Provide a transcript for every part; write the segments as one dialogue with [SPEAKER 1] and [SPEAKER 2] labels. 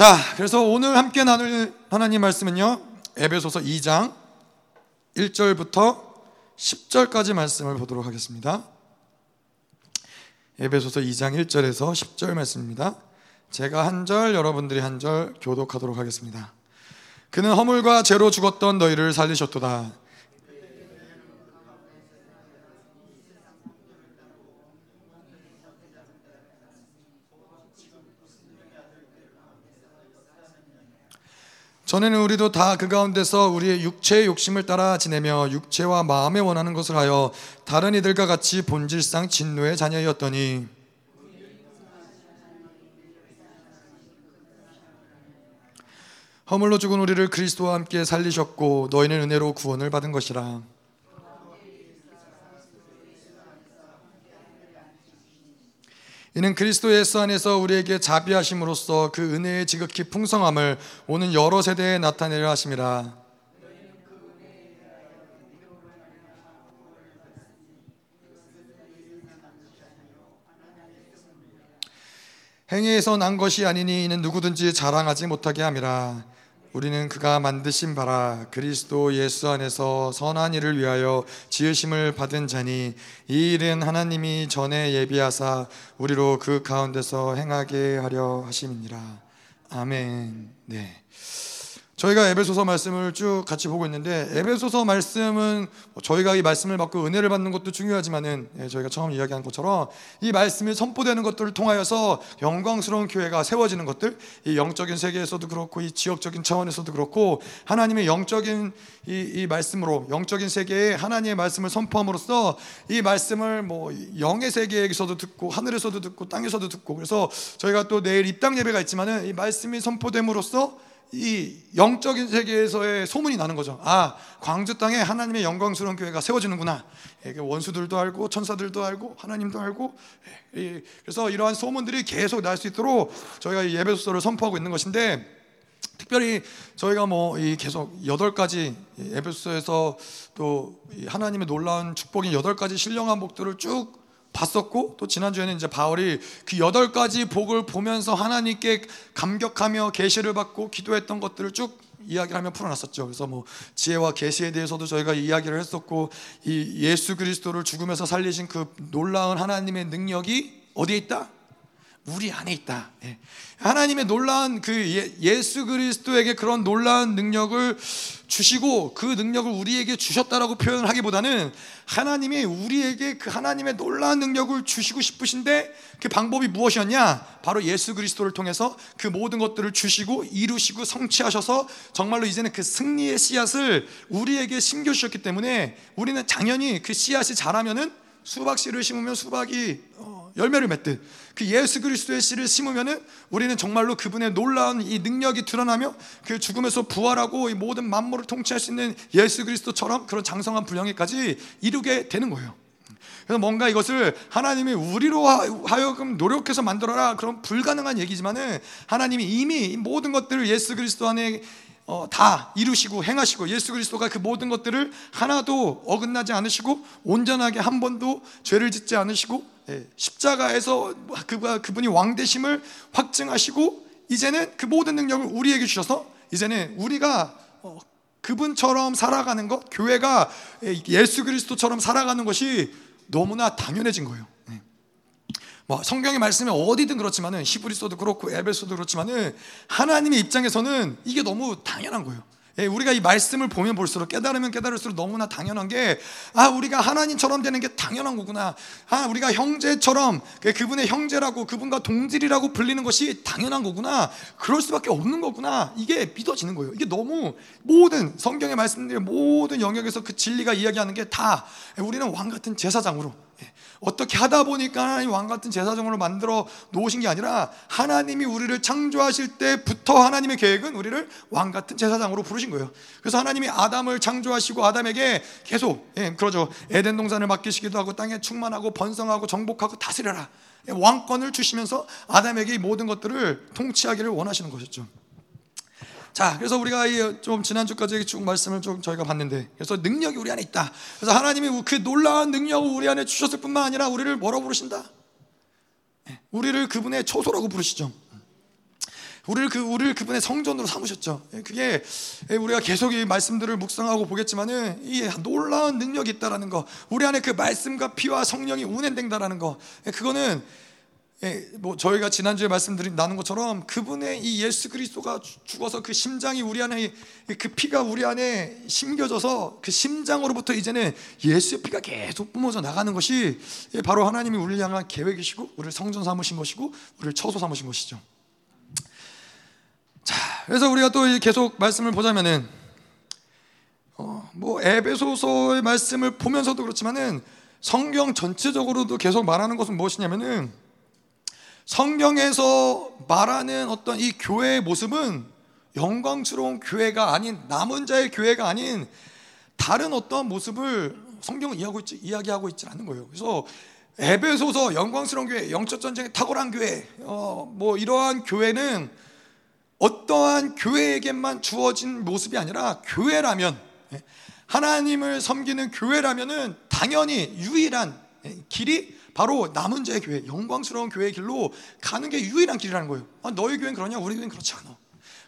[SPEAKER 1] 자, 그래서 오늘 함께 나눌 하나님 말씀은요. 에베소서 2장 1절부터 10절까지 말씀을 보도록 하겠습니다. 에베소서 2장 1절에서 10절 말씀입니다. 제가 한 절, 여러분들이 한 절 교독하도록 하겠습니다. 그는 허물과 죄로 죽었던 너희를 살리셨도다. 전에는 우리도 다 그 가운데서 우리의 육체의 욕심을 따라 지내며 육체와 마음에 원하는 것을 하여 다른 이들과 같이 본질상 진노의 자녀였더니 허물로 죽은 우리를 그리스도와 함께 살리셨고 너희는 은혜로 구원을 받은 것이라 이는 그리스도 예수 안에서 우리에게 자비하심으로써 그 은혜의 지극히 풍성함을 오는 여러 세대에 나타내려 하심이라. 행위에서 난 것이 아니니 이는 누구든지 자랑하지 못하게 함이라. 우리는 그가 만드신 바라 그리스도 예수 안에서 선한 일을 위하여 지으심을 받은 자니 이 일은 하나님이 전에 예비하사 우리로 그 가운데서 행하게 하려 하심이니라. 아멘. 네 저희가 에베소서 말씀을 쭉 같이 보고 있는데 에베소서 말씀은 뭐 저희가 이 말씀을 받고 은혜를 받는 것도 중요하지만은 예, 저희가 처음 이야기한 것처럼 이 말씀이 선포되는 것들을 통하여서 영광스러운 교회가 세워지는 것들 이 영적인 세계에서도 그렇고 이 지역적인 차원에서도 그렇고 하나님의 영적인 이, 이 말씀으로 영적인 세계에 하나님의 말씀을 선포함으로써 이 말씀을 뭐 영의 세계에서도 듣고 하늘에서도 듣고 땅에서도 듣고 그래서 저희가 또 내일 입당 예배가 있지만은 이 말씀이 선포됨으로써 이 영적인 세계에서의 소문이 나는 거죠. 아, 광주 땅에 하나님의 영광스러운 교회가 세워지는구나. 원수들도 알고 천사들도 알고 하나님도 알고 예, 그래서 이러한 소문들이 계속 날 수 있도록 저희가 예배소서를 선포하고 있는 것인데 특별히 저희가 뭐 계속 여덟 가지 에베소서에서 또 하나님의 놀라운 축복인 여덟 가지 신령한 복들을 쭉 봤었고 또 지난주에는 이제 바울이 그 여덟 가지 복을 보면서 하나님께 감격하며 계시를 받고 기도했던 것들을 쭉 이야기를 하며 풀어놨었죠. 그래서 뭐 지혜와 계시에 대해서도 저희가 이야기를 했었고 이 예수 그리스도를 죽음에서 살리신 그 놀라운 하나님의 능력이 어디에 있다? 우리 안에 있다. 예. 하나님의 놀라운 그 예, 예수 그리스도에게 그런 놀라운 능력을 주시고 그 능력을 우리에게 주셨다라고 표현을 하기보다는 하나님이 우리에게 그 하나님의 놀라운 능력을 주시고 싶으신데 그 방법이 무엇이었냐? 바로 예수 그리스도를 통해서 그 모든 것들을 주시고 이루시고 성취하셔서 정말로 이제는 그 승리의 씨앗을 우리에게 심겨 주셨기 때문에 우리는 당연히 그 씨앗이 자라면은 수박 씨를 심으면 수박이 어, 열매를 맺듯 그 예수 그리스도의 씨를 심으면은 우리는 정말로 그분의 놀라운 이 능력이 드러나며 그 죽음에서 부활하고 이 모든 만물을 통치할 수 있는 예수 그리스도처럼 그런 장성한 분량에까지 이루게 되는 거예요. 그래서 뭔가 이것을 하나님이 우리로 하여금 노력해서 만들어라 그런 불가능한 얘기지만은 하나님이 이미 모든 것들을 예수 그리스도 안에 어, 다 이루시고 행하시고 예수 그리스도가 그 모든 것들을 하나도 어긋나지 않으시고 온전하게 한 번도 죄를 짓지 않으시고 예, 십자가에서 그분이 왕 되심을 확증하시고 이제는 그 모든 능력을 우리에게 주셔서 이제는 우리가 어, 그분처럼 살아가는 것, 교회가 예수 그리스도처럼 살아가는 것이 너무나 당연해진 거예요. 예. 뭐 성경의 말씀에 어디든 그렇지만은 히브리서도 그렇고 에베소도 그렇지만은 하나님의 입장에서는 이게 너무 당연한 거예요. 예, 우리가 이 말씀을 보면 볼수록 깨달으면 깨달을수록 너무나 당연한 게 아 우리가 하나님처럼 되는 게 당연한 거구나. 아 우리가 형제처럼 그 그분의 형제라고 그분과 동질이라고 불리는 것이 당연한 거구나. 그럴 수밖에 없는 거구나. 이게 믿어지는 거예요. 이게 너무 모든 성경의 말씀들의 모든 영역에서 그 진리가 이야기하는 게 다 우리는 왕 같은 제사장으로 예, 어떻게 하다 보니까 하나님 왕 같은 제사장으로 만들어 놓으신 게 아니라 하나님이 우리를 창조하실 때부터 하나님의 계획은 우리를 왕 같은 제사장으로 부르신 거예요. 그래서 하나님이 아담을 창조하시고 아담에게 계속 예, 그러죠. 에덴 동산을 맡기시기도 하고 땅에 충만하고 번성하고 정복하고 다스려라. 예, 왕권을 주시면서 아담에게 모든 것들을 통치하기를 원하시는 것이죠. 자, 그래서 우리가 좀 지난주까지 쭉 말씀을 좀 저희가 봤는데, 그래서 능력이 우리 안에 있다. 그래서 하나님이 그 놀라운 능력을 우리 안에 주셨을 뿐만 아니라 우리를 뭐라고 부르신다? 예, 우리를 그분의 초소라고 부르시죠. 우리를 그 우리를 그분의 성전으로 삼으셨죠. 예, 그게 예, 우리가 계속 이 말씀들을 묵상하고 보겠지만은 이 놀라운 능력이 있다라는 거, 우리 안에 그 말씀과 피와 성령이 운행된다라는 거, 예, 그거는 뭐 저희가 지난주에 말씀드린 나눈 것처럼 그분의 이 예수 그리스도가 죽어서 그 심장이 우리 안에 그 피가 우리 안에 심겨져서 그 심장으로부터 이제는 예수의 피가 계속 뿜어져 나가는 것이 바로 하나님이 우리를 향한 계획이시고 우리를 성전 삼으신 것이고 우리를 처소 삼으신 것이죠. 자, 그래서 우리가 또 계속 말씀을 보자면은 어, 뭐 에베소서의 말씀을 보면서도 그렇지만은 성경 전체적으로도 계속 말하는 것은 무엇이냐면은 성경에서 말하는 어떤 이 교회의 모습은 영광스러운 교회가 아닌 남은 자의 교회가 아닌 다른 어떤 모습을 성경은 이야기하고 있지, 이야기하고 있지 않는 거예요. 그래서 에베소서 영광스러운 교회, 영적 전쟁에 탁월한 교회, 어, 뭐 이러한 교회는 어떠한 교회에게만 주어진 모습이 아니라 교회라면 예, 하나님을 섬기는 교회라면은 당연히 유일한 예, 길이 바로 남은 자의 교회, 영광스러운 교회의 길로 가는 게 유일한 길이라는 거예요. 아, 너희 교회는 그러냐? 우리 교회는 그렇지 않아.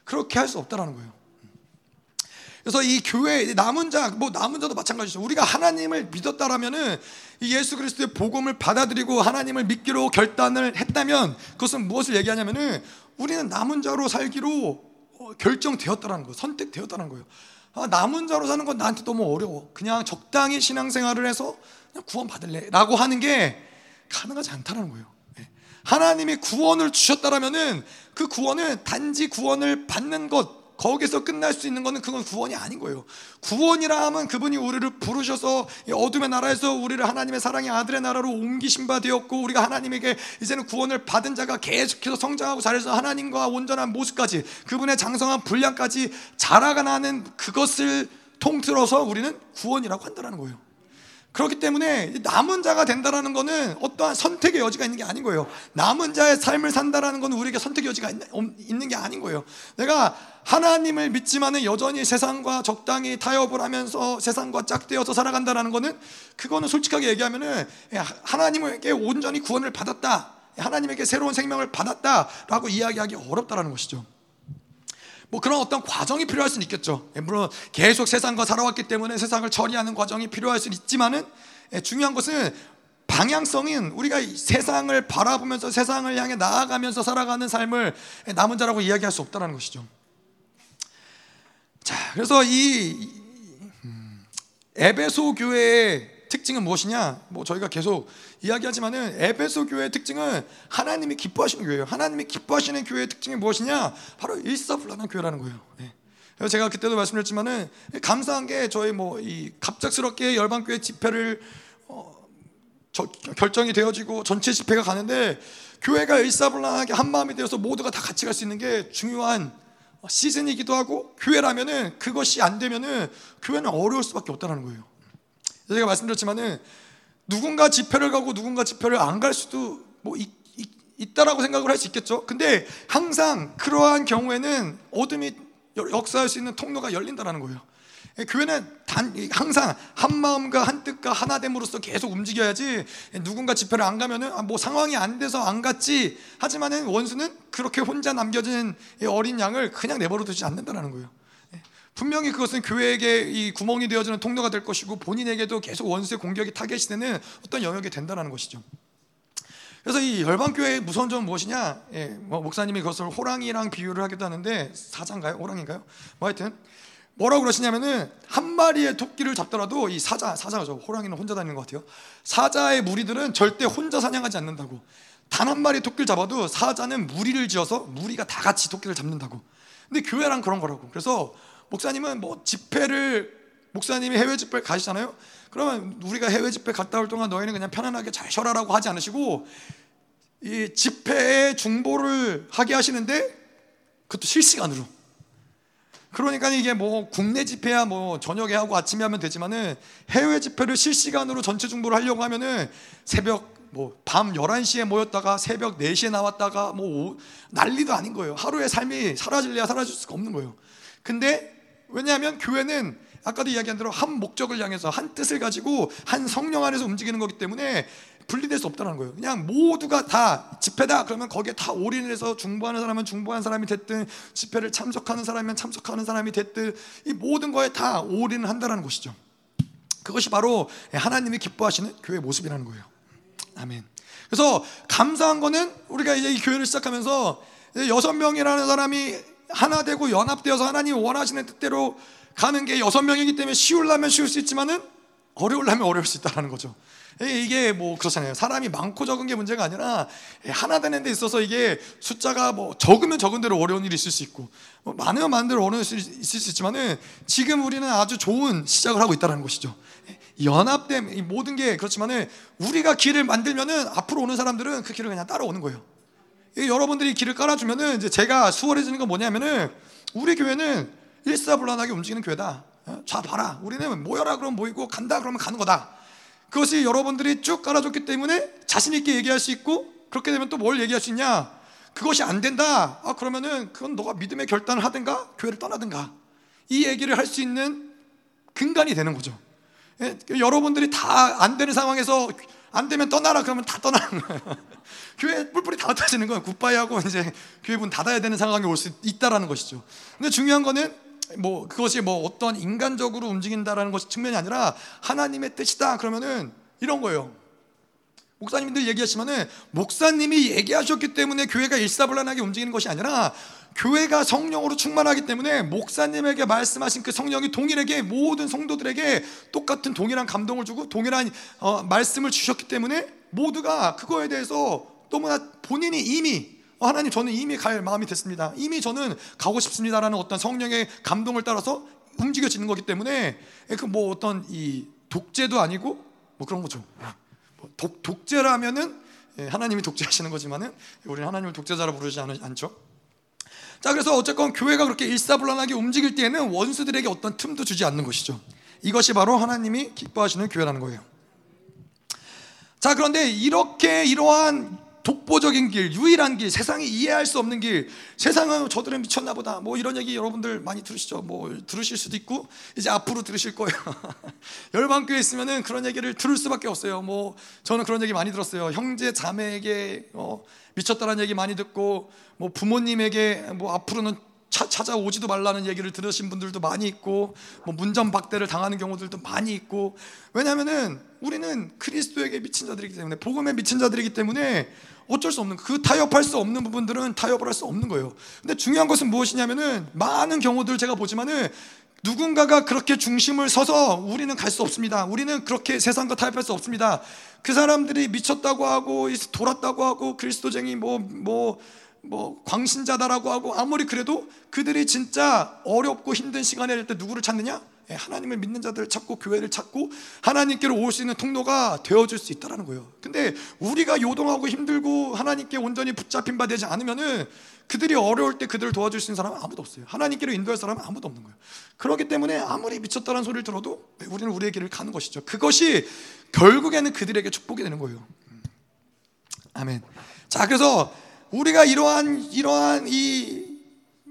[SPEAKER 1] 그렇게 할 수 없다라는 거예요. 그래서 이 교회 남은 자, 뭐 남은 자도 마찬가지죠. 우리가 하나님을 믿었다라면은 이 예수 그리스도의 복음을 받아들이고 하나님을 믿기로 결단을 했다면 그것은 무엇을 얘기하냐면은 우리는 남은 자로 살기로 어, 결정되었다라는 거예요. 선택되었다는 거예요. 아, 남은 자로 사는 건 나한테 너무 어려워. 그냥 적당히 신앙생활을 해서 그냥 구원 받을래라고 하는 게 가능하지 않다는 거예요. 예. 하나님이 구원을 주셨다라면은 그 구원은 단지 구원을 받는 것 거기서 끝날 수 있는 것은 그건 구원이 아닌 거예요. 구원이라 하면 그분이 우리를 부르셔서 어둠의 나라에서 우리를 하나님의 사랑의 아들의 나라로 옮기신 바 되었고 우리가 하나님에게 이제는 구원을 받은 자가 계속해서 성장하고 잘해서 하나님과 온전한 모습까지 그분의 장성한 분량까지 자라가는 그것을 통틀어서 우리는 구원이라고 한다는 거예요. 그렇기 때문에 남은 자가 된다라는 것은 어떠한 선택의 여지가 있는 게 아닌 거예요. 남은 자의 삶을 산다라는 것은 우리에게 선택의 여지가 있는 게 아닌 거예요. 내가 하나님을 믿지만은 여전히 세상과 적당히 타협을 하면서 세상과 짝되어서 살아간다라는 것은 그거는 솔직하게 얘기하면은 하나님에게 온전히 구원을 받았다. 하나님에게 새로운 생명을 받았다라고 이야기하기 어렵다라는 것이죠. 뭐 그런 어떤 과정이 필요할 수는 있겠죠. 예, 물론 계속 세상과 살아왔기 때문에 세상을 처리하는 과정이 필요할 수는 있지만은 예, 중요한 것은 방향성인 우리가 세상을 바라보면서 세상을 향해 나아가면서 살아가는 삶을 예, 남은 자라고 이야기할 수 없다는 것이죠. 자, 그래서 이 음, 에베소 교회의 특징은 무엇이냐? 뭐 저희가 계속 이야기하지만은 에베소 교회의 특징은 하나님이 기뻐하시는 교회예요. 하나님이 기뻐하시는 교회의 특징이 무엇이냐? 바로 일사불란한 교회라는 거예요. 네. 제가 그때도 말씀드렸지만은 감사한 게 저희 뭐 이 갑작스럽게 열방교회 집회를 어, 저, 결정이 되어지고 전체 집회가 가는데 교회가 일사불란하게 한 마음이 되어서 모두가 다 같이 갈 수 있는 게 중요한 시즌이기도 하고 교회라면은 그것이 안 되면은 교회는 어려울 수밖에 없다는 거예요. 제가 말씀드렸지만은 누군가 집회를 가고 누군가 집회를 안 갈 수도 뭐 있, 있, 있다라고 생각을 할 수 있겠죠. 근데 항상 그러한 경우에는 어둠이 역사할 수 있는 통로가 열린다라는 거예요. 예, 교회는 단 항상 한 마음과 한 뜻과 하나됨으로써 계속 움직여야지 누군가 집회를 안 가면은 아, 뭐 상황이 안 돼서 안 갔지 하지만은 원수는 그렇게 혼자 남겨진 어린 양을 그냥 내버려 두지 않는다는 거예요. 분명히 그것은 교회에게 이 구멍이 되어주는 통로가 될 것이고 본인에게도 계속 원수의 공격이 타겟이 되는 어떤 영역이 된다는 것이죠. 그래서 이 열방교회의 무서운 점은 무엇이냐? 예, 뭐 목사님이 그것을 호랑이랑 비유를 하기도 하는데 사자인가요? 호랑인가요? 뭐 하여튼 뭐라고 그러시냐면은 한 마리의 토끼를 잡더라도 이 사자, 사자죠. 호랑이는 혼자 다니는 것 같아요. 사자의 무리들은 절대 혼자 사냥하지 않는다고. 단 한 마리 토끼를 잡아도 사자는 무리를 지어서 무리가 다 같이 토끼를 잡는다고. 근데 교회랑 그런 거라고. 그래서 목사님은 뭐 집회를 목사님이 해외 집회 가시잖아요. 그러면 우리가 해외 집회 갔다 올 동안 너희는 그냥 편안하게 잘 쉬어라라고 하지 않으시고 이 집회에 중보를 하게 하시는데 그것도 실시간으로. 그러니까 이게 뭐 국내 집회야 뭐 저녁에 하고 아침에 하면 되지만은 해외 집회를 실시간으로 전체 중보를 하려고 하면은 새벽 뭐 밤 11시에 모였다가 새벽 4시에 나왔다가 뭐 난리도 아닌 거예요. 하루의 삶이 사라질래야 사라질 수가 없는 거예요. 근데 왜냐하면 교회는 아까도 이야기한 대로 한 목적을 향해서 한 뜻을 가지고 한 성령 안에서 움직이는 거기 때문에 분리될 수 없다는 거예요. 그냥 모두가 다 집회다 그러면 거기에 다 올인을 해서 중보하는 사람은 중보하는 사람이 됐든 집회를 참석하는 사람이면 참석하는 사람이 됐든 이 모든 거에 다 올인을 한다는 것이죠. 그것이 바로 하나님이 기뻐하시는 교회 모습이라는 거예요. 아멘. 그래서 감사한 거는 우리가 이제 이 교회를 시작하면서 여섯 명이라는 사람이 하나 되고 연합되어서 하나님 원하시는 뜻대로 가는 게 여섯 명이기 때문에 쉬울라면 쉬울 수 있지만은 어려울라면 어려울 수 있다는 거죠. 이게 뭐 그렇잖아요. 사람이 많고 적은 게 문제가 아니라 하나 되는 데 있어서 이게 숫자가 뭐 적으면 적은 대로 어려운 일이 있을 수 있고 뭐 많으면 많은 대로 어려운 일이 있을 수 있지만은 지금 우리는 아주 좋은 시작을 하고 있다는 것이죠. 연합됨 모든 게 그렇지만은 우리가 길을 만들면은 앞으로 오는 사람들은 그 길을 그냥 따라오는 거예요. 여러분들이 길을 깔아주면은 이제 제가 수월해지는 건 뭐냐면은 우리 교회는 일사불란하게 움직이는 교회다. 어? 자 봐라, 우리는 모여라 그러면 모이고 간다 그러면 가는 거다. 그것이 여러분들이 쭉 깔아줬기 때문에 자신 있게 얘기할 수 있고 그렇게 되면 또 뭘 얘기할 수 있냐? 그것이 안 된다. 아 그러면은 그건 너가 믿음의 결단을 하든가 교회를 떠나든가 ఈ 얘기를 할 수 있는 근간이 되는 거죠. 예? 여러분들이 다 안 되는 상황에서 안 되면 떠나라 그러면 다 떠나는 거예요. 교회 뿔뿔이 다 흩어지는 거예요. 굿바이 하고 이제 교회 문 닫아야 되는 상황이 올 수 있다라는 것이죠. 근데 중요한 거는 뭐 그것이 뭐 어떤 인간적으로 움직인다라는 것이 측면이 아니라 하나님의 뜻이다 그러면은 이런 거예요. 목사님들 얘기하시면은 목사님이 얘기하셨기 때문에 교회가 일사불란하게 움직이는 것이 아니라 교회가 성령으로 충만하기 때문에 목사님에게 말씀하신 그 성령이 동일하게 모든 성도들에게 똑같은 동일한 감동을 주고 동일한 어, 말씀을 주셨기 때문에 모두가 그거에 대해서 너무나 본인이 이미 어, 하나님 저는 이미 갈 마음이 됐습니다. 이미 저는 가고 싶습니다라는 어떤 성령의 감동을 따라서 움직여지는 거기 때문에 그 뭐 어떤 이 독재도 아니고 뭐 그런 거죠. 뭐 독, 독재라면은 예, 하나님이 독재하시는 거지만은 우리는 하나님을 독재자라 부르지 않죠. 자 그래서 어쨌건 교회가 그렇게 일사불란하게 움직일 때에는 원수들에게 어떤 틈도 주지 않는 것이죠. 이것이 바로 하나님이 기뻐하시는 교회라는 거예요. 자 그런데 이렇게 이러한 독보적인 길, 유일한 길, 세상이 이해할 수 없는 길, 세상은 저들은 미쳤나 보다. 뭐 이런 얘기 여러분들 많이 들으시죠? 뭐 들으실 수도 있고, 이제 앞으로 들으실 거예요. 열방교회 있으면은 그런 얘기를 들을 수밖에 없어요. 뭐 저는 그런 얘기 많이 들었어요. 형제, 자매에게 어, 미쳤다는 얘기 많이 듣고, 뭐 부모님에게 뭐 앞으로는 차, 찾아오지도 말라는 얘기를 들으신 분들도 많이 있고 뭐 문전박대를 당하는 경우들도 많이 있고 왜냐하면은 우리는 그리스도에게 미친 자들이기 때문에 복음에 미친 자들이기 때문에 어쩔 수 없는 그 타협할 수 없는 부분들은 타협을 할 수 없는 거예요. 근데 중요한 것은 무엇이냐면은 많은 경우들 제가 보지만은 누군가가 그렇게 중심을 서서 우리는 갈 수 없습니다. 우리는 그렇게 세상과 타협할 수 없습니다. 그 사람들이 미쳤다고 하고 돌았다고 하고 그리스도쟁이 뭐 뭐 뭐, 뭐 광신자다라고 하고 아무리 그래도 그들이 진짜 어렵고 힘든 시간에 때 누구를 찾느냐? 예, 하나님을 믿는 자들을 찾고 교회를 찾고 하나님께로 올 수 있는 통로가 되어줄 수 있다라는 거예요. 근데 우리가 요동하고 힘들고 하나님께 온전히 붙잡힌 바 되지 않으면은 그들이 어려울 때 그들을 도와줄 수 있는 사람은 아무도 없어요. 하나님께로 인도할 사람은 아무도 없는 거예요. 그렇기 때문에 아무리 미쳤다는 소리를 들어도 우리는 우리의 길을 가는 것이죠. 그것이 결국에는 그들에게 축복이 되는 거예요. 음. 아멘. 자, 그래서 우리가 이러한 이러한 이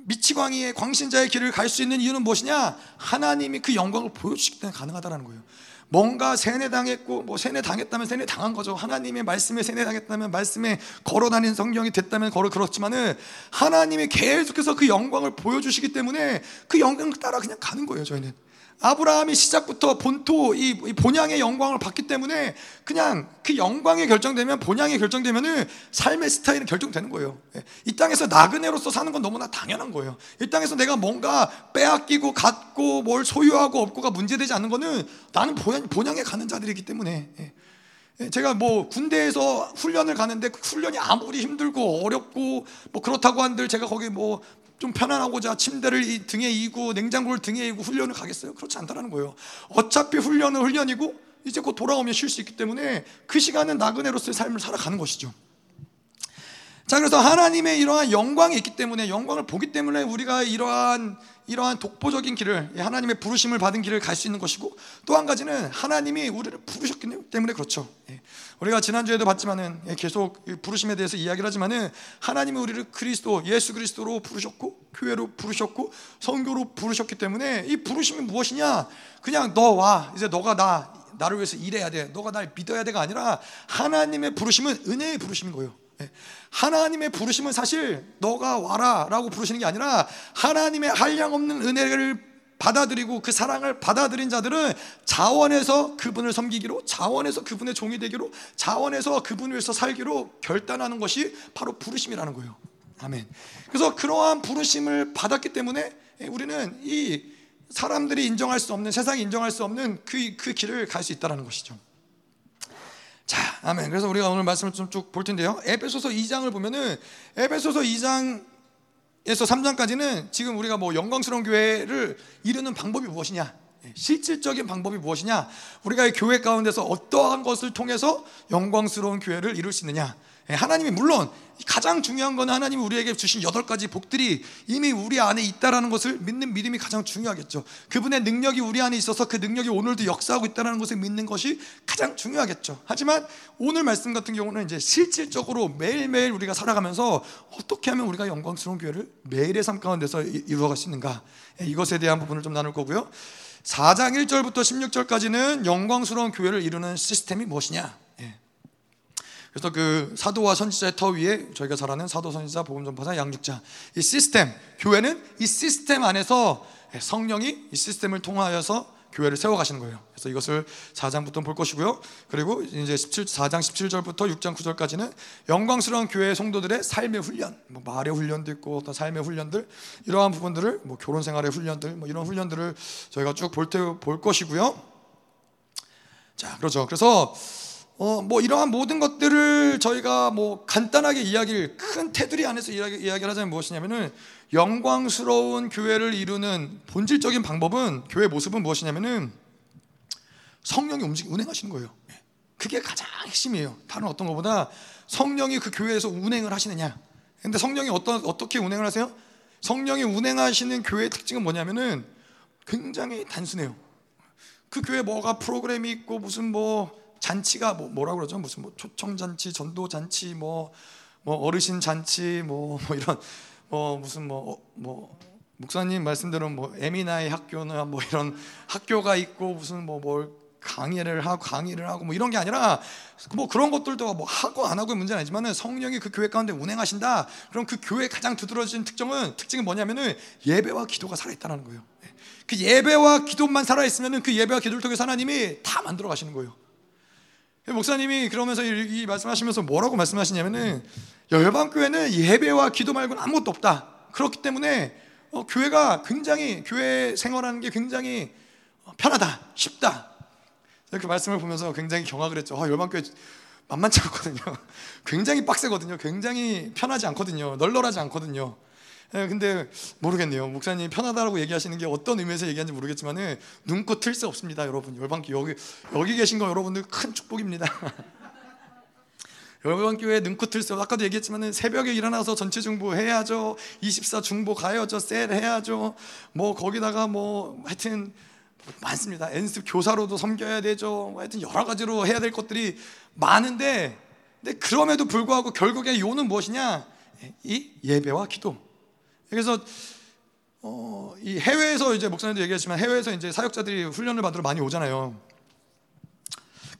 [SPEAKER 1] 미치광이의 광신자의 길을 갈 수 있는 이유는 무엇이냐? 하나님이 그 영광을 보여주시기 때문에 가능하다는 거예요. 뭔가 세뇌당했고 뭐 세뇌당했다면 세뇌당한 거죠. 하나님의 말씀에 세뇌당했다면 말씀에 걸어다닌 성경이 됐다면 걸어 그렇지만은 하나님이 계속해서 그 영광을 보여주시기 때문에 그 영광을 따라 그냥 가는 거예요. 저희는. 아브라함이 시작부터 본토 이 본향의 영광을 받기 때문에 그냥 그 영광이 결정되면 본향이 결정되면은 삶의 스타일은 결정되는 거예요. 예. 이 땅에서 나그네로서 사는 건 너무나 당연한 거예요. 이 땅에서 내가 뭔가 빼앗기고 갖고 뭘 소유하고 없고가 문제되지 않는 거는 나는 본향에 가는 자들이기 때문에 예. 예, 제가 뭐 군대에서 훈련을 가는데 그 훈련이 아무리 힘들고 어렵고 뭐 그렇다고 한들 제가 거기 뭐 좀 편안하고자 침대를 등에 이고 냉장고를 등에 이고 훈련을 가겠어요? 그렇지 않다라는 거예요. 어차피 훈련은 훈련이고 이제 곧 돌아오면 쉴 수 있기 때문에 그 시간은 나그네로서의 삶을 살아가는 것이죠. 자, 그래서 하나님의 이러한 영광이 있기 때문에 영광을 보기 때문에 우리가 이러한 이러한 독보적인 길을 하나님의 부르심을 받은 길을 갈 수 있는 것이고 또 한 가지는 하나님이 우리를 부르셨기 때문에 그렇죠. 예. 우리가 지난주에도 봤지만은 예, 계속 부르심에 대해서 이야기를 하지만은 하나님이 우리를 그리스도 예수 그리스도로 부르셨고 교회로 부르셨고 성교로 부르셨기 때문에 이 부르심이 무엇이냐? 그냥 너 와. 이제 너가 나 나를 위해서 일해야 돼. 너가 날 믿어야 돼가 아니라 하나님의 부르심은 은혜의 부르심인 거예요. 예. 하나님의 부르심은 사실 너가 와라라고 부르시는 게 아니라 하나님의 한량 없는 은혜를 받아들이고 그 사랑을 받아들인 자들은 자원해서 그분을 섬기기로 자원해서 그분의 종이 되기로 자원해서 그분을 위해서 살기로 결단하는 것이 바로 부르심이라는 거예요. 아멘. 그래서 그러한 부르심을 받았기 때문에 우리는 이 사람들이 인정할 수 없는 세상이 인정할 수 없는 그, 그 길을 갈 수 있다는 것이죠. 자, 아멘. 그래서 우리가 오늘 말씀을 좀 쭉 볼 텐데요. 에베소서 2장을 보면은 에베소서 2장 에서 3장까지는 지금 우리가 뭐 영광스러운 교회를 이루는 방법이 무엇이냐? 예, 실질적인 방법이 무엇이냐? 우리가 교회 가운데서 어떠한 것을 통해서 영광스러운 교회를 이룰 수 있느냐? 예, 하나님이 물론 가장 중요한 건 하나님이 우리에게 주신 여덟 가지 복들이 이미 우리 안에 있다라는 것을 믿는 믿음이 가장 중요하겠죠. 그분의 능력이 우리 안에 있어서 그 능력이 오늘도 역사하고 있다는 것을 믿는 것이 가장 중요하겠죠. 하지만 오늘 말씀 같은 경우는 이제 실질적으로 매일매일 우리가 살아가면서 어떻게 하면 우리가 영광스러운 교회를 매일의 삶 가운데서 이루어갈 수 있는가 예, 이것에 대한 부분을 좀 나눌 거고요. 4장 1절부터 16절까지는 영광스러운 교회를 이루는 시스템이 무엇이냐 그래서 그 사도와 선지자의 터 위에 저희가 잘 아는 사도 선지자 복음 전파사 양육자 이 시스템 교회는 이 시스템 안에서 성령이 이 시스템을 통하여서 교회를 세워 가시는 거예요. 그래서 이것을 4장부터 볼 것이고요. 그리고 이제 17 4장 17절부터 6장 9절까지는 영광스러운 교회 성도들의 삶의 훈련, 뭐 말의 훈련도 있고 어떤 삶의 훈련들 이러한 부분들을 뭐 결혼 생활의 훈련들 뭐 이런 훈련들을 저희가 쭉볼볼 것이고요. 자, 그렇죠. 그래서 어, 뭐 이러한 모든 것들을 저희가 뭐 간단하게 이야기를 큰 테두리 안에서 이야기, 이야기를 하자면 무엇이냐면은 영광스러운 교회를 이루는 본질적인 방법은 교회 모습은 무엇이냐면은 성령이 움직 운행하시는 거예요. 예. 그게 가장 핵심이에요. 다른 어떤 것보다 성령이 그 교회에서 운행을 하시느냐. 근데 성령이 어떤 어떻게 운행을 하세요? 성령이 운행하시는 교회의 특징은 뭐냐면은 굉장히 단순해요. 그 교회 뭐가 프로그램이 있고 무슨 뭐 잔치가 뭐 뭐라 그러죠? 무슨 뭐 초청 잔치, 전도 잔치, 뭐, 뭐 어르신 잔치, 뭐, 뭐 이런 뭐 무슨 뭐뭐 어, 뭐 목사님 말씀대로 뭐 에미나의 학교나 뭐 이런 학교가 있고 무슨 뭐 뭘 강의를 하고 강의를 하고 뭐 이런 게 아니라 뭐 그런 것들도 뭐 하고 안 하고의 문제는 아니지만은 성령이 그 교회 가운데 운행하신다. 그럼 그 교회 가장 두드러진 특징은 특징은 뭐냐면은 예배와 기도가 살아 있다는 거예요. 그 예배와 기도만 살아 있으면은 그 예배와 기도를 통해서 하나님이 다 만들어 가시는 거예요. 목사님이 그러면서 이 말씀하시면서 뭐라고 말씀하시냐면은 열방 교회는 예배와 기도 말고는 아무것도 없다. 그렇기 때문에 어, 교회가 굉장히 교회 생활하는 게 굉장히 편하다, 쉽다. 그 말씀을 보면서 굉장히 경악을 했죠. 어, 열방 교회 만만치 않거든요. 굉장히 빡세거든요. 굉장히 편하지 않거든요. 널널하지 않거든요. 예, 근데 모르겠네요. 목사님 편하다라고 얘기하시는 게 어떤 의미에서 얘기하는지 모르겠지만은 눈코 틀수 없습니다, 여러분. 열방교 여기 여기 계신 거 여러분들 큰 축복입니다. 열방교회 눈코 틀수 아까도 얘기했지만은 새벽에 일어나서 전체 중보 해야죠. 24 중보 가야죠. 셀 해야죠. 뭐 거기다가 뭐 하여튼 많습니다. 연습 교사로도 섬겨야 되죠. 뭐 하여튼 여러 가지로 해야 될 것들이 많은데 근데 그럼에도 불구하고 결국에 요는 무엇이냐? 이 예배와 기도. 그래서 어, 이 해외에서 이제 목사님도 얘기했지만 해외에서 이제 사역자들이 훈련을 받으러 많이 오잖아요.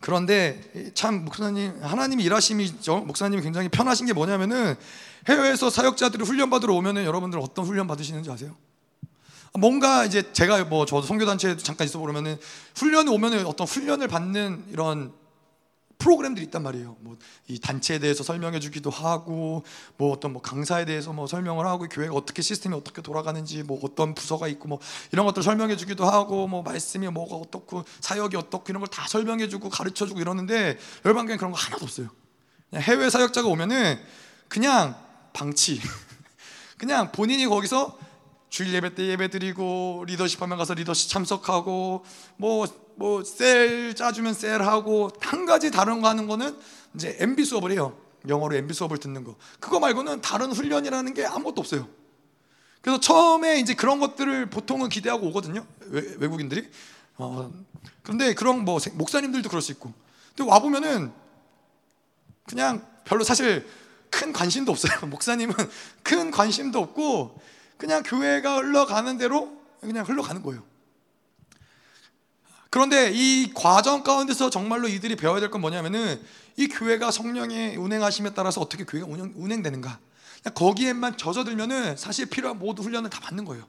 [SPEAKER 1] 그런데 참 목사님 하나님이 일하심이죠. 목사님이 굉장히 편하신 게 뭐냐면은 해외에서 사역자들이 훈련 받으러 오면은 여러분들 어떤 훈련 받으시는지 아세요? 뭔가 이제 제가 뭐 저도 선교단체에 잠깐 있어 보면은 훈련이 오면은 어떤 훈련을 받는 이런 프로그램들이 있단 말이에요. 뭐 이 단체에 대해서 설명해 주기도 하고 뭐 어떤 뭐 강사에 대해서 뭐 설명을 하고 교회가 어떻게 시스템이 어떻게 돌아가는지 뭐 어떤 부서가 있고 뭐 이런 것들 설명해 주기도 하고 뭐 말씀이 뭐가 어떻고 사역이 어떻고 이런 걸 다 설명해 주고 가르쳐 주고 이러는데 열방교회 그런 거 하나도 없어요. 해외 사역자가 오면은 그냥 방치. 그냥 본인이 거기서 주일 예배 때 예배 드리고 리더십 하면 가서 리더십 참석하고 뭐 뭐 셀 짜주면 셀하고 한 가지 다른 거 하는 거는 이제 MB 수업을 해요. 영어로 MB 수업을 듣는 거. 그거 말고는 다른 훈련이라는 게 아무것도 없어요. 그래서 처음에 이제 그런 것들을 보통은 기대하고 오거든요. 외, 국인들이 어, 그런데 그런 뭐 목사님들도 그럴 수 있고. 근데 와 보면은 그냥 별로 사실 큰 관심도 없어요. 목사님은 큰 관심도 없고 그냥 교회가 흘러가는 대로 그냥 흘러가는 거예요. 그런데 이 과정 가운데서 정말로 이들이 배워야 될 건 뭐냐면은 이 교회가 성령의 운행하심에 따라서 어떻게 교회가 운영, 운행되는가. 거기에만 젖어들면은 사실 필요한 모든 훈련을 다 받는 거예요.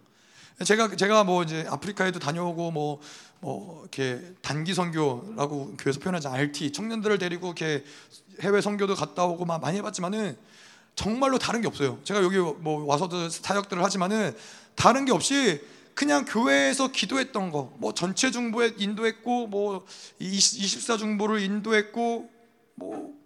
[SPEAKER 1] 제가 제가 뭐 이제 아프리카에도 다녀오고 뭐뭐 뭐 이렇게 단기 선교라고 교회에서 표현하지 RT 청년들을 데리고 이렇게 해외 선교도 갔다 오고 막 많이 해봤지만은 정말로 다른 게 없어요. 제가 여기 뭐 와서도 사역들을 하지만은 다른 게 없이 그냥 교회에서 기도했던 거, 뭐 전체 중보에 인도했고, 뭐 24 중보를 인도했고, 뭐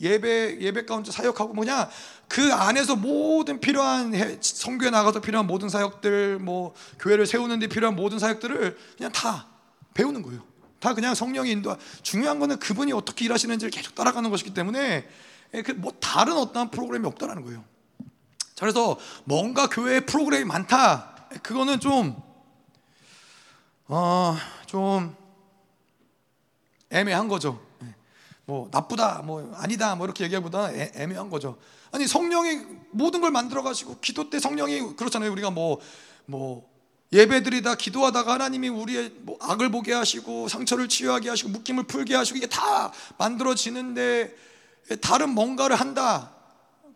[SPEAKER 1] 예배 예배 가운데 사역하고 뭐냐 그 안에서 모든 필요한 성교에 나가서 필요한 모든 사역들, 뭐 교회를 세우는데 필요한 모든 사역들을 그냥 다 배우는 거예요. 다 그냥 성령이 인도. 중요한 거는 그분이 어떻게 일하시는지를 계속 따라가는 것이기 때문에 뭐 다른 어떤 프로그램이 없다라는 거예요. 그래서 뭔가 교회에 프로그램이 많다. 그거는 좀, 어, 좀 애매한 거죠. 예. 뭐 나쁘다, 뭐 아니다, 뭐 이렇게 얘기하보다 애매한 거죠. 아니 성령이 모든 걸 만들어 가시고 기도 때 성령이 그렇잖아요. 우리가 뭐뭐 뭐 예배드리다 기도하다가 하나님이 우리의 뭐 악을 보게 하시고 상처를 치유하게 하시고 묶임을 풀게 하시고 이게 다 만들어지는데 다른 뭔가를 한다.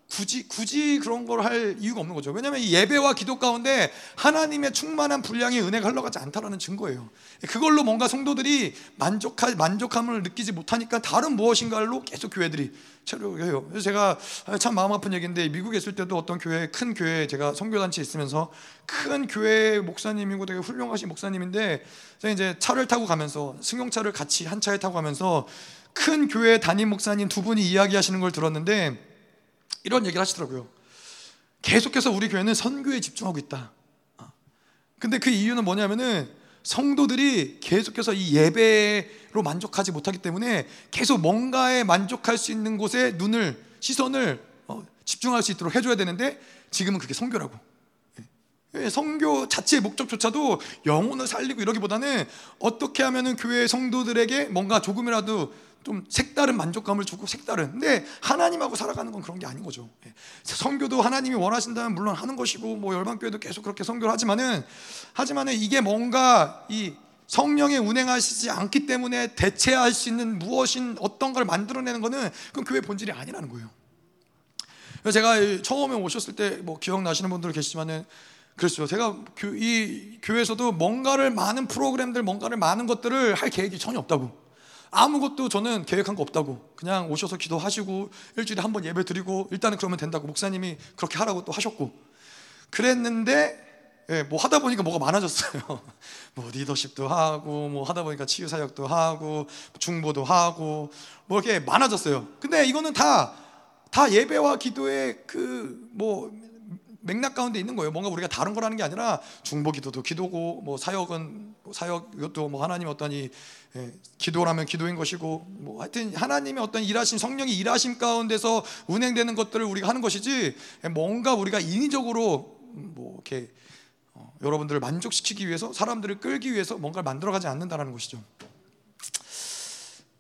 [SPEAKER 1] 굳이 굳이 그런 걸 할 이유가 없는 거죠. 왜냐하면 이 예배와 기도 가운데 하나님의 충만한 분량의 은혜가 흘러가지 않다라는 증거예요. 그걸로 뭔가 성도들이 만족할 만족함을 느끼지 못하니까 다른 무엇인가로 계속 교회들이 체류해요. 그래서 제가 참 마음 아픈 얘기인데 미국에 있을 때도 어떤 교회 큰 교회 제가 선교단체 있으면서 큰 교회 목사님이고 되게 훌륭하신 목사님인데 제가 이제 차를 타고 가면서 승용차를 같이 한 차에 타고 가면서 큰 교회 담임 목사님 두 분이 이야기하시는 걸 들었는데 이런 얘기를 하시더라고요. 계속해서 우리 교회는 선교에 집중하고 있다. 아. 근데 그 이유는 뭐냐면은 성도들이 계속해서 이 예배로 만족하지 못하기 때문에 계속 뭔가에 만족할 수 있는 곳에 눈을 시선을 어, 집중할 수 있도록 해줘야 되는데 지금은 그게 성교라고. 예, 성교 자체의 목적조차도 영혼을 살리고 이러기보다는 어떻게 하면은 교회 성도들에게 뭔가 조금이라도 좀 색다른 만족감을 주고 색다른. 근데 하나님하고 살아가는 건 그런 게 아닌 거죠. 예. 성교도 하나님이 원하신다면 물론 하는 것이고 뭐 열방교회도 계속 그렇게 성교를 하지만은 하지만은 이게 뭔가 이 성령의 운행하시지 않기 때문에 대체할 수 있는 무엇인 어떤 걸 만들어내는 거는 그건 교회 본질이 아니라는 거예요. 제가 처음에 오셨을 때 뭐 기억나시는 분들 계시지만은 그렇죠. 제가 이 교회에서도 뭔가를 많은 프로그램들, 뭔가를 많은 것들을 할 계획이 전혀 없다고. 아무것도 저는 계획한 거 없다고 그냥 오셔서 기도하시고 일주일에 한 번 예배 드리고 일단은 그러면 된다고 목사님이 그렇게 하라고 또 하셨고 그랬는데 예, 뭐 하다 보니까 뭐가 많아졌어요. 뭐 리더십도 하고 뭐 하다 보니까 치유 사역도 하고 중보도 하고 뭐 이렇게 많아졌어요. 근데 이거는 다 다 예배와 기도의 그 뭐 맥락 가운데 있는 거예요. 뭔가 우리가 다른 거라는 게 아니라 중보 기도도 기도고 뭐 사역은 뭐 사역 이것도 뭐 하나님 어떤 이 예, 기도라면 기도인 것이고 뭐 하여튼 하나님의 어떤 일하신 성령이 일하심 가운데서 운행되는 것들을 우리가 하는 것이지 뭔가 우리가 인위적으로 뭐 이렇게 어, 여러분들을 만족시키기 위해서 사람들을 끌기 위해서 뭔가를 만들어가지 않는다라는 것이죠.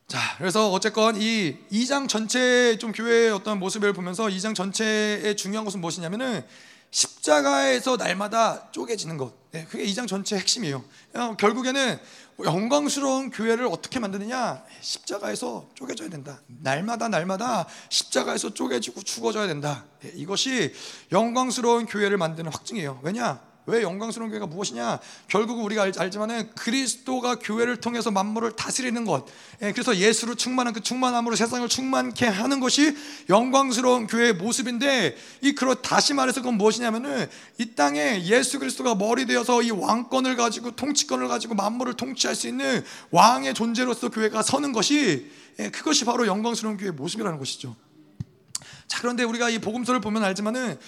[SPEAKER 1] 자, 그래서 어쨌건 이 2장 전체 좀 교회의 어떤 모습을 보면서 2장 전체의 중요한 것은 무엇이냐면은 십자가에서 날마다 쪼개지는 것. 네, 그게 이 장 전체 핵심이에요. 어, 결국에는 영광스러운 교회를 어떻게 만드느냐? 십자가에서 쪼개져야 된다. 날마다 날마다 십자가에서 쪼개지고 죽어져야 된다. 네, 이것이 영광스러운 교회를 만드는 확증이에요. 왜냐? 왜 영광스러운 교회가 무엇이냐? 결국 우리가 알, 지만은 그리스도가 교회를 통해서 만물을 다스리는 것. 예, 그래서 예수로 충만한 그 충만함으로 세상을 충만케 하는 것이 영광스러운 교회의 모습인데 이 그러 다시 말해서 그건 무엇이냐면은 이 땅에 예수 그리스도가 머리 되어서 이 왕권을 가지고 통치권을 가지고 만물을 통치할 수 있는 왕의 존재로서 교회가 서는 것이 예, 그것이 바로 영광스러운 교회의 모습이라는 것이죠. 자 그런데 우리가 이 복음서를 보면 알지만은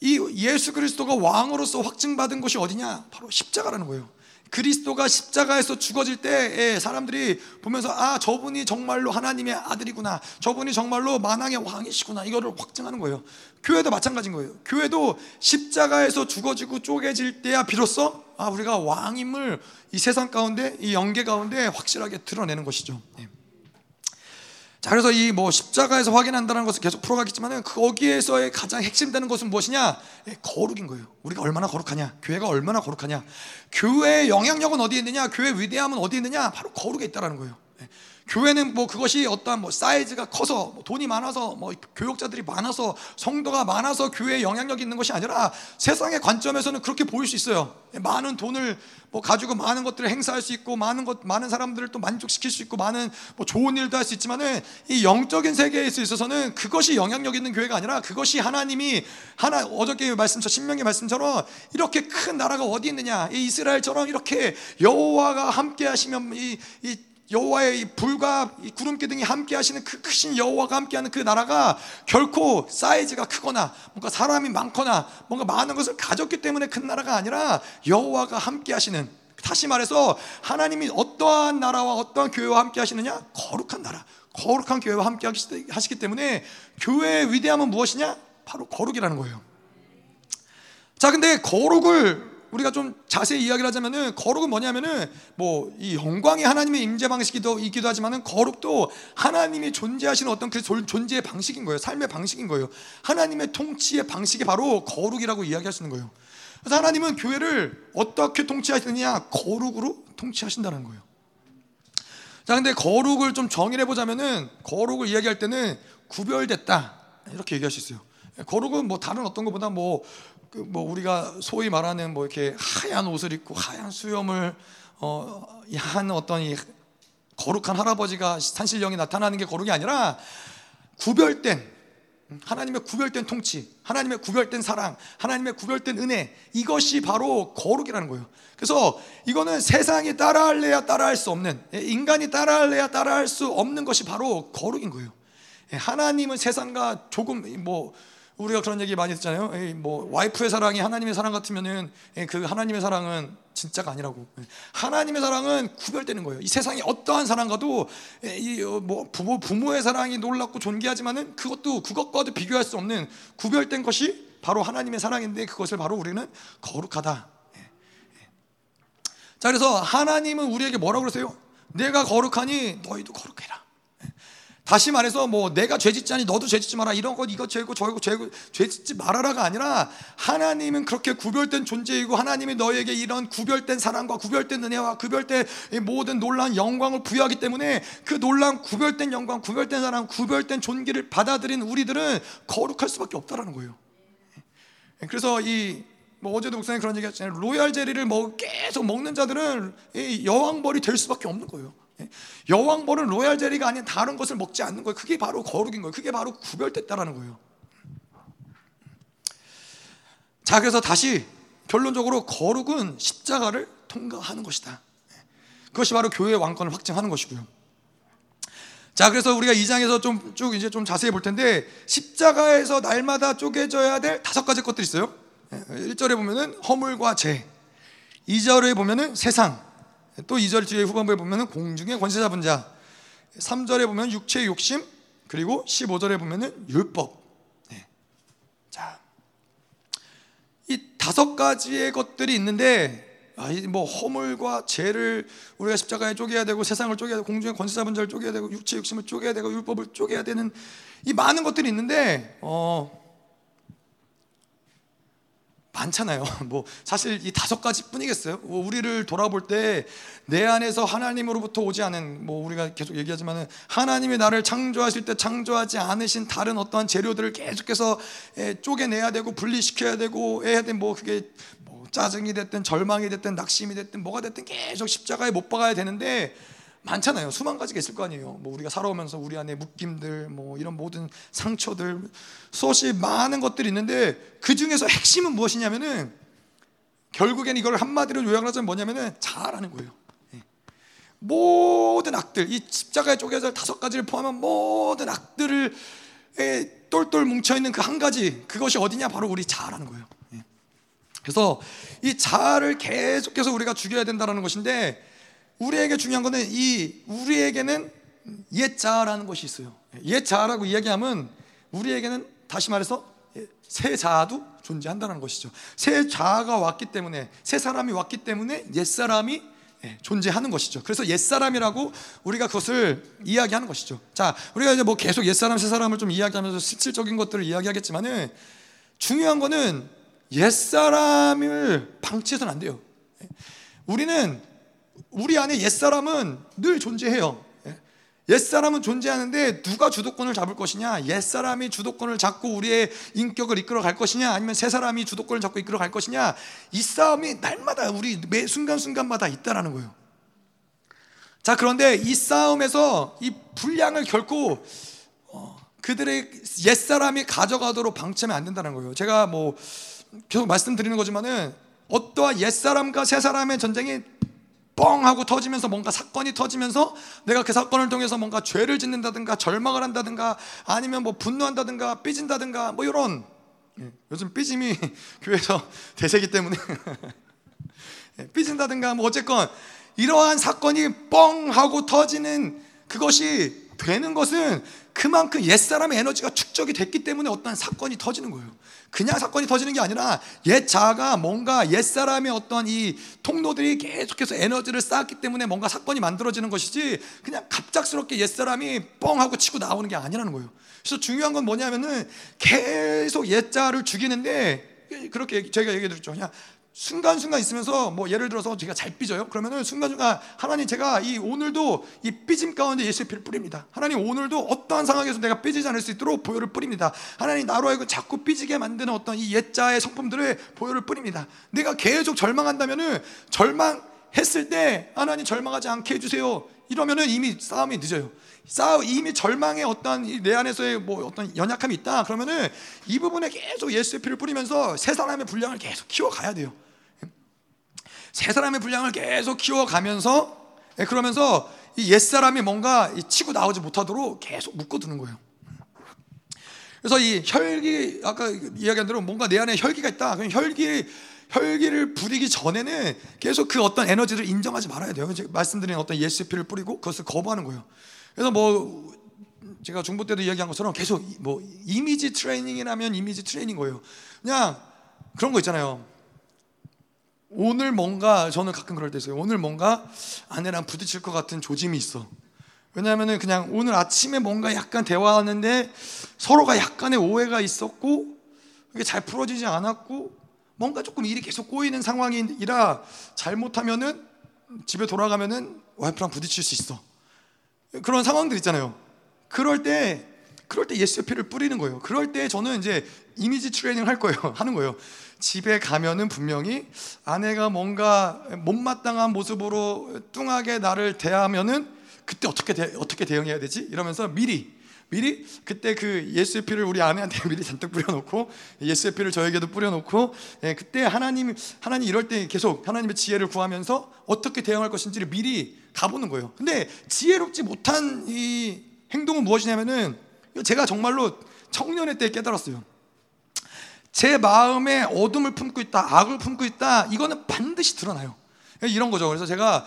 [SPEAKER 1] 이 예수 그리스도가 왕으로서 확증받은 것이 어디냐? 바로 십자가라는 거예요. 그리스도가 십자가에서 죽어질 때 사람들이 보면서 아 저분이 정말로 하나님의 아들이구나 저분이 정말로 만왕의 왕이시구나 이거를 확증하는 거예요 교회도 마찬가지인 거예요 교회도 십자가에서 죽어지고 쪼개질 때야 비로소 아 우리가 왕임을 이 세상 가운데 이 영계 가운데 확실하게 드러내는 것이죠 네. 자 그래서 이 뭐 십자가에서 확인한다는 것을 계속 풀어가겠지만은 거기에서의 가장 핵심되는 것은 무엇이냐? 예, 거룩인 거예요. 우리가 얼마나 거룩하냐? 교회가 얼마나 거룩하냐? 교회의 영향력은 어디에 있느냐? 교회의 위대함은 어디에 있느냐? 바로 거룩에 있다라는 거예요. 예. 교회는 뭐 그것이 어떠한 뭐 사이즈가 커서 뭐 돈이 많아서 뭐 교역자들이 많아서 성도가 많아서 교회에 영향력이 있는 것이 아니라 세상의 관점에서는 그렇게 보일 수 있어요. 많은 돈을 뭐 가지고 많은 것들을 행사할 수 있고 많은 것 많은 사람들을 또 만족시킬 수 있고 많은 뭐 좋은 일도 할 수 있지만은 이 영적인 세계에 있어서는 그것이 영향력 있는 교회가 아니라 그것이 하나님이 하나 어저께 말씀처럼 신명의 말씀처럼 이렇게 큰 나라가 어디 있느냐 이 이스라엘처럼 이렇게 여호와가 함께 하시면 이, 이 여호와의 불과 구름 기둥이 함께 하시는 그 크신 여호와가 함께하는 그 나라가 결코 사이즈가 크거나 뭔가 사람이 많거나 뭔가 많은 것을 가졌기 때문에 큰 나라가 아니라 여호와가 함께 하시는 다시 말해서 하나님이 어떠한 나라와 어떠한 교회와 함께 하시느냐? 거룩한 나라 거룩한 교회와 함께 하시기 때문에 교회의 위대함은 무엇이냐? 바로 거룩이라는 거예요. 자 근데 거룩을 우리가 좀 자세히 이야기를 하자면은 거룩은 뭐냐면은 뭐 이 영광이 하나님의 임재 방식이기도 있기도 하지만은 거룩도 하나님이 존재하시는 어떤 그 존재의 방식인 거예요. 삶의 방식인 거예요. 하나님의 통치의 방식이 바로 거룩이라고 있는 거예요. 그래서 하나님은 교회를 어떻게 통치하시느냐? 거룩으로 통치하신다는 거예요. 자, 근데 거룩을 좀 정의해 보자면은 거룩을 이야기할 때는 구별됐다 이렇게 얘기할 수 있어요. 거룩은 뭐 다른 어떤 것보다 뭐 그 뭐 우리가 소위 말하는 뭐 이렇게 하얀 옷을 입고 하얀 수염을 어, 한 어떤 이 거룩한 할아버지가 산신령이 나타나는 게 거룩이 아니라 구별된 하나님의 구별된 통치, 하나님의 구별된 사랑, 하나님의 구별된 은혜 이것이 바로 거룩이라는 거예요. 그래서 이거는 세상이 따라할래야 따라할 수 없는 예, 인간이 따라할래야 따라할 수 없는 것이 바로 거룩인 거예요. 예, 하나님은 세상과 조금 뭐 우리가 그런 얘기 많이 듣잖아요. 에이, 뭐 와이프의 사랑이 하나님의 사랑 같으면은 에이, 그 하나님의 사랑은 진짜가 아니라고. 하나님의 사랑은 구별되는 거예요. 이 세상에 어떠한 사랑과도 이뭐 어, 부모 부모의 사랑이 놀랍고 존귀하지만은 그것도 그것과도 비교할 수 없는 구별된 것이 바로 하나님의 사랑인데 그것을 바로 우리는 거룩하다. 예, 예. 자 그래서 하나님은 우리에게 뭐라고 그러세요? 내가 거룩하니 너희도 거룩해라. 다시 말해서 뭐 내가 죄 짓지 않니 너도 죄 짓지 마라. 이런 것 이거 죄고 저거 죄고 죄 짓지 말아라가 아니라 하나님은 그렇게 구별된 존재이고 하나님이 너에게 이런 구별된 사랑과 구별된 은혜와 구별된 모든 놀라운 영광을 부여하기 때문에 그 놀라운 구별된 영광 구별된 사랑 구별된 존귀를 받아들인 우리들은 거룩할 수밖에 없다라는 거예요. 그래서 이 뭐 어제도 목사님 그런 얘기 했잖아요. 로얄 제리를 먹, 계속 먹는 자들은 여왕벌이 될 수밖에 없는 거예요 여왕벌은 로얄 제리가 아닌 다른 것을 먹지 않는 거예요. 그게 바로 거룩인 거예요. 그게 바로 구별됐다라는 거예요. 자, 그래서 다시 결론적으로 거룩은 십자가를 통과하는 것이다. 그것이 바로 교회의 왕권을 확증하는 것이고요. 자, 그래서 우리가 이 장에서 좀 쭉 이제 좀 자세히 볼 텐데 십자가에서 날마다 쪼개져야 될 다섯 가지 것들이 있어요. 1절에 보면은 허물과 죄. 2절에 보면은 세상. 또 2절 뒤에 후반부에 보면 공중의 권세 잡은 자 3절에 보면 육체의 욕심 그리고 15절에 보면 율법 네. 자, 이 다섯 가지의 것들이 있는데 아, 뭐 허물과 죄를 우리가 십자가에 쪼개야 되고 세상을 쪼개야 되고 공중의 권세 잡은 자를 쪼개야 되고 육체 욕심을 쪼개야 되고 율법을 쪼개야 되는 이 많은 것들이 있는데 어, 많잖아요. 뭐 사실 이 다섯 가지 뿐이겠어요. 뭐 우리를 돌아볼 때 내 안에서 하나님으로부터 오지 않은 뭐 우리가 계속 얘기하지만은 하나님이 나를 창조하실 때 창조하지 않으신 다른 어떠한 재료들을 계속해서 쪼개내야 되고 분리시켜야 되고 해야 돼뭐 그게 뭐 짜증이 됐든 절망이 됐든 낙심이 됐든 뭐가 됐든 계속 십자가에 못 박아야 되는데 많잖아요. 수만 가지가 있을 거 아니에요. 뭐 우리가 살아오면서 우리 안에 묶임들, 뭐 이런 모든 상처들, 수없이 많은 것들이 있는데 그 중에서 핵심은 무엇이냐면은 결국엔 이걸 한마디로 요약을 하자면 뭐냐면은 잘하는 거예요. 예. 모든 악들, 이 십자가에 쪼개져 다섯 가지를 포함한 모든 악들을 똘똘 뭉쳐 있는 그 한 가지 그것이 어디냐 바로 우리 자아라는 거예요. 예. 그래서 이 자아를 계속해서 우리가 죽여야 된다는 것인데 우리에게 중요한 것은 이 우리에게는 옛 자아라는 것이 있어요. 옛 자아라고 이야기하면 우리에게는 다시 말해서 새 자아도 존재한다는 것이죠. 새 자아가 왔기 때문에 새 사람이 왔기 때문에 옛 사람이 예, 존재하는 것이죠. 그래서 옛 사람이라고 우리가 그것을 이야기하는 것이죠. 자, 우리가 이제 뭐 계속 옛 사람, 새 사람을 좀 이야기하면서 실질적인 것들을 이야기하겠지만은 중요한 거는 옛 사람을 방치해서는 안 돼요. 예. 우리는 우리 안에 옛사람은 늘 존재해요. 예. 옛사람은 존재하는데 누가 주도권을 잡을 것이냐? 옛사람이 주도권을 잡고 우리의 인격을 이끌어 갈 것이냐? 아니면 새 사람이 주도권을 잡고 이끌어 갈 것이냐? 이 싸움이 날마다 우리 매 순간순간마다 있다라는 거예요. 자, 그런데 이 싸움에서 이 분량을 결코 어, 그들의 옛사람이 가져가도록 방치하면 안 된다는 거예요. 제가 뭐 계속 말씀드리는 거지만은 어떠한 옛사람과 새사람의 전쟁이 뻥 하고 터지면서 뭔가 사건이 터지면서 내가 그 사건을 통해서 뭔가 죄를 짓는다든가 절망을 한다든가 아니면 뭐 분노한다든가 삐진다든가 뭐 이런 예, 요즘 삐짐이 교회에서 대세기 때문에 예, 삐진다든가 뭐 어쨌건 이러한 사건이 뻥 하고 터지는 그것이 되는 것은 그만큼 옛사람의 에너지가 축적이 됐기 때문에 어떤 사건이 터지는 거예요. 그냥 사건이 터지는 게 아니라 옛 자가 뭔가 옛사람의 어떤 이 통로들이 계속해서 에너지를 쌓았기 때문에 뭔가 사건이 만들어지는 것이지 그냥 갑작스럽게 옛사람이 뻥 하고 치고 나오는 게 아니라는 거예요. 그래서 중요한 건 뭐냐면은 계속 옛자를 죽이는데 그렇게 저희가 얘기해 드렸죠. 그냥 순간순간 있으면서 뭐 예를 들어서 제가 잘 삐져요. 그러면은 순간순간 하나님 제가 이 오늘도 이 삐짐 가운데 예수의 피를 뿌립니다. 하나님 오늘도 어떠한 상황에서 내가 삐지지 않을 수 있도록 보혈을 뿌립니다. 하나님 나로 하여금 자꾸 삐지게 만드는 어떤 이 옛자의 성품들을 보혈을 뿌립니다. 내가 계속 절망한다면은 절망했을 때 하나님 절망하지 않게 해주세요. 이러면은 이미 싸움이 늦어요. 싸우 이미 절망의 어떤 내 안에서의 뭐 어떤 연약함이 있다. 그러면은 이 부분에 계속 예수의 피를 뿌리면서 새 사람의 분량을 계속 키워가야 돼요. 세 사람의 분량을 계속 키워가면서 예, 그러면서 이 옛사람이 뭔가 치고 나오지 못하도록 계속 묶어두는 거예요. 그래서 이 혈기 아까 이야기한 대로 뭔가 내 안에 혈기가 있다. 그럼 혈기 혈기를 부리기 전에는 계속 그 어떤 에너지를 인정하지 말아야 돼요. 말씀드린 어떤 예수 피를 뿌리고 그것을 거부하는 거예요. 그래서 뭐 제가 중보 때도 이야기한 것처럼 계속 뭐 이미지 트레이닝이라면 이미지 트레이닝 거예요. 그냥 그런 거 있잖아요. 오늘 뭔가 저는 가끔 그럴 때 있어요. 오늘 뭔가 아내랑 부딪힐 것 같은 조짐이 있어. 왜냐하면 그냥 오늘 아침에 뭔가 약간 대화하는데 서로가 약간의 오해가 있었고 그게 잘 풀어지지 않았고 뭔가 조금 일이 계속 꼬이는 상황이라 잘못하면은 집에 돌아가면은 와이프랑 부딪힐 수 있어. 그런 상황들 있잖아요. 그럴 때 그럴 때 예수의 피를 뿌리는 거예요. 그럴 때 저는 이제 이미지 트레이닝을 할 거예요. 하는 거예요. 집에 가면은 분명히 아내가 뭔가 못마땅한 모습으로 뚱하게 나를 대하면은 그때 어떻게 대, 어떻게 대응해야 되지? 이러면서 미리 미리 그때 그 예수의 피를 우리 아내한테 미리 잔뜩 뿌려놓고 예수의 피를 저에게도 뿌려놓고 예, 그때 하나님 하나님 이럴 때 계속 하나님의 지혜를 구하면서 어떻게 대응할 것인지를 미리 가보는 거예요. 근데 지혜롭지 못한 이 행동은 무엇이냐면은 제가 정말로 청년의 때 깨달았어요. 제 마음에 어둠을 품고 있다, 악을 품고 있다, 이거는 반드시 드러나요. 이런 거죠. 그래서 제가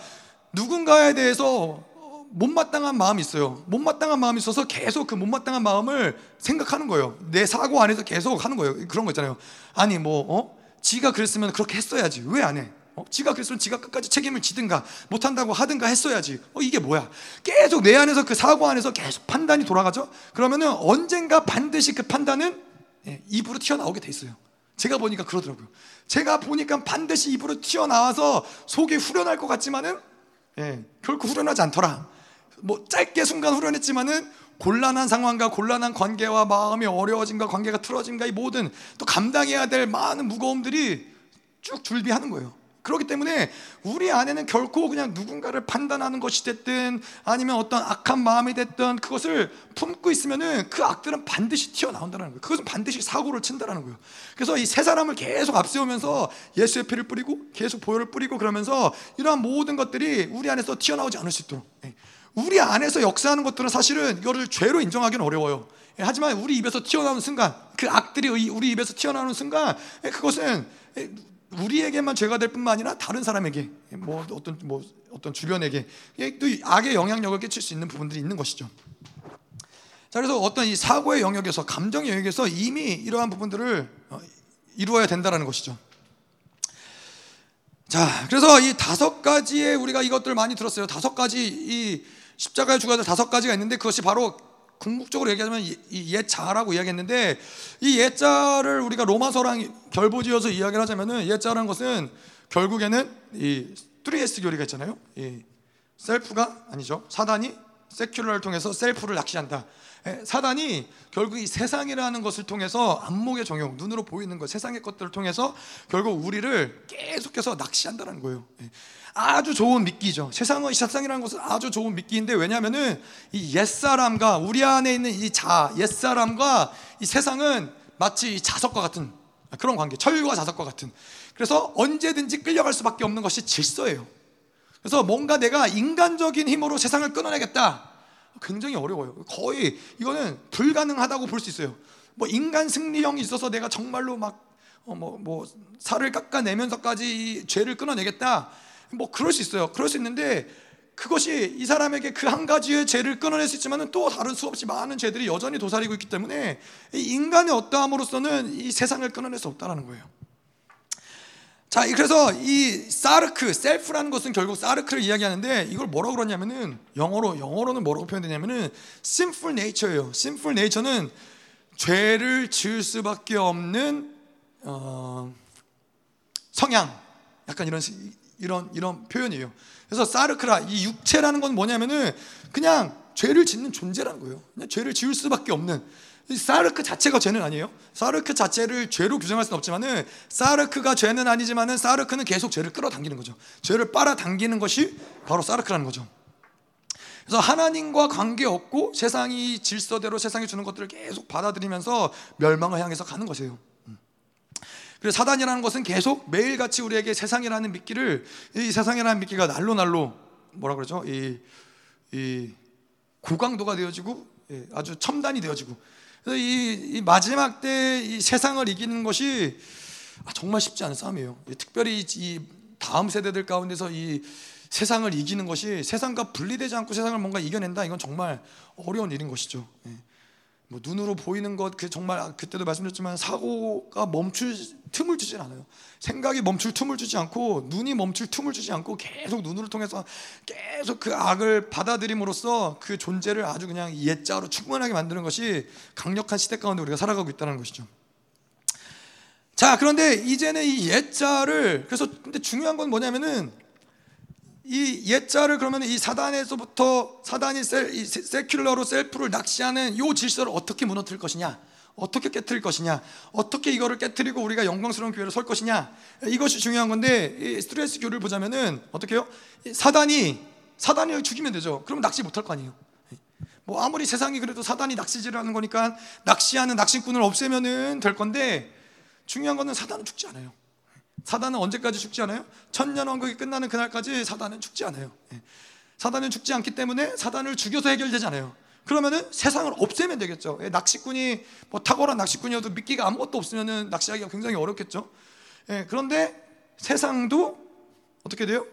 [SPEAKER 1] 누군가에 대해서 못마땅한 마음이 있어요. 못마땅한 마음이 있어서 계속 그 못마땅한 마음을 생각하는 거예요. 내 사고 안에서 계속 하는 거예요. 그런 거 있잖아요. 아니 뭐 어? 지가 그랬으면 그렇게 했어야지. 왜 안 해? 어? 지가 그랬으면 지가 끝까지 책임을 지든가 못한다고 하든가 했어야지. 어 이게 뭐야? 계속 내 안에서 그 사고 안에서 계속 판단이 돌아가죠. 그러면은 언젠가 반드시 그 판단은 예, 입으로 튀어나오게 돼 있어요. 제가 보니까 그러더라고요. 제가 보니까 반드시 입으로 튀어나와서 속이 후련할 것 같지만은 예, 결코 후련하지 않더라. 뭐 짧게 순간 후련했지만은 곤란한 상황과 곤란한 관계와 마음이 어려워진과 관계가 틀어진과 이 모든 또 감당해야 될 많은 무거움들이 쭉 줄비하는 거예요. 그렇기 때문에 우리 안에는 결코 그냥 누군가를 판단하는 것이 됐든 아니면 어떤 악한 마음이 됐든 그것을 품고 있으면은 그 악들은 반드시 튀어나온다는 거예요. 그것은 반드시 사고를 친다는 거예요. 그래서 이 세 사람을 계속 앞세우면서 예수의 피를 뿌리고 계속 보혈을 뿌리고 그러면서 이러한 모든 것들이 우리 안에서 튀어나오지 않을 수 있도록 예. 우리 안에서 역사하는 것들은 사실은 이거를 죄로 인정하기는 어려워요. 예, 하지만 우리 입에서 튀어나오는 순간 그 악들이 우리 입에서 튀어나오는 순간 예, 그것은 우리에게만 죄가 될 뿐만 아니라 다른 사람에게 뭐 어떤 뭐 어떤 주변에게 또 악의 영향력을 끼칠 수 있는 부분들이 있는 것이죠. 자 그래서 어떤 이 사고의 영역에서 감정의 영역에서 이미 이러한 부분들을 어, 이루어야 된다라는 것이죠. 자, 그래서 이 다섯 가지의 우리가 이것들 많이 들었어요. 다섯 가지 이 십자가의 주가들 다섯 가지가 있는데 그것이 바로 궁극적으로 얘기하자면 이 옛자라고 이야기했는데 이 옛자를 우리가 로마서랑 결부지어서 이야기를 하자면은 옛자라는 것은 결국에는 이 3S 교리가 있잖아요. 이 셀프가 아니죠. 사단이 세큐러를 통해서 셀프를 낚시한다. 예, 사단이 결국 이 세상이라는 것을 통해서 안목의 정용, 눈으로 보이는 것, 세상의 것들을 통해서 결국 우리를 계속해서 낚시한다는 거예요. 예, 아주 좋은 미끼죠. 세상은 세상이라는 것은 아주 좋은 미끼인데 왜냐하면은 이 옛사람과 우리 안에 있는 이 자, 옛사람과 이 세상은 마치 자석과 같은 그런 관계, 철과 자석과 같은. 그래서 언제든지 끌려갈 수밖에 없는 것이 질서예요. 그래서 뭔가 내가 인간적인 힘으로 세상을 끊어내겠다. 굉장히 어려워요. 거의 이거는 불가능하다고 볼 수 있어요. 뭐 인간 승리형이 있어서 내가 정말로 막 어, 뭐, 뭐 살을 깎아내면서까지 죄를 끊어내겠다. 뭐 그럴 수 있어요. 그럴 수 있는데 그것이 이 사람에게 그 한 가지의 죄를 끊어낼 수 있지만은 또 다른 수없이 많은 죄들이 여전히 도사리고 있기 때문에 인간의 어떠함으로서는 이 세상을 끊어낼 수 없다라는 거예요. 자, 그래서 이 사르크, 셀프라는 것은 결국 사르크를 이야기하는데 이걸 뭐라고 그러냐면은 영어로 영어로는 뭐라고 표현되냐면은 sinful nature예요. sinful nature는 죄를 지을 수밖에 없는 어, 성향, 약간 이런 이런 이런 표현이에요. 그래서 사르크라 이 육체라는 건 뭐냐면은 그냥 죄를 짓는 존재라는 거예요. 그냥 죄를 지을 수밖에 없는 사르크 자체가 죄는 아니에요. 사르크 자체를 죄로 규정할 수는 없지만은 사르크가 죄는 아니지만은 사르크는 계속 죄를 끌어당기는 거죠. 죄를 빨아당기는 것이 바로 사르크라는 거죠. 그래서 하나님과 관계 없고 세상이 질서대로 세상이 주는 것들을 계속 받아들이면서 멸망을 향해서 가는 것이에요. 음. 그래서 사단이라는 것은 계속 매일같이 우리에게 세상이라는 미끼를 이 세상이라는 미끼가 날로 날로 뭐라 그러죠? 이, 이 고강도가 되어지고 예, 아주 첨단이 되어지고 이, 이 마지막 때 이 세상을 이기는 것이 아, 정말 쉽지 않은 싸움이에요. 특별히 이 다음 세대들 가운데서 이 세상을 이기는 것이 세상과 분리되지 않고 세상을 뭔가 이겨낸다. 이건 정말 어려운 일인 것이죠. 예. 뭐 눈으로 보이는 것, 그 정말 그때도 말씀드렸지만 사고가 멈출 틈을 주지 않아요. 생각이 멈출 틈을 주지 않고 눈이 멈출 틈을 주지 않고 계속 눈으로 통해서 계속 그 악을 받아들임으로써 그 존재를 아주 그냥 옛자로 충분하게 만드는 것이 강력한 시대 가운데 우리가 살아가고 있다는 것이죠. 자, 그런데 이제는 이 옛자를 그래서 근데 중요한 건 뭐냐면은 이 옛자를 그러면 이 사단에서부터 사단이 셀, 이 세큘러로 셀프를 낚시하는 이 질서를 어떻게 무너뜨릴 것이냐? 어떻게 깨뜨릴 것이냐? 어떻게 이거를 깨뜨리고 우리가 영광스러운 교회를 설 것이냐? 이것이 중요한 건데 이 스트레스 교를 보자면은 어떻게 해요? 사단이 사단이 죽이면 되죠. 그러면 낚시 못할 거 아니에요. 뭐 아무리 세상이 그래도 사단이 낚시질을 하는 거니까 낚시하는 낚시꾼을 없애면은 될 건데 중요한 거는 사단은 죽지 않아요 사단은 언제까지 죽지 않아요? 천년 왕국이 끝나는 그날까지 사단은 죽지 않아요. 예. 사단은 죽지 않기 때문에 사단을 죽여서 해결되잖아요. 그러면은 세상을 없애면 되겠죠. 예, 낚시꾼이 뭐 탁월한 낚시꾼이어도 미끼가 아무것도 없으면은 낚시하기가 굉장히 어렵겠죠. 예, 그런데 세상도 어떻게 돼요?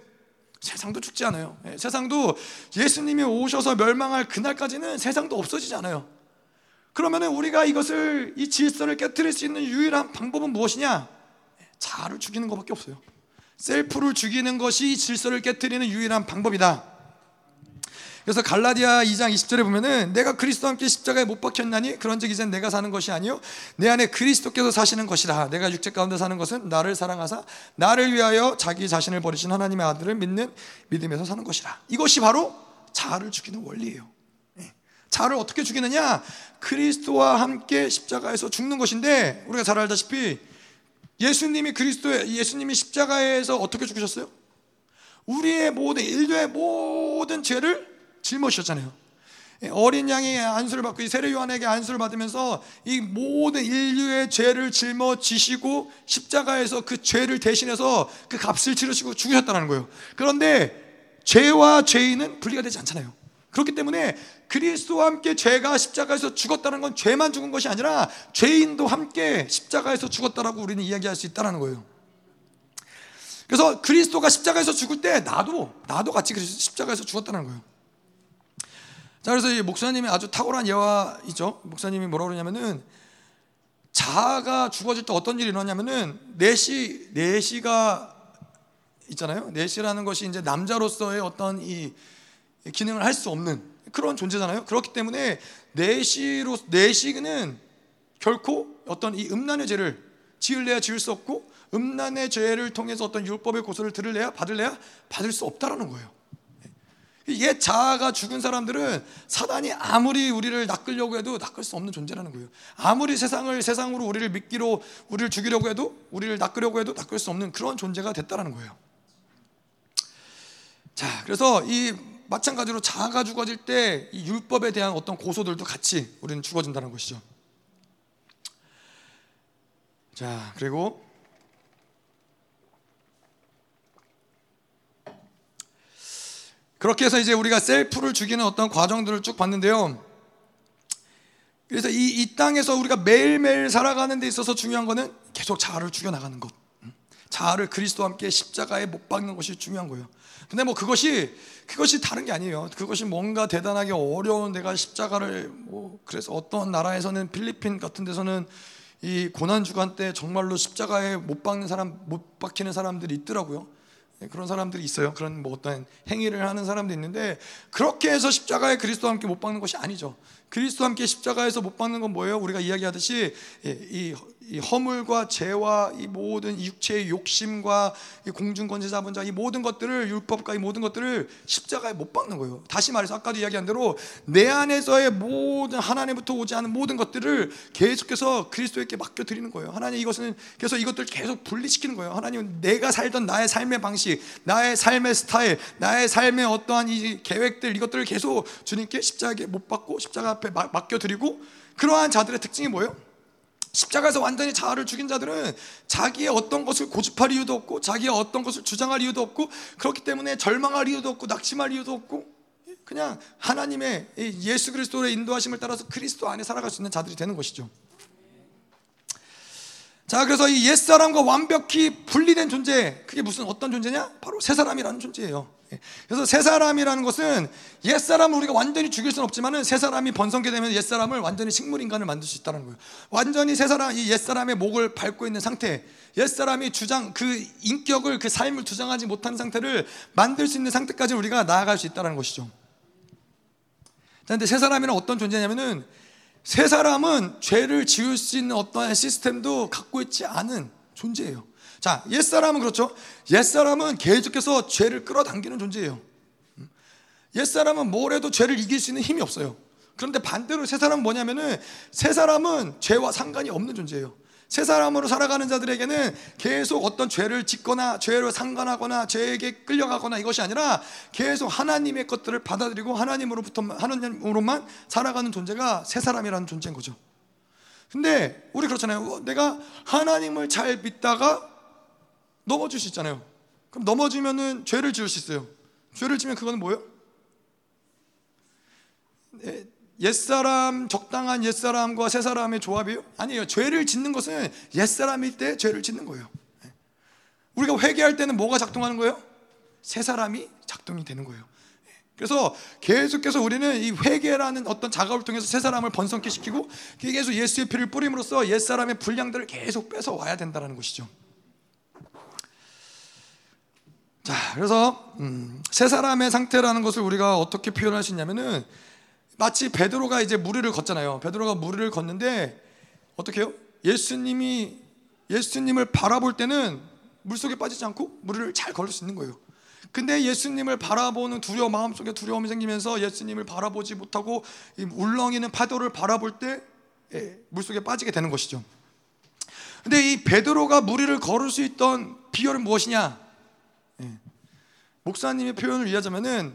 [SPEAKER 1] 세상도 죽지 않아요. 세상도 예수님이 오셔서 멸망할 그날까지는 세상도 없어지지 않아요. 그러면은 우리가 이것을 이 질서를 깨뜨릴 수 있는 유일한 방법은 무엇이냐? 자아를 죽이는 것밖에 없어요. 셀프를 죽이는 것이 질서를 깨뜨리는 유일한 방법이다. 그래서 갈라디아 2장 20절에 보면은 내가 그리스도와 함께 십자가에 못 박혔나니 그런즉 이젠 내가 사는 것이 아니요 내 안에 그리스도께서 사시는 것이라 내가 육체 가운데 사는 것은 나를 사랑하사 나를 위하여 자기 자신을 버리신 하나님의 아들을 믿는 믿음에서 사는 것이라 이것이 바로 자아를 죽이는 원리예요 예. 자아를 어떻게 죽이느냐 그리스도와 함께 십자가에서 죽는 것인데 우리가 잘 알다시피 예수님이 그리스도의 예수님이 십자가에서 어떻게 죽으셨어요? 우리의 모든 인류의 모든 죄를 짊어지셨잖아요. 어린 양이 안수를 받고 이 세례 요한에게 안수를 받으면서 이 모든 인류의 죄를 짊어지시고 십자가에서 그 죄를 대신해서 그 값을 치르시고 죽으셨다는 거예요. 그런데 죄와 죄인은 분리가 되지 않잖아요. 그렇기 때문에 그리스도와 함께 죄가 십자가에서 죽었다는 건 죄만 죽은 것이 아니라 죄인도 함께 십자가에서 죽었다라고 우리는 이야기할 수 있다는 거예요. 그래서 그리스도가 십자가에서 죽을 때 나도 나도 같이 십자가에서 죽었다는 거예요. 자 그래서 이 목사님이 아주 탁월한 예화이죠. 목사님이 뭐라 그러냐면은 자아가 죽어질 때 어떤 일이 일어나냐면은 내시 내시가 있잖아요. 내시라는 것이 이제 남자로서의 어떤 이 기능을 할 수 없는 그런 존재잖아요. 그렇기 때문에 내시로 내시는 결코 어떤 이 음란의 죄를 지을래야 지을 수 없고 음란의 죄를 통해서 어떤 율법의 고소를 들을래야 받을래야 받을 수 없다라는 거예요. 옛 자아가 죽은 사람들은 사단이 아무리 우리를 낚으려고 해도 낚을 수 없는 존재라는 거예요. 아무리 세상을 세상으로 우리를 믿기로 우리를 죽이려고 해도 우리를 낚으려고 해도 낚을 수 없는 그런 존재가 됐다라는 거예요. 자, 그래서 이 마찬가지로 자아가 죽어질 때 이 율법에 대한 어떤 고소들도 같이 우리는 죽어진다는 것이죠. 자, 그리고 그렇게 해서 이제 우리가 셀프를 죽이는 어떤 과정들을 쭉 봤는데요. 그래서 이, 이 땅에서 우리가 매일매일 살아가는 데 있어서 중요한 거는 계속 자아를 죽여나가는 것. 음. 자아를 그리스도와 함께 십자가에 못 박는 것이 중요한 거예요. 근데 뭐 그것이 그것이 다른 게 아니에요. 그것이 뭔가 대단하게 어려운 내가 십자가를 뭐 그래서 어떤 나라에서는 필리핀 같은 데서는 이 고난 주간 때 정말로 십자가에 못 박는 사람 못 박히는 사람들이 있더라고요. 네, 그런 사람들이 있어요. 그런 뭐 어떤 행위를 하는 사람도 있는데 그렇게 해서 십자가에 그리스도와 함께 못 박는 것이 아니죠. 그리스도와 함께 십자가에서 못 박는 건 뭐예요? 우리가 이야기하듯이 이, 이 허물과 죄와 이 모든 육체의 욕심과 이 공중권세 자본자 이 모든 것들을 율법과 이 모든 것들을 십자가에 못 박는 거예요. 다시 말해서 아까도 이야기한 대로 내 안에서의 모든 하나님부터 오지 않은 모든 것들을 계속해서 그리스도에게 맡겨 드리는 거예요. 하나님 이것은 그래서 이것들 계속 분리시키는 거예요. 하나님은 내가 살던 나의 삶의 방식, 나의 삶의 스타일, 나의 삶의 어떠한 이 계획들 이것들을 계속 주님께 십자가에 못 박고 십자가 앞에 맡겨 드리고 그러한 자들의 특징이 뭐예요? 십자가에서 완전히 자아를 죽인 자들은 자기의 어떤 것을 고집할 이유도 없고 자기의 어떤 것을 주장할 이유도 없고 그렇기 때문에 절망할 이유도 없고 낙심할 이유도 없고 그냥 하나님의 예수 그리스도의 인도하심을 따라서 그리스도 안에 살아갈 수 있는 자들이 되는 것이죠. 자, 그래서 이 옛사람과 완벽히 분리된 존재, 그게 무슨 어떤 존재냐? 바로 새 사람이라는 존재예요. 예. 그래서 새 사람이라는 것은 옛 사람을 우리가 완전히 죽일 수는 없지만은 새 사람이 번성게 되면 옛 사람을 완전히 식물 인간을 만들 수 있다는 거예요. 완전히 새 사람 이옛 사람의 목을 밟고 있는 상태, 옛 사람이 주장 그 인격을 그 삶을 주장하지 못하는 상태를 만들 수 있는 상태까지 우리가 나아갈 수 있다는 것이죠. 그런데 새 사람이란 어떤 존재냐면은 새 사람은 죄를 지을 수 있는 어떠한 시스템도 갖고 있지 않은 존재예요. 자, 옛사람은 그렇죠. 옛사람은 계속해서 죄를 끌어당기는 존재예요. 옛사람은 뭘 해도 죄를 이길 수 있는 힘이 없어요. 그런데 반대로 새 사람은 뭐냐면은 새 사람은 죄와 상관이 없는 존재예요. 새 사람으로 살아가는 자들에게는 계속 어떤 죄를 짓거나 죄로 상관하거나 죄에게 끌려가거나 이것이 아니라 계속 하나님의 것들을 받아들이고 하나님으로부터 하나님으로만 살아가는 존재가 새 사람이라는 존재인 거죠. 근데 우리 그렇잖아요. 내가 하나님을 잘 믿다가 넘어질 수 있잖아요. 그럼 넘어지면은 죄를 지을 수 있어요. 죄를 지면 그거는 뭐예요? 네, 옛사람 적당한 옛사람과 새사람의 조합이에요? 아니에요. 죄를 짓는 것은 옛사람일 때 죄를 짓는 거예요. 네. 우리가 회개할 때는 뭐가 작동하는 거예요? 새사람이 작동이 되는 거예요. 네. 그래서 계속해서 우리는 이 회개라는 어떤 작업을 통해서 새 사람을 번성케 시키고 계속 예수의 피를 뿌림으로써 옛 사람의 분량들을 계속 뺏어 와야 된다는 것이죠. 자, 그래서 음, 세 사람의 상태라는 것을 우리가 어떻게 표현할 수 있냐면은 마치 베드로가 이제 무리를 걷잖아요. 베드로가 무리를 걷는데 어떻게 해요? 예수님이 예수님을 바라볼 때는 물속에 빠지지 않고 무리를 잘 걸을 수 있는 거예요. 근데 예수님을 바라보는 두려움 마음속에 두려움이 생기면서 예수님을 바라보지 못하고 울렁이는 파도를 바라볼 때 예, 물속에 빠지게 되는 것이죠. 근데 이 베드로가 무리를 걸을 수 있던 비결은 무엇이냐? 예. 목사님의 표현을 이해하자면은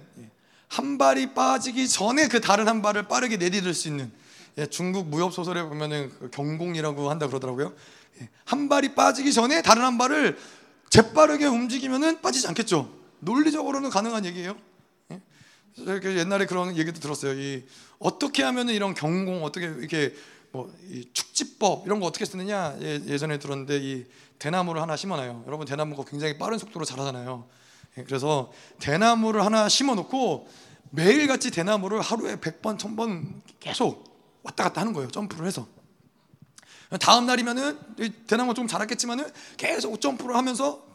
[SPEAKER 1] 한 발이 빠지기 전에 그 다른 한 발을 빠르게 내디딜 수 있는 예, 중국 무협 소설에 보면은 그 경공이라고 한다 그러더라고요. 예, 한 발이 빠지기 전에 다른 한 발을 재빠르게 움직이면은 빠지지 않겠죠. 논리적으로는 가능한 얘기예요. 옛날에 그런 얘기도 들었어요. 이 어떻게 하면은 이런 경공 어떻게 이렇게 뭐이 축지법 이런 거 어떻게 쓰느냐 예, 전에 들었는데 이 대나무를 하나 심어놔요. 여러분 대나무가 굉장히 빠른 속도로 자라잖아요. 예, 그래서 대나무를 하나 심어놓고 매일같이 대나무를 하루에 100번, 1000번 계속 왔다 갔다 하는 거예요. 점프를 해서. 다음 날이면은 대나무가 좀 자랐겠지만은 계속 점프를 하면서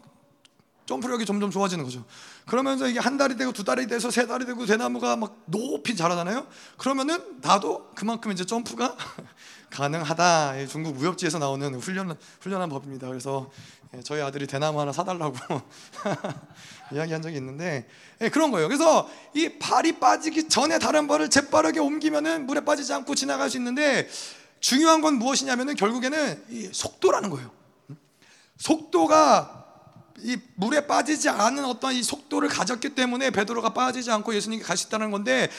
[SPEAKER 1] 점프력이 점점 좋아지는 거죠. 그러면서 이게 한 달이 되고 두 달이 돼서 세 달이 되고 대나무가 막 높이 자라잖아요. 그러면은 나도 그만큼 이제 점프가 가능하다. 중국 무협지에서 나오는 훈련 훈련한 법입니다. 그래서 예, 저희 아들이 대나무 하나 사달라고 이야기한 적이 있는데 예, 그런 거예요. 그래서 이 발이 빠지기 전에 다른 발을 재빠르게 옮기면은 물에 빠지지 않고 지나갈 수 있는데 중요한 건 무엇이냐면은 결국에는 이 속도라는 거예요. 속도가 이 물에 빠지지 않은 어떤 이 속도를 가졌기 때문에 베드로가 빠지지 않고 예수님께 있다는 건데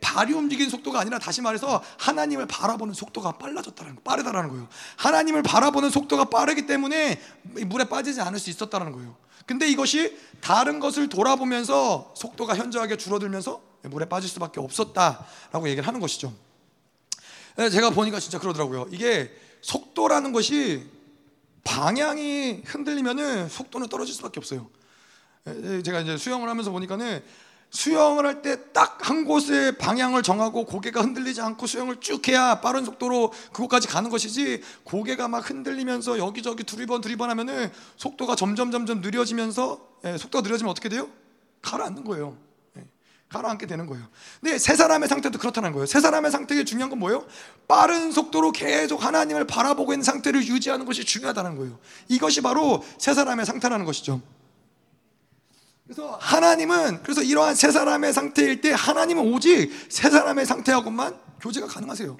[SPEAKER 1] 발이 움직이는 속도가 아니라 다시 말해서 하나님을 바라보는 속도가 빨라졌다는 거, 빠르다라는 거예요. 하나님을 바라보는 속도가 빠르기 때문에 물에 빠지지 않을 수 있었다는 거예요. 근데 이것이 다른 것을 돌아보면서 속도가 현저하게 줄어들면서 물에 빠질 수밖에 없었다라고 얘기를 하는 것이죠. 제가 보니까 진짜 그러더라고요. 이게 속도라는 것이 방향이 흔들리면은 속도는 떨어질 수밖에 없어요. 제가 이제 수영을 하면서 보니까는 수영을 할 때 딱 한 곳에 방향을 정하고 고개가 흔들리지 않고 수영을 쭉 해야 빠른 속도로 그곳까지 가는 것이지 고개가 막 흔들리면서 여기저기 두리번 두리번 하면은 속도가 점점 점점 느려지면서 속도가 느려지면 어떻게 돼요? 가라앉는 거예요. 가라앉게 되는 거예요. 근데 세 사람의 상태도 그렇다는 거예요. 세 사람의 상태에 중요한 건 뭐예요? 빠른 속도로 계속 하나님을 바라보고 있는 상태를 유지하는 것이 중요하다는 거예요. 이것이 바로 세 사람의 상태라는 것이죠. 그래서 하나님은 그래서 이러한 세 사람의 상태일 때 하나님은 오직 세 사람의 상태하고만 교제가 가능하세요.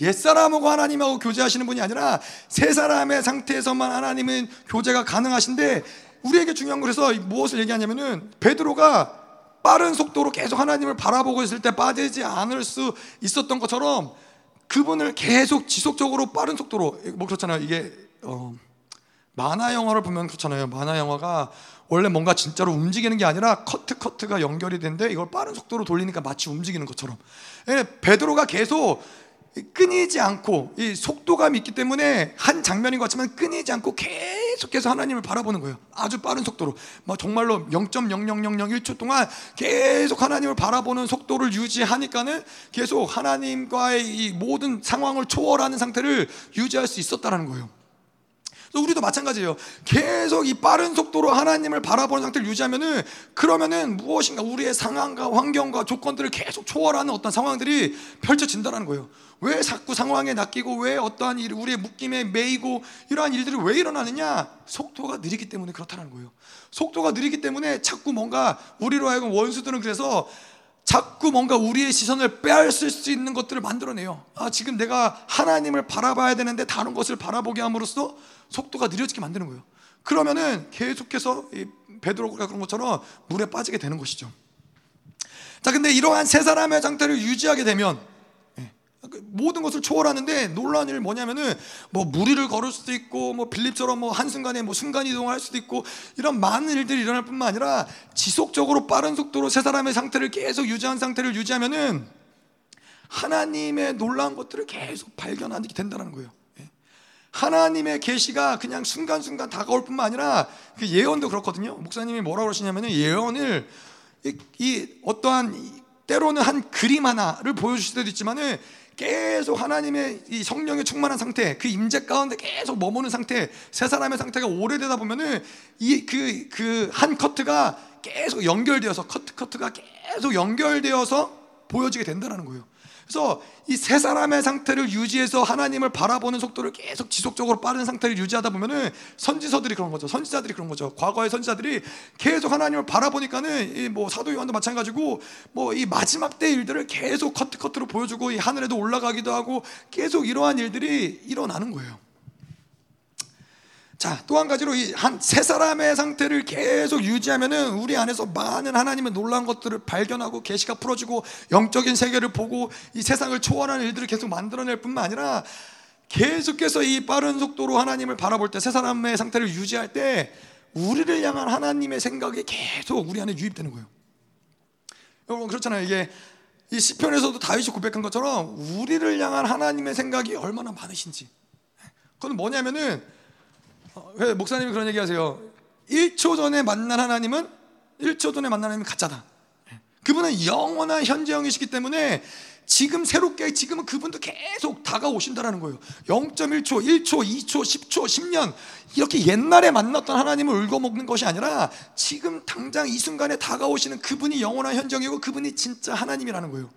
[SPEAKER 1] 옛사람하고 하나님하고 교제하시는 분이 아니라 세 사람의 상태에서만 하나님은 교제가 가능하신데 우리에게 중요한 것에서 무엇을 얘기하냐면은 베드로가 빠른 속도로 계속 하나님을 바라보고 있을 때 빠지지 않을 수 있었던 것처럼 그분을 계속 지속적으로 빠른 속도로 뭐 그렇잖아요. 이게 어, 만화 영화를 보면 그렇잖아요. 만화 영화가 원래 뭔가 진짜로 움직이는 게 아니라 커트 커트가 연결이 되는데 이걸 빠른 속도로 돌리니까 마치 움직이는 것처럼. 예, 베드로가 계속 끊이지 않고 이 속도감이 있기 때문에 한 장면인 것 같지만 끊이지 않고 계속해서 하나님을 바라보는 거예요. 아주 빠른 속도로. 뭐 정말로 0.00001초 동안 계속 하나님을 바라보는 속도를 유지하니까는 계속 하나님과의 이 모든 상황을 초월하는 상태를 유지할 수 있었다는 거예요. 우리도 마찬가지예요. 계속 이 빠른 속도로 하나님을 바라보는 상태를 유지하면은 그러면은 무엇인가 우리의 상황과 환경과 조건들을 계속 초월하는 어떤 상황들이 펼쳐진다는 거예요. 왜 자꾸 상황에 낚이고 왜 어떠한 일, 우리의 묶임에 매이고 이러한 일들이 왜 일어나느냐? 속도가 느리기 때문에 그렇다는 거예요. 속도가 느리기 때문에 자꾸 뭔가 우리로 하여금 원수들은 그래서 자꾸 뭔가 우리의 시선을 빼앗을 수 있는 것들을 만들어내요. 아, 지금 내가 하나님을 바라봐야 되는데 다른 것을 바라보게 함으로써 속도가 느려지게 만드는 거예요. 그러면은 계속해서 베드로가 그런 것처럼 물에 빠지게 되는 것이죠. 자, 근데 이러한 세 사람의 상태를 유지하게 되면 예, 모든 것을 초월하는데 놀라운 일 뭐냐면은 뭐 무리를 걸을 수도 있고 뭐 빌립처럼 뭐 한순간에 뭐 순간 이동할 수도 있고 이런 많은 일들이 일어날 뿐만 아니라 지속적으로 빠른 속도로 세 사람의 상태를 계속 유지한 상태를 유지하면은 하나님의 놀라운 것들을 계속 발견하게 된다는 거예요. 하나님의 계시가 그냥 순간순간 다가올 뿐만 아니라 그 예언도 그렇거든요. 목사님이 뭐라고 그러시냐면은 예언을 이, 이 어떠한 때로는 한 그림 하나를 보여주실 때도 있지만은 계속 하나님의 이 성령에 충만한 상태, 그 임재 가운데 계속 머무는 상태, 세 사람의 상태가 오래되다 보면은 이 그 그 한 커트가 계속 연결되어서 커트 커트가 계속 연결되어서 보여지게 된다는 거예요. 그래서 이 세 사람의 상태를 유지해서 하나님을 바라보는 속도를 계속 지속적으로 빠른 상태를 유지하다 보면은 선지서들이 그런 거죠. 선지자들이 그런 거죠. 과거의 선지자들이 계속 하나님을 바라보니까는 이 뭐 사도 요한도 마찬가지고 뭐 이 마지막 때 일들을 계속 커트 커트로 보여주고 이 하늘에도 올라가기도 하고 계속 이러한 일들이 일어나는 거예요. 자, 또 한 가지로 이 한 세 사람의 상태를 계속 유지하면은 우리 안에서 많은 하나님의 놀라운 것들을 발견하고 계시가 풀어지고 영적인 세계를 보고 이 세상을 초월하는 일들을 계속 만들어낼 뿐만 아니라 계속해서 이 빠른 속도로 하나님을 바라볼 때 세 사람의 상태를 유지할 때 우리를 향한 하나님의 생각이 계속 우리 안에 유입되는 거예요. 여러분 그렇잖아요. 이게 이 시편에서도 다윗이 고백한 것처럼 우리를 향한 하나님의 생각이 얼마나 많으신지. 그건 뭐냐면은 어, 목사님이 그런 얘기 하세요. 1초 전에 만난 하나님은 1초 전에 만난 하나님은 가짜다. 그분은 영원한 현재형이시기 때문에 지금 새롭게 지금은 그분도 계속 다가오신다라는 거예요. 0.1초, 1초, 2초, 10초, 10년 이렇게 옛날에 만났던 하나님을 울거먹는 것이 아니라 지금 당장 이 순간에 다가오시는 그분이 영원한 현정이고 그분이 진짜 하나님이라는 거예요.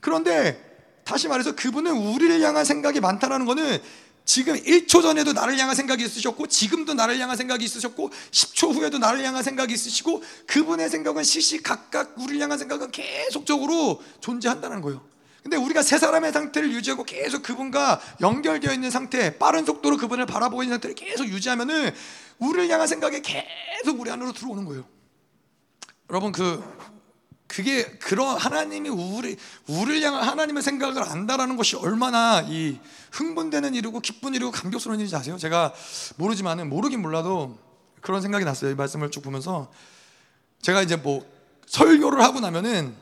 [SPEAKER 1] 그런데 다시 말해서 그분은 우리를 향한 생각이 많다라는 거는 지금 1초 전에도 나를 향한 생각이 있으셨고 지금도 나를 향한 생각이 있으셨고 10초 후에도 나를 향한 생각이 있으시고 그분의 생각은 시시각각 우리를 향한 생각은 계속적으로 존재한다는 거예요. 근데 우리가 세 사람의 상태를 유지하고 계속 그분과 연결되어 있는 상태, 빠른 속도로 그분을 바라보고 있는 상태를 계속 유지하면은 우리를 향한 생각이 계속 우리 안으로 들어오는 거예요. 여러분 그 그게 그런 하나님이 우리 우리를 향한 하나님의 생각을 안다라는 것이 얼마나 이 흥분되는 일이고 기쁜 일이고 감격스러운 일인지 아세요? 제가 모르지만은 모르긴 몰라도 그런 생각이 났어요. 이 말씀을 쭉 보면서 제가 이제 뭐 설교를 하고 나면은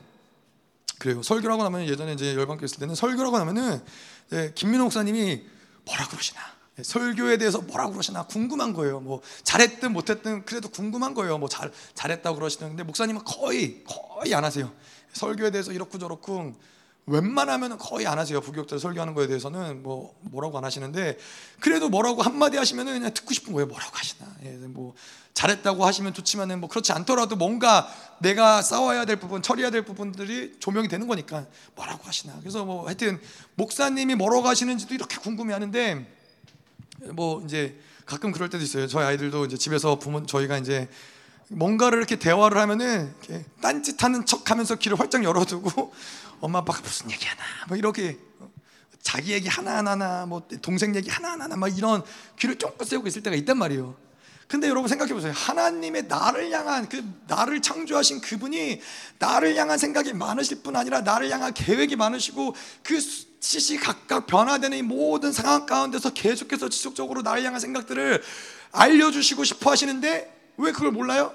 [SPEAKER 1] 그래요. 설교를 하고 나면 예전에 이제 열방교 있을 때는 설교를 하고 나면은 김민호 목사님이 뭐라 그러시나 예, 설교에 대해서 뭐라고 그러시나 궁금한 거예요. 뭐 잘했든 못했든 그래도 궁금한 거예요. 뭐 잘 잘했다고 그러시는 근데 목사님은 거의 거의 안 하세요. 설교에 대해서 이렇고 저렇고 웬만하면 거의 안 하세요. 부교육자 설교하는 거에 대해서는 뭐 뭐라고 안 하시는데 그래도 뭐라고 한마디 하시면은 그냥 듣고 싶은 거예요. 뭐라고 하시나. 예, 뭐 잘했다고 하시면 좋지만은 뭐 그렇지 않더라도 뭔가 내가 싸워야 될 부분, 처리해야 될 부분들이 조명이 되는 거니까 뭐라고 하시나. 그래서 뭐 하여튼 목사님이 뭐라고 하시는지도 이렇게 궁금해 하는데 뭐 이제 가끔 그럴 때도 있어요. 저희 아이들도 이제 집에서 부모 저희가 이제 뭔가를 이렇게 대화를 하면은 이렇게 딴짓하는 척하면서 귀를 활짝 열어두고 엄마 아빠가 무슨 얘기하나 뭐 이렇게 자기 얘기 하나 하나나 뭐 동생 얘기 하나 하나나 막 이런 귀를 쫑긋 세우고 있을 때가 있단 말이에요. 근데 여러분 생각해 보세요. 하나님의 나를 향한 그 나를 창조하신 그분이 나를 향한 생각이 많으실 뿐 아니라 나를 향한 계획이 많으시고 그 시시각각 변화되는 이 모든 상황 가운데서 계속해서 지속적으로 나를 향한 생각들을 알려주시고 싶어 하시는데 왜 그걸 몰라요?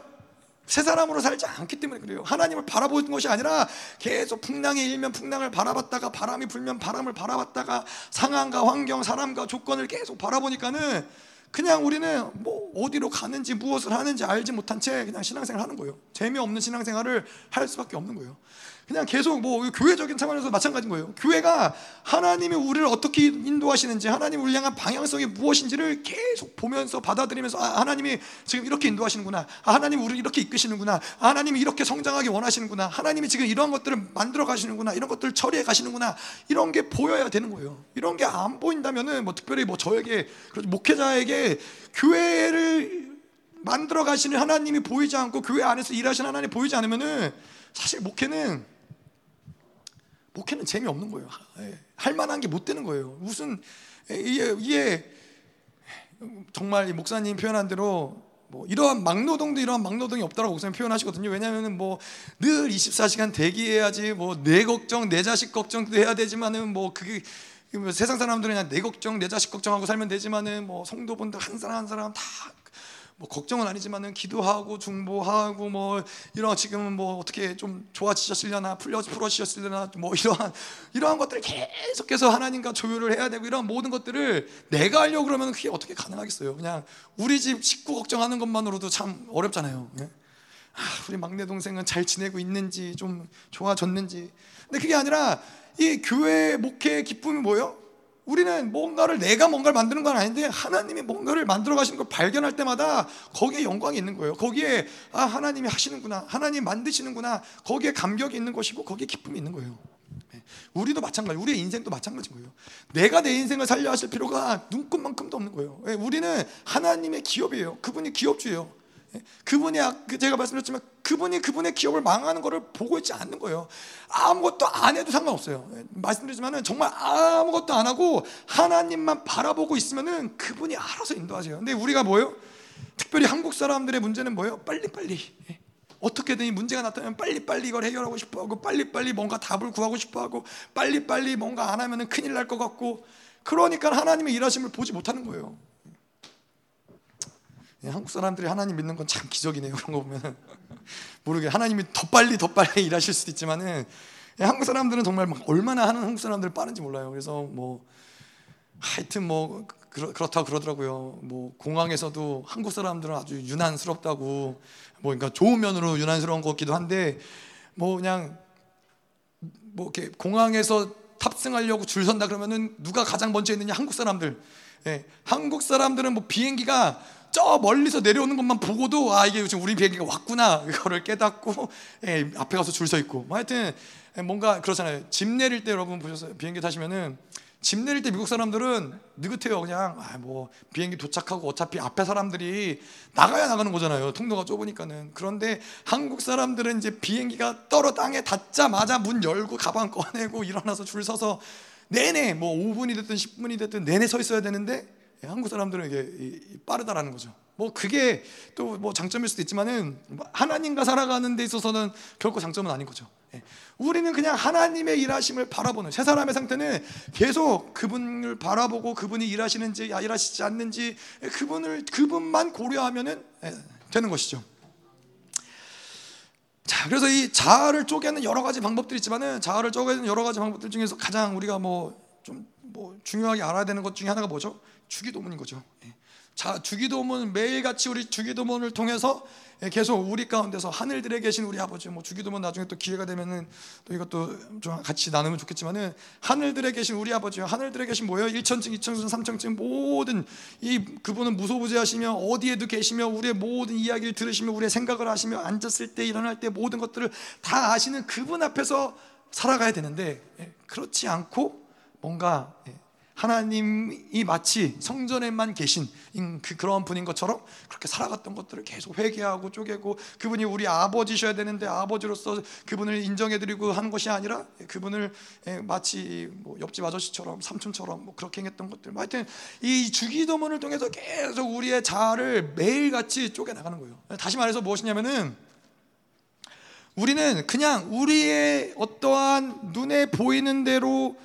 [SPEAKER 1] 새 사람으로 살지 않기 때문에 그래요. 하나님을 바라보는 것이 아니라 계속 풍랑이 일면 풍랑을 바라봤다가 바람이 불면 바람을 바라봤다가 상황과 환경, 사람과 조건을 계속 바라보니까는 그냥 우리는 뭐 어디로 가는지 무엇을 하는지 알지 못한 채 그냥 신앙생활 하는 거예요. 재미없는 신앙생활을 할 수밖에 없는 거예요. 그냥 계속 뭐 교회적인 차원에서 마찬가지인 거예요. 교회가 하나님이 우리를 어떻게 인도하시는지, 하나님 우리 향한 방향성이 무엇인지를 계속 보면서 받아들이면서 아, 하나님이 지금 이렇게 인도하시는구나. 아, 하나님 우리를 이렇게 이끄시는구나. 아, 하나님이 이렇게 성장하기 원하시는구나. 하나님이 지금 이런 것들을 만들어 가시는구나. 이런 것들을 처리해 가시는구나. 이런 게 보여야 되는 거예요. 이런 게 안 보인다면은 뭐 특별히 뭐 저에게 목회자에게 교회를 만들어 가시는 하나님이 보이지 않고 교회 안에서 일하시는 하나님이 보이지 않으면은 사실 목회는 목회는 재미없는 거예요. 예. 할 만한 게 못 되는 거예요. 무슨 예, 이게, 이게 정말 목사님 표현한 대로 뭐 이러한 막노동도 이러한 막노동이 없다고 목사님 표현하시거든요. 왜냐하면 뭐 늘 24시간 대기해야지 뭐 내 걱정, 내 자식 걱정도 해야 되지만은 뭐 그게 뭐 세상 사람들은 그냥 내 걱정, 내 자식 걱정하고 살면 되지만은 뭐 성도분들 한 사람 한 사람 다 뭐 걱정은 아니지만은 기도하고 중보하고 뭐 이런 지금은 뭐 어떻게 좀 좋아지셨으려나 풀려 풀어지셨으려나 뭐 이러한 이러한 것들을 계속해서 하나님과 조율을 해야 되고 이런 모든 것들을 내가 하려고 그러면 그게 어떻게 가능하겠어요? 그냥 우리 집 식구 걱정하는 것만으로도 참 어렵잖아요. 예? 아, 우리 막내 동생은 잘 지내고 있는지 좀 좋아졌는지. 근데 그게 아니라 이 교회 목회의 기쁨이 뭐예요? 우리는 뭔가를 내가 뭔가를 만드는 건 아닌데 하나님이 뭔가를 만들어 가시는 걸 발견할 때마다 거기에 영광이 있는 거예요. 거기에 아 하나님이 하시는구나. 하나님 만드시는구나. 거기에 감격이 있는 것이고 거기에 기쁨이 있는 거예요. 네. 우리도 마찬가지. 우리의 인생도 마찬가지인 거예요. 내가 내 인생을 살려 하실 필요가 눈꽃만큼도 없는 거예요. 네. 우리는 하나님의 기업이에요. 그분이 기업주예요. 그분이 그 제가 말씀드렸지만 그분이 그분의 기업을 망하는 것을 보고 있지 않는 거예요. 아무것도 안 해도 상관없어요. 말씀드리지만은 정말 아무것도 안 하고 하나님만 바라보고 있으면은 그분이 알아서 인도하세요. 근데 우리가 뭐예요? 특별히 한국 사람들의 문제는 뭐예요? 빨리빨리. 어떻게든 이 문제가 나타나면 빨리빨리 이걸 해결하고 싶어 하고 빨리빨리 뭔가 답을 구하고 싶어 하고 빨리빨리 뭔가 안 하면은 큰일 날 것 같고 그러니까 하나님의 일하심을 보지 못하는 거예요. 예, 한국 사람들이 하나님 믿는 건 참 기적이네요. 그런 거 보면 모르게 하나님이 더 빨리 더 빨리 일하실 수도 있지만은 예, 한국 사람들은 정말 얼마나 하는 한국 사람들 빠른지 몰라요. 그래서 뭐 하여튼 뭐 그렇, 그렇다 그러더라고요. 뭐 공항에서도 한국 사람들은 아주 유난스럽다고 뭐 그러니까 좋은 면으로 유난스러운 것 같기도 한데 뭐 그냥 뭐 이렇게 공항에서 탑승하려고 줄 선다 그러면은 누가 가장 먼저 있느냐 한국 사람들. 예, 한국 사람들은 뭐 비행기가 저 멀리서 내려오는 것만 보고도 아 이게 지금 우리 비행기가 왔구나 이거를 깨닫고 예, 앞에 가서 줄 서 있고 뭐 하여튼 뭔가 그렇잖아요. 집 내릴 때 여러분 보셨어요? 비행기 타시면은 집 내릴 때 미국 사람들은 느긋해요. 그냥 아, 뭐 비행기 도착하고 어차피 앞에 사람들이 나가야 나가는 거잖아요. 통로가 좁으니까는. 그런데 한국 사람들은 이제 비행기가 떨어 땅에 닿자마자 문 열고 가방 꺼내고 일어나서 줄 서서 내내 뭐 5분이 됐든 10분이 됐든 내내 서 있어야 되는데 한국 사람들은 이게 빠르다라는 거죠. 뭐 그게 또 뭐 장점일 수도 있지만은 하나님과 살아가는 데 있어서는 결코 장점은 아닌 거죠. 예. 우리는 그냥 하나님의 일하심을 바라보는 세 사람의 상태는 계속 그분을 바라보고 그분이 일하시는지 일하시지 않는지 그분을 그분만 고려하면은 예, 되는 것이죠. 자, 그래서 이 자아를 쪼개는 여러 가지 방법들이 있지만은 자아를 쪼개는 여러 가지 방법들 중에서 가장 우리가 뭐 좀뭐 뭐 중요하게 알아야 되는 것 중에 하나가 뭐죠? 주기도문인 거죠. 예. 자, 주기도문 매일같이 우리 주기도문을 통해서 예, 계속 우리 가운데서 하늘들에 계신 우리 아버지 뭐 주기도문 나중에 또 기회가 되면은 또 이것도 좀 같이 나누면 좋겠지만은 하늘들에 계신 우리 아버지 하늘들에 계신 뭐예요? 1천층, 2천층, 3천층 모든 이 그분은 무소부재하시며 어디에도 계시며 우리의 모든 이야기를 들으시며 우리의 생각을 하시며 앉았을 때 일어날 때 모든 것들을 다 아시는 그분 앞에서 살아가야 되는데 예, 그렇지 않고 뭔가 예, 하나님이 마치 성전에만 계신 그 그런 분인 것처럼 그렇게 살아갔던 것들을 계속 회개하고 쪼개고 그분이 우리 아버지셔야 되는데 아버지로서 그분을 인정해드리고 하는 것이 아니라 그분을 마치 뭐 옆집 아저씨처럼 삼촌처럼 뭐 그렇게 행했던 것들. 뭐 하여튼 이 주기도문을 통해서 계속 우리의 자아를 매일같이 쪼개 나가는 거예요. 다시 말해서 무엇이냐면은 우리는 그냥 우리의 어떠한 눈에 보이는 대로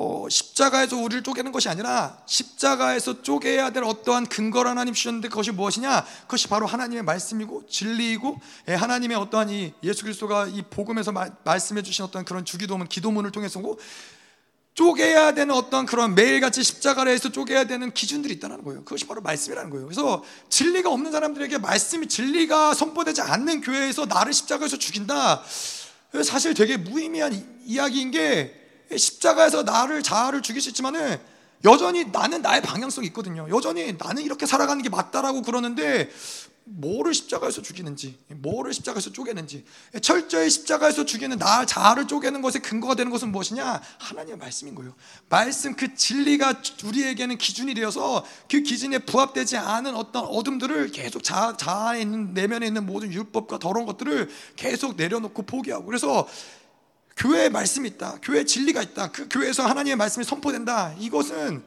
[SPEAKER 1] 어, 십자가에서 우리를 쪼개는 것이 아니라 십자가에서 쪼개야 될 어떠한 근거를 하나님 주셨는데 그것이 무엇이냐? 그것이 바로 하나님의 말씀이고 진리이고 예, 하나님의 어떠한 이 예수 그리스도가 이 복음에서 마, 말씀해 주신 어떤 그런 주기도문, 기도문을 통해서고 쪼개야 되는 어떤 그런 매일같이 십자가를 해서 쪼개야 되는 기준들이 있다는 거예요. 그것이 바로 말씀이라는 거예요. 그래서 진리가 없는 사람들에게 말씀이 진리가 선포되지 않는 교회에서 나를 십자가에서 죽인다. 사실 되게 무의미한 이야기인 게 십자가에서 나를 자아를 죽일 수 있지만은 여전히 나는 나의 방향성이 있거든요. 여전히 나는 이렇게 살아가는 게 맞다라고 그러는데 뭐를 십자가에서 죽이는지, 뭐를 십자가에서 쪼개는지, 철저히 십자가에서 죽이는 나 자아를 쪼개는 것에 근거가 되는 것은 무엇이냐? 하나님의 말씀인 거예요. 말씀 그 진리가 우리에게는 기준이 되어서 그 기준에 부합되지 않은 어떤 어둠들을 계속 자, 자아에 있는 내면에 있는 모든 율법과 더러운 것들을 계속 내려놓고 포기하고 그래서 교회에 말씀이 있다. 교회에 진리가 있다. 그 교회에서 하나님의 말씀이 선포된다. 이것은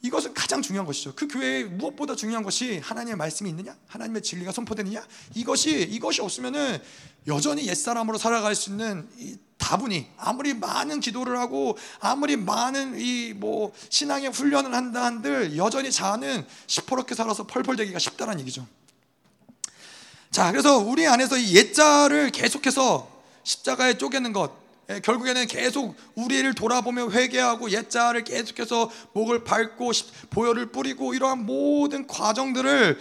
[SPEAKER 1] 이것은 가장 중요한 것이죠. 그 교회에 무엇보다 중요한 것이 하나님의 말씀이 있느냐? 하나님의 진리가 선포되느냐? 이것이 이것이 없으면은 여전히 옛사람으로 살아갈 수 있는 다분히 아무리 많은 기도를 하고 아무리 많은 이 뭐 신앙의 훈련을 한다 한들 여전히 자는 시퍼렇게 살아서 펄펄대기가 쉽다는 얘기죠. 자, 그래서 우리 안에서 이 옛자를 계속해서 십자가에 쪼개는 것 예, 결국에는 계속 우리를 돌아보며 회개하고 옛자를 계속해서 목을 밟고 보혈을 뿌리고 이러한 모든 과정들을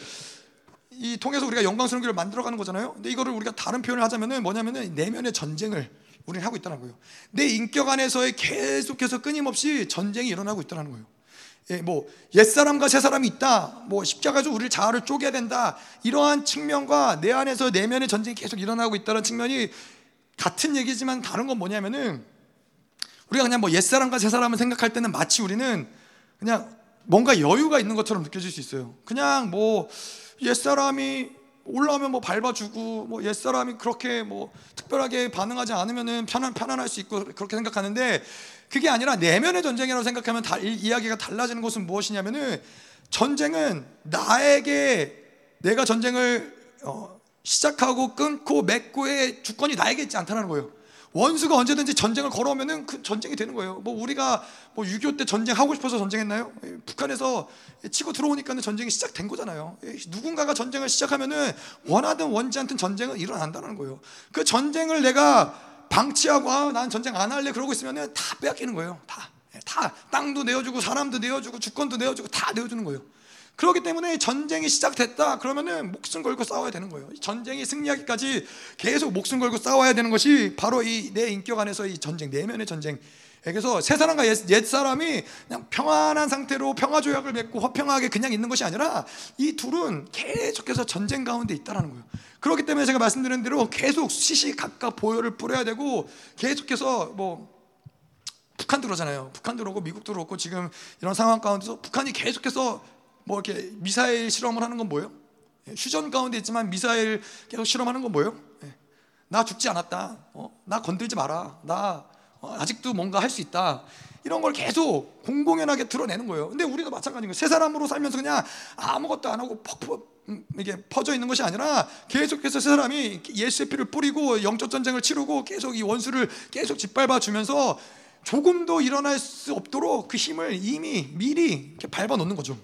[SPEAKER 1] 이 통해서 우리가 영광스러운 길을 만들어가는 거잖아요. 근데 이거를 우리가 다른 표현을 하자면은 뭐냐면은 내면의 전쟁을 우리는 하고 있다는 거예요. 내 인격 안에서의 계속해서 끊임없이 전쟁이 일어나고 있다는 거예요. 예, 뭐 옛사람과 새사람이 있다. 뭐 십자가에서 우리를 자아를 쪼개야 된다. 이러한 측면과 내 안에서 내면의 전쟁이 계속 일어나고 있다는 측면이 같은 얘기지만 다른 건 뭐냐면은 우리가 그냥 뭐 옛사람과 새사람을 생각할 때는 마치 우리는 그냥 뭔가 여유가 있는 것처럼 느껴질 수 있어요. 그냥 뭐 옛사람이 올라오면 뭐 밟아주고 뭐 옛사람이 그렇게 뭐 특별하게 반응하지 않으면은 편안 편안할 수 있고 그렇게 생각하는데 그게 아니라 내면의 전쟁이라고 생각하면 다, 이야기가 달라지는 것은 무엇이냐면은 전쟁은 나에게 내가 전쟁을 어, 시작하고 끊고 맺고의 주권이 나에게 있지 않다는 거예요. 원수가 언제든지 전쟁을 걸어오면은 그 전쟁이 되는 거예요. 뭐 우리가 뭐 6.25 때 전쟁 하고 싶어서 전쟁했나요? 예, 북한에서 치고 들어오니까는 전쟁이 시작된 거잖아요. 예, 누군가가 전쟁을 시작하면은 원하든 원지 않든 전쟁은 일어난다는 거예요. 그 전쟁을 내가 방치하고 아, 난 전쟁 안 할래 그러고 있으면은 다 빼앗기는 거예요. 다. 예, 다 땅도 내어주고 사람도 내어주고 주권도 내어주고 다 내어주는 거예요. 그렇기 때문에 전쟁이 시작됐다 그러면은 목숨 걸고 싸워야 되는 거예요. 전쟁이 승리하기까지 계속 목숨 걸고 싸워야 되는 것이 바로 이 내 인격 안에서 이 전쟁 내면의 전쟁. 그래서 새 사람과 옛, 옛 사람이 그냥 평안한 상태로 평화 조약을 맺고 화평하게 그냥 있는 것이 아니라 이 둘은 계속해서 전쟁 가운데 있다라는 거예요. 그렇기 때문에 제가 말씀드린 대로 계속 시시각각 보혈을 뿌려야 되고 계속해서 뭐 북한도 그러잖아요. 북한도 그렇고 미국도 그렇고 지금 이런 상황 가운데서 북한이 계속해서 뭐 이렇게 미사일 실험을 하는 건 뭐예요? 예, 휴전 가운데 있지만 미사일 계속 실험하는 건 뭐예요? 예, 나 죽지 않았다. 어, 나 건들지 마라. 나 어, 아직도 뭔가 할 수 있다. 이런 걸 계속 공공연하게 드러내는 거예요. 근데 우리도 마찬가지인 거예요. 새 사람으로 살면서 그냥 아무것도 안 하고 퍽퍽 음, 이게 퍼져 있는 것이 아니라 계속해서 새 사람이 예수의 피를 뿌리고 영적 전쟁을 치르고 계속 이 원수를 계속 짓밟아 주면서 조금도 일어날 수 없도록 그 힘을 이미 미리 이렇게 밟아 놓는 거죠.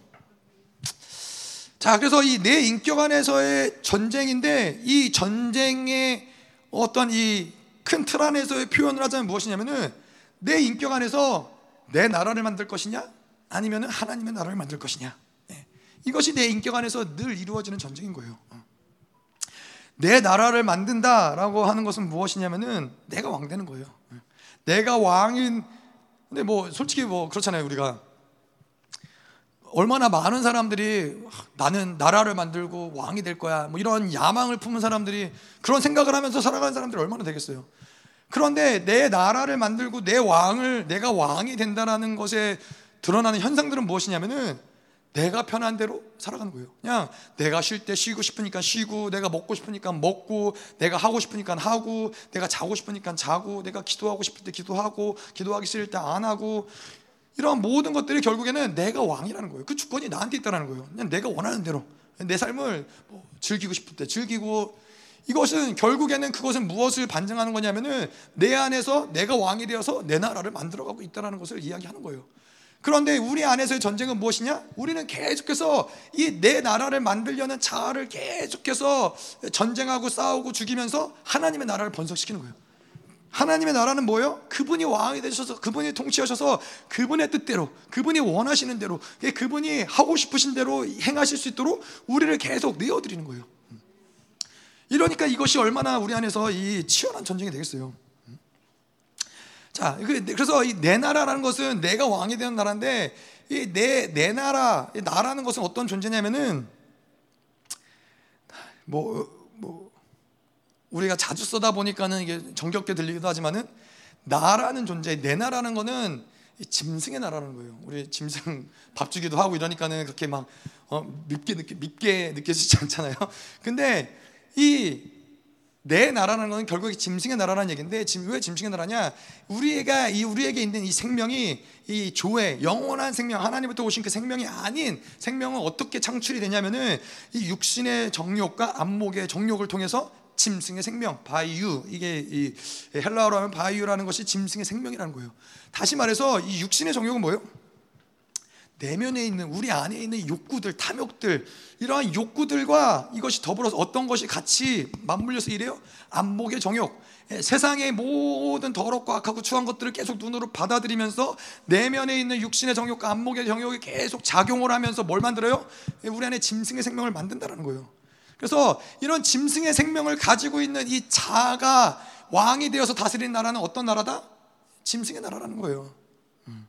[SPEAKER 1] 자, 그래서 이 내 인격 안에서의 전쟁인데 이 전쟁의 어떤 이 큰 틀 안에서의 표현을 하자면 무엇이냐면은 내 인격 안에서 내 나라를 만들 것이냐 아니면 하나님의 나라를 만들 것이냐 네. 이것이 내 인격 안에서 늘 이루어지는 전쟁인 거예요. 어. 내 나라를 만든다라고 하는 것은 무엇이냐면은 내가 왕 되는 거예요. 어. 내가 왕인 근데 뭐 솔직히 뭐 그렇잖아요 우리가 얼마나 많은 사람들이 나는 나라를 만들고 왕이 될 거야 뭐 이런 야망을 품은 사람들이 그런 생각을 하면서 살아가는 사람들이 얼마나 되겠어요 그런데 내 나라를 만들고 내 왕을 내가 왕이 된다라는 것에 드러나는 현상들은 무엇이냐면은 내가 편한 대로 살아가는 거예요. 그냥 내가 쉴 때 쉬고 싶으니까 쉬고, 내가 먹고 싶으니까 먹고, 내가 하고 싶으니까 하고, 내가 자고 싶으니까 자고, 내가 기도하고 싶을 때 기도하고, 기도하기 싫을 때 안 하고, 이러한 모든 것들이 결국에는 내가 왕이라는 거예요. 그 주권이 나한테 있다는 거예요. 그냥 내가 원하는 대로 내 삶을 뭐 즐기고 싶을 때 즐기고 이것은 결국에는 그것은 무엇을 반증하는 거냐면은 내 안에서 내가 왕이 되어서 내 나라를 만들어가고 있다는 것을 이야기하는 거예요. 그런데 우리 안에서의 전쟁은 무엇이냐? 우리는 계속해서 이 내 나라를 만들려는 자아를 계속해서 전쟁하고 싸우고 죽이면서 하나님의 나라를 번성시키는 거예요. 하나님의 나라는 뭐예요? 그분이 왕이 되셔서 그분이 통치하셔서 그분의 뜻대로 그분이 원하시는 대로 그분이 하고 싶으신 대로 행하실 수 있도록 우리를 계속 내어드리는 거예요. 이러니까 이것이 얼마나 우리 안에서 이 치열한 전쟁이 되겠어요. 자, 그래서 이 내 나라라는 것은 내가 왕이 되는 나라인데 이 내 내 나라 나라는 것은 어떤 존재냐면은 뭐 뭐, 우리가 자주 쓰다 보니까는 이게 정겹게 들리기도 하지만은 나라는 존재, 내 나라는 거는 짐승의 나라는 거예요. 우리 짐승 밥 주기도 하고 이러니까는 그렇게 막 어, 밉게 느껴 밉게 느껴지지 않잖아요. 근데 이 내 나라는 건 결국에 짐승의 나라라는 얘기인데 왜 짐승의 나라냐? 우리가 이 우리에게 있는 이 생명이 이 조회 영원한 생명 하나님부터 오신 그 생명이 아닌 생명은 어떻게 창출이 되냐면은 이 육신의 정욕과 안목의 정욕을 통해서 짐승의 생명, 바이유 이게 이 헬라어로 하면 바이유라는 것이 짐승의 생명이라는 거예요. 다시 말해서 이 육신의 정욕은 뭐예요? 내면에 있는 우리 안에 있는 욕구들, 탐욕들 이러한 욕구들과 이것이 더불어서 어떤 것이 같이 맞물려서 이래요? 안목의 정욕, 예, 세상의 모든 더럽고 악하고 추한 것들을 계속 눈으로 받아들이면서 내면에 있는 육신의 정욕과 안목의 정욕이 계속 작용을 하면서 뭘 만들어요? 예, 우리 안에 짐승의 생명을 만든다는 거예요. 그래서 이런 짐승의 생명을 가지고 있는 이 자가 왕이 되어서 다스리는 나라는 어떤 나라다? 짐승의 나라라는 거예요. 음.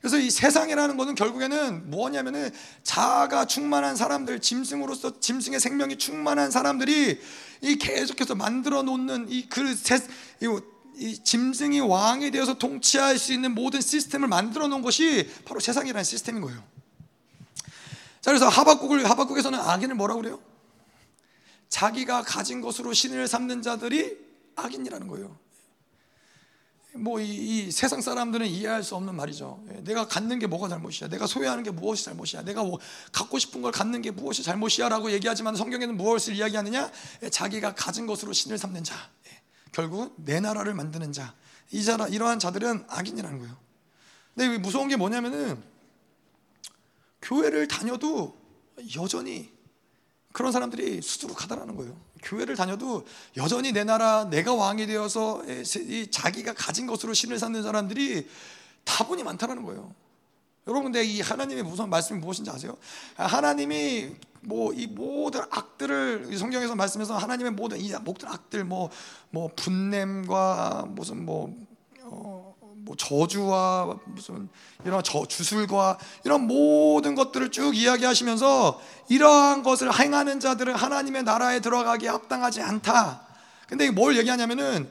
[SPEAKER 1] 그래서 이 세상이라는 것은 결국에는 뭐냐면은 자아가 충만한 사람들, 짐승으로서 짐승의 생명이 충만한 사람들이 이 계속해서 만들어 놓는 이그 이 짐승이 왕이 되어서 통치할 수 있는 모든 시스템을 만들어 놓은 것이 바로 세상이라는 시스템인 거예요. 자, 그래서 하박국을 하박국에서는 악인을 뭐라고 그래요? 자기가 가진 것으로 신을 삼는 자들이 악인이라는 거예요. 뭐 이, 이, 세상 사람들은 이해할 수 없는 말이죠. 예, 내가 갖는 게 뭐가 잘못이야? 내가 소유하는 게 무엇이 잘못이야? 내가 뭐 갖고 싶은 걸 갖는 게 무엇이 잘못이야 라고 얘기하지만 성경에는 무엇을 이야기하느냐? 예, 자기가 가진 것으로 신을 삼는 자. 예, 결국 내 나라를 만드는 자. 이 자라 이러한 자들은 악인이라는 거예요. 근데 무서운 게 뭐냐면은 교회를 다녀도 여전히 그런 사람들이 수두룩하다라는 거예요. 교회를 다녀도 여전히 내 나라 내가 왕이 되어서 자기가 가진 것으로 신을 삼는 사람들이 다분히 많다라는 거예요. 여러분 이 하나님의 무슨 말씀이 무엇인지 아세요? 하나님이 뭐 이 모든 악들을 성경에서 말씀해서 하나님의 모든 이 모든 악들 뭐뭐 뭐 분냄과 무슨 뭐 어, 뭐 저주와 무슨 이런 저 주술과 이런 모든 것들을 쭉 이야기하시면서 이러한 것을 행하는 자들은 하나님의 나라에 들어가기에 합당하지 않다. 근데 뭘 얘기하냐면은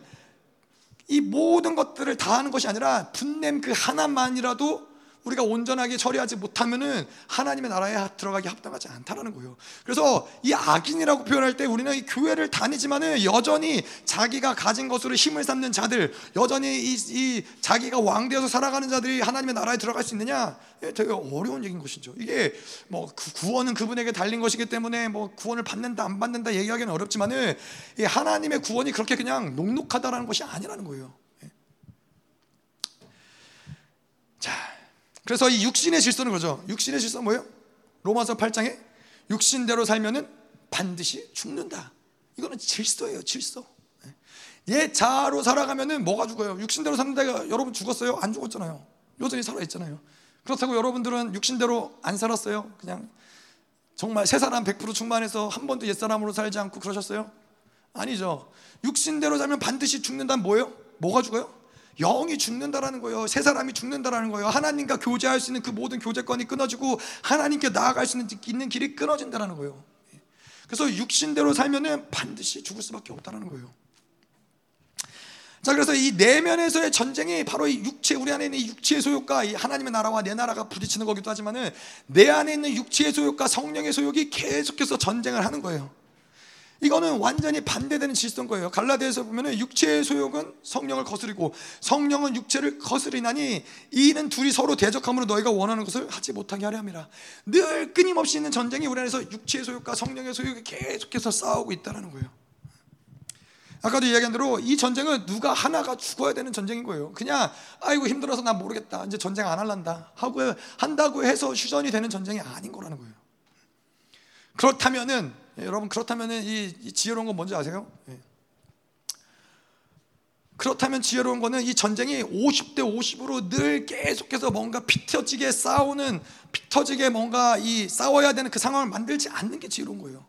[SPEAKER 1] 이 모든 것들을 다 하는 것이 아니라 분냄 그 하나만이라도 우리가 온전하게 처리하지 못하면은 하나님의 나라에 들어가기 합당하지 않다라는 거예요. 그래서 이 악인이라고 표현할 때 우리는 이 교회를 다니지만은 여전히 자기가 가진 것으로 힘을 삼는 자들, 여전히 이, 이 자기가 왕 되어서 살아가는 자들이 하나님의 나라에 들어갈 수 있느냐? 예, 되게 어려운 얘기인 것이죠. 이게 뭐그 구원은 그분에게 달린 것이기 때문에 뭐 구원을 받는다 안 받는다 얘기하기는 어렵지만은 이 하나님의 구원이 그렇게 그냥 녹록하다라는 것이 아니라는 거예요. 예. 자. 그래서 이 육신의 질서는 그죠. 육신의 질서 뭐예요? 로마서 8장에 육신대로 살면은 반드시 죽는다. 이거는 질서예요, 질서. 예 자로 살아가면은 뭐가 죽어요? 육신대로 산다가 여러분 죽었어요? 안 죽었잖아요. 여전히 살아 있잖아요. 그렇다고 여러분들은 육신대로 안 살았어요? 그냥 정말 새 사람 100% 충만해서 한 번도 옛 사람으로 살지 않고 그러셨어요? 아니죠. 육신대로 살면 반드시 죽는다는 뭐예요? 뭐가 죽어요? 영이 죽는다라는 거예요. 새 사람이 죽는다라는 거예요. 하나님과 교제할 수 있는 그 모든 교제권이 끊어지고 하나님께 나아갈 수 있는 길이 끊어진다라는 거예요. 그래서 육신대로 살면은 반드시 죽을 수밖에 없다는 거예요. 자, 그래서 이 내면에서의 전쟁이 바로 이 육체, 우리 안에 있는 육체의 소욕과 이 하나님의 나라와 내 나라가 부딪히는 거기도 하지만은 내 안에 있는 육체의 소욕과 성령의 소욕이 계속해서 전쟁을 하는 거예요. 이거는 완전히 반대되는 질서인 거예요. 갈라디아에서 보면은 육체의 소욕은 성령을 거스리고 성령은 육체를 거스리나니 이는 둘이 서로 대적함으로 너희가 원하는 것을 하지 못하게 하려 함이라. 늘 끊임없이 있는 전쟁이 우리 안에서 육체의 소욕과 성령의 소욕이 계속해서 싸우고 있다는 거예요. 아까도 이야기한 대로 이 전쟁은 누가 하나가 죽어야 되는 전쟁인 거예요. 그냥 아이고 힘들어서 난 모르겠다. 이제 전쟁 안 할란다. 하고 한다고 해서 휴전이 되는 전쟁이 아닌 거라는 거예요. 그렇다면은 예, 여러분 그렇다면 이, 이, 지혜로운 건 뭔지 아세요? 예. 그렇다면 지혜로운 거는 이 전쟁이 50대 50으로 늘 계속해서 뭔가 피터지게 싸우는 피터지게 뭔가 이 싸워야 되는 그 상황을 만들지 않는 게 지혜로운 거예요.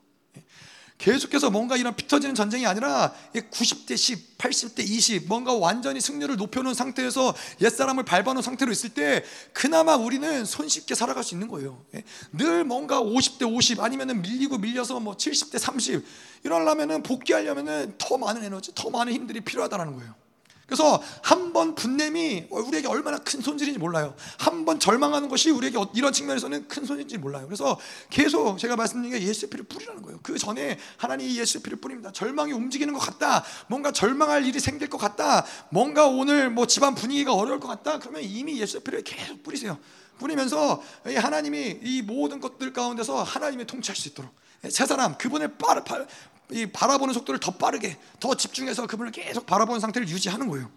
[SPEAKER 1] 계속해서 뭔가 이런 피 터지는 전쟁이 아니라 90대 10, 80대 20 뭔가 완전히 승률을 높여놓은 상태에서 옛사람을 밟아놓은 상태로 있을 때 그나마 우리는 손쉽게 살아갈 수 있는 거예요 예. 늘 뭔가 50대 50 아니면 밀리고 밀려서 뭐 70대 30 이러려면 복귀하려면 더 많은 에너지 더 많은 힘들이 필요하다는 거예요 그래서 한 번 분냄이 우리에게 얼마나 큰 손실인지 몰라요. 한 번 절망하는 것이 우리에게 이런 측면에서는 큰 손실인지 몰라요. 그래서 계속 제가 말씀드린 게 예수의 피를 뿌리라는 거예요. 그 전에 하나님이 예수의 피를 뿌립니다. 절망이 움직이는 것 같다. 뭔가 절망할 일이 생길 것 같다. 뭔가 오늘 뭐 집안 분위기가 어려울 것 같다. 그러면 이미 예수의 피를 계속 뿌리세요. 뿌리면서 하나님이 이 모든 것들 가운데서 하나님이 통치할 수 있도록 세 사람 빠르, 이 바라보는 속도를 더 빠르게 더 집중해서 그분을 계속 바라보는 상태를 유지하는 거예요.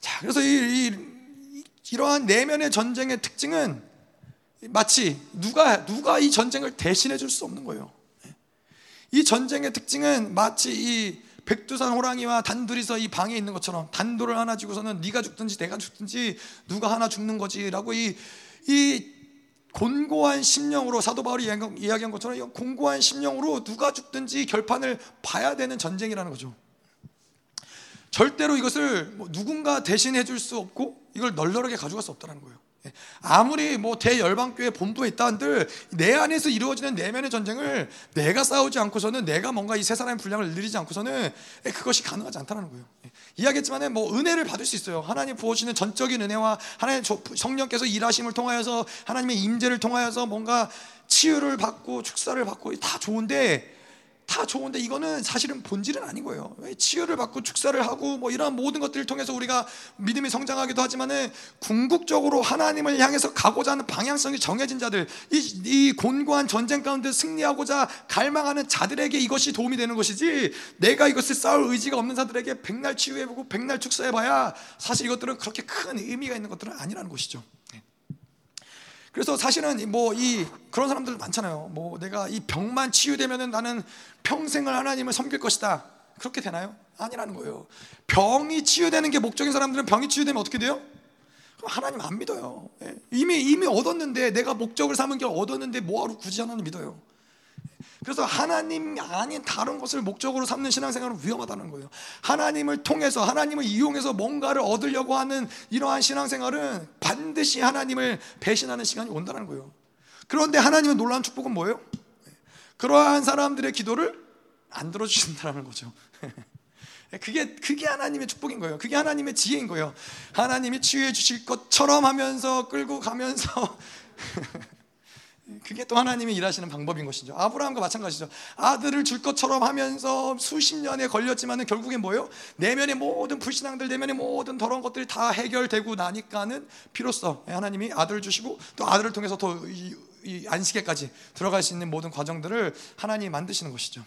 [SPEAKER 1] 자, 그래서 이, 이 이러한 내면의 전쟁의 특징은 마치 누가 누가 이 전쟁을 대신해 줄 수 없는 거예요. 이 전쟁의 특징은 마치 이 백두산 호랑이와 단둘이서 이 방에 있는 것처럼 단도를 하나 쥐고서는 네가 죽든지 내가 죽든지 누가 하나 죽는 거지라고 이 이 곤고한 심령으로 사도 바울이 이야기한 것처럼 곤고한 심령으로 누가 죽든지 결판을 봐야 되는 전쟁이라는 거죠. 절대로 이것을 뭐 누군가 대신해 줄 수 없고 이걸 널널하게 가져갈 수 없다는 거예요. 예. 아무리 뭐 대열방교회 본부에 있다 한들 내 안에서 이루어지는 내면의 전쟁을 내가 싸우지 않고서는 내가 뭔가 이 세 사람의 분량을 늘리지 않고서는 예, 그것이 가능하지 않다는 거예요. 예. 이야기했지만 뭐 은혜를 받을 수 있어요. 하나님 부어주시는 전적인 은혜와 하나님 성령께서 일하심을 통하여서 하나님의 임재를 통하여서 뭔가 치유를 받고 축사를 받고 다 좋은데 다 좋은데 이거는 사실은 본질은 아닌 거예요. 치유를 받고 축사를 하고 뭐 이러한 모든 것들을 통해서 우리가 믿음이 성장하기도 하지만은 궁극적으로 하나님을 향해서 가고자 하는 방향성이 정해진 자들, 이, 이 곤고한 전쟁 가운데 승리하고자 갈망하는 자들에게 이것이 도움이 되는 것이지 내가 이것을 싸울 의지가 없는 자들에게 백날 치유해보고 백날 축사해봐야 사실 이것들은 그렇게 큰 의미가 있는 것들은 아니라는 것이죠. 그래서 사실은 뭐 이 그런 사람들 많잖아요. 뭐 내가 이 병만 치유되면은 나는 평생을 하나님을 섬길 것이다. 그렇게 되나요? 아니라는 거예요. 병이 치유되는 게 목적인 사람들은 병이 치유되면 어떻게 돼요? 그럼 하나님 안 믿어요. 예. 이미 이미 얻었는데 내가 목적을 삼은 게 얻었는데 뭐하러 굳이 하나님 믿어요. 그래서 하나님 아닌 다른 것을 목적으로 삼는 신앙생활은 위험하다는 거예요. 하나님을 통해서 하나님을 이용해서 뭔가를 얻으려고 하는 이러한 신앙생활은 반드시 하나님을 배신하는 시간이 온다는 거예요. 그런데 하나님의 놀라운 축복은 뭐예요? 그러한 사람들의 기도를 안 들어주신다는 거죠. 그게 그게 하나님의 축복인 거예요. 그게 하나님의 지혜인 거예요. 하나님이 치유해 주실 것처럼 하면서 끌고 가면서 그게 또 하나님이 일하시는 방법인 것이죠. 아브라함과 마찬가지죠. 아들을 줄 것처럼 하면서 수십 년에 걸렸지만은 결국엔 뭐예요? 내면의 모든 불신앙들, 내면의 모든 더러운 것들이 다 해결되고 나니까는 비로소 하나님이 아들을 주시고 또 아들을 통해서 더이 이 안식에까지 들어갈 수 있는 모든 과정들을 하나님이 만드시는 것이죠.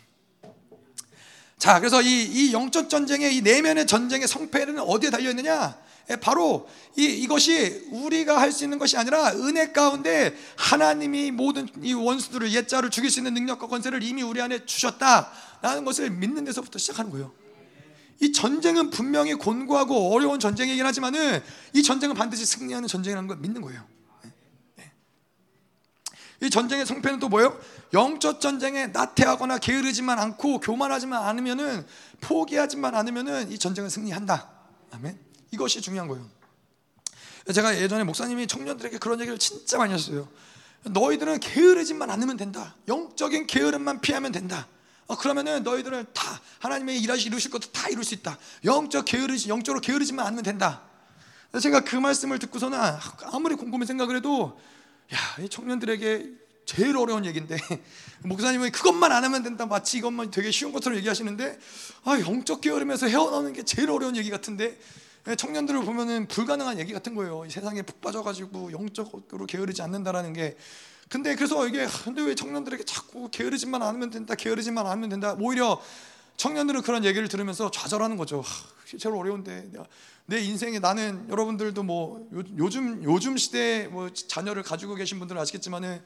[SPEAKER 1] 자, 그래서 이, 이 영적 전쟁의 이 내면의 전쟁의 성패는 어디에 달려 있느냐? 예, 바로 이, 이것이 우리가 할 수 있는 것이 아니라 은혜 가운데 하나님이 모든 이 원수들을 옛자를 죽일 수 있는 능력과 권세를 이미 우리 안에 주셨다라는 것을 믿는 데서부터 시작하는 거예요. 이 전쟁은 분명히 곤고하고 어려운 전쟁이긴 하지만은 이 전쟁은 반드시 승리하는 전쟁이라는 걸 믿는 거예요. 이 전쟁의 성패는 또 뭐예요? 영적 전쟁에 나태하거나 게으르지만 않고 교만하지만 않으면은 포기하지만 않으면은 이 전쟁은 승리한다. 아멘. 이것이 중요한 거예요. 제가 예전에 목사님이 청년들에게 그런 얘기를 진짜 많이 했어요. 너희들은 게으르지만 않으면 된다. 영적인 게으름만 피하면 된다. 어, 그러면은 너희들은 다 하나님의 일하시 이루실 것도 다 이룰 수 있다. 영적 게으르지 영적으로 게으르지만 않으면 된다. 제가 그 말씀을 듣고서는 아무리 곰곰이 생각을 해도 야, 이 청년들에게 제일 어려운 얘기인데 목사님은 그것만 안 하면 된다 마치 이것만 되게 쉬운 것처럼 얘기하시는데 아 영적 게으름에서 헤어나오는 게 제일 어려운 얘기 같은데 예, 청년들을 보면은 불가능한 얘기 같은 거예요. 이 세상에 푹 빠져가지고 영적으로 게으르지 않는다라는 게 근데 그래서 이게 근데 왜 청년들에게 자꾸 게으르지만 않으면 된다 게으르지만 않으면 된다 오히려 청년들은 그런 얘기를 들으면서 좌절하는 거죠. 하, 제일 어려운데 내 인생에 나는 여러분들도 뭐 요 즘 요즘 시대 뭐 자녀를 가지고 계신 분들은 아시겠지만은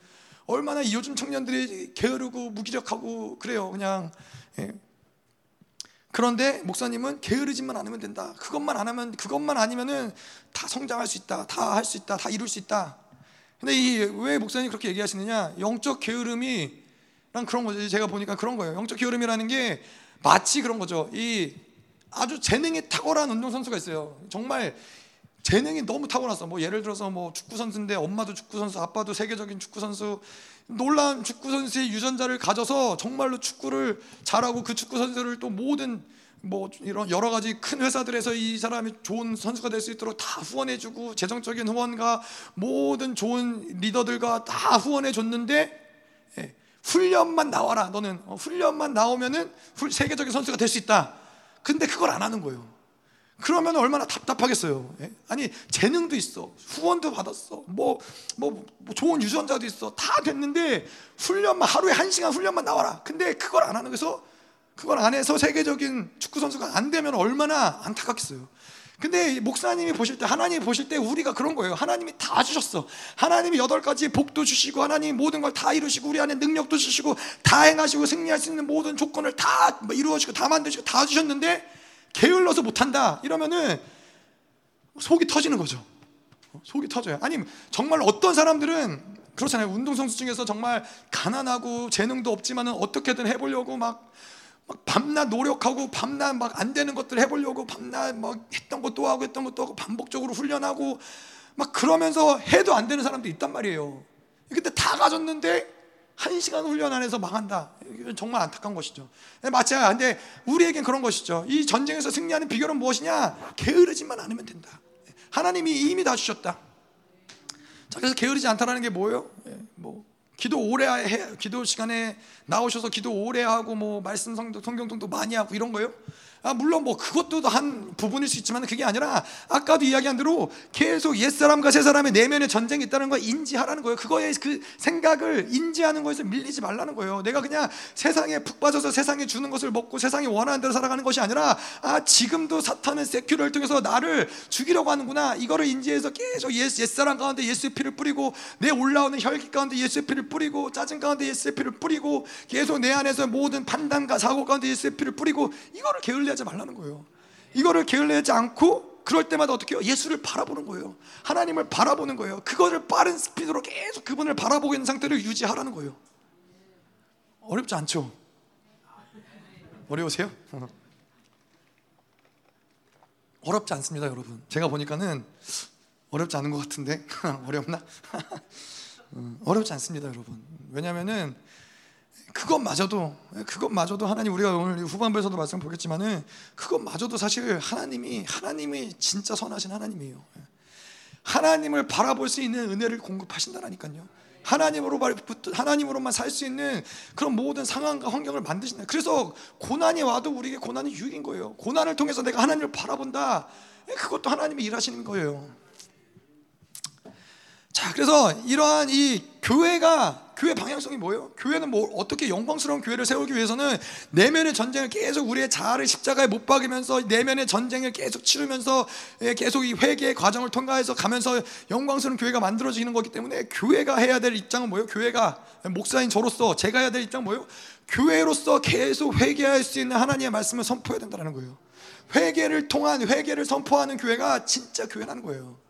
[SPEAKER 1] 얼마나 요즘 청년들이 게으르고 무기력하고 그래요. 그냥 예. 그런데 목사님은 게으르지만 않으면 된다. 그것만 안 하면 그것만 아니면은 다 성장할 수 있다. 다 할 수 있다. 다 이룰 수 있다. 근데 이 왜 목사님이 그렇게 얘기하시느냐? 영적 게으름이 란 그런 거죠. 제가 보니까 그런 거예요. 영적 게으름이라는 게 마치 그런 거죠. 이 아주 재능이 탁월한 운동 선수가 있어요. 정말 재능이 너무 타고났어. 뭐 예를 들어서 뭐 축구 선수인데 엄마도 축구 선수, 아빠도 세계적인 축구 선수. 놀라운 축구 선수의 유전자를 가져서 정말로 축구를 잘하고 그 축구 선수를 또 모든 뭐 이런 여러 가지 큰 회사들에서 이 사람이 좋은 선수가 될 수 있도록 다 후원해주고 재정적인 후원과 모든 좋은 리더들과 다 후원해 줬는데 예, 훈련만 나와라. 너는 어, 훈련만 나오면은 세계적인 선수가 될 수 있다. 근데 그걸 안 하는 거예요. 그러면 얼마나 답답하겠어요. 예? 아니 재능도 있어, 후원도 받았어, 뭐, 뭐, 뭐 좋은 유전자도 있어, 다 됐는데 훈련만 하루에 한 시간 훈련만 나와라. 근데 그걸 안 하는 거서 그걸 안 해서 세계적인 축구 선수가 안 되면 얼마나 안타깝겠어요. 근데 목사님이 보실 때 하나님이 보실 때 우리가 그런 거예요. 하나님이 다 주셨어. 하나님이 여덟 가지 복도 주시고 하나님이 모든 걸 다 이루시고 우리 안에 능력도 주시고 다 행하시고 승리할 수 있는 모든 조건을 다 이루어 주고 다 만드시고 다 주셨는데 게을러서 못한다 이러면은 속이 터지는 거죠. 속이 터져요. 아니 정말 어떤 사람들은 그렇잖아요. 운동선수 중에서 정말 가난하고 재능도 없지만은 어떻게든 해보려고 막, 막 밤낮 노력하고 밤낮 막 안 되는 것들 해보려고 밤낮 막 했던 것도 하고 했던 것도 하고 반복적으로 훈련하고 막 그러면서 해도 안 되는 사람도 있단 말이에요. 근데 다 가졌는데 한 시간 훈련 안에서 망한다. 정말 안타까운 것이죠. 네, 맞아요. 근데 우리에겐 그런 것이죠. 이 전쟁에서 승리하는 비결은 무엇이냐? 게으르지만 않으면 된다. 하나님이 이미 다 주셨다. 자, 그래서 게으르지 않다라는 게 뭐예요? 예, 뭐 기도 오래 해, 기도 시간에 나오셔서 기도 오래 하고 뭐 말씀 성경 성경도 많이 하고 이런 거예요? 아, 물론 뭐 그것도 한 부분일 수 있지만 그게 아니라 아까도 이야기한 대로 계속 옛사람과 새사람의 내면의 전쟁이 있다는 걸 인지하라는 거예요. 그거에 그 생각을 인지하는 거에서 밀리지 말라는 거예요. 내가 그냥 세상에 푹 빠져서 세상에 주는 것을 먹고 세상이 원하는 대로 살아가는 것이 아니라 아, 지금도 사탄은 세큐를 통해서 나를 죽이려고 하는구나. 이거를 인지해서 계속 옛, 옛사람 가운데 예수의 피를 뿌리고 내 올라오는 혈기 가운데 예수의 피를 뿌리고 짜증 가운데 예수의 피를 뿌리고 계속 내 안에서 모든 판단과 사고 가운데 예수의 피를 뿌리고 이거를 게을 리 하지 말라는 거예요. 이거를 게을리하지 않고 그럴 때마다 어떻게 해요? 예수를 바라보는 거예요. 하나님을 바라보는 거예요. 그거를 빠른 스피드로 계속 그분을 바라보고 있는 상태를 유지하라는 거예요. 어렵지 않죠? 어려우세요? 어렵지 않습니다, 여러분. 제가 보니까는 어렵지 않은 것 같은데 어렵나? 음, 어렵지 않습니다, 여러분. 왜냐하면은 그것마저도 그것마저도 하나님 우리가 오늘 후반부에서도 말씀 보겠지만은 그것마저도 사실 하나님이 하나님이 진짜 선하신 하나님이에요. 하나님을 바라볼 수 있는 은혜를 공급하신다라니까요. 하나님으로 하나님으로만 살 수 있는 그런 모든 상황과 환경을 만드신다. 그래서 고난이 와도 우리에게 고난이 유익인 거예요. 고난을 통해서 내가 하나님을 바라본다. 그것도 하나님이 일하시는 거예요. 자, 그래서 이러한 이 교회가 교회 방향성이 뭐예요? 교회는 뭐 어떻게 영광스러운 교회를 세우기 위해서는 내면의 전쟁을 계속 우리의 자아를 십자가에 못 박으면서 내면의 전쟁을 계속 치르면서 예, 계속 이 회개의 과정을 통과해서 가면서 영광스러운 교회가 만들어지는 거기 때문에 교회가 해야 될 입장은 뭐예요? 교회가 목사인 저로서 제가 해야 될 입장은 뭐예요? 교회로서 계속 회개할 수 있는 하나님의 말씀을 선포해야 된다는 거예요. 회개를 통한 회개를 선포하는 교회가 진짜 교회라는 거예요.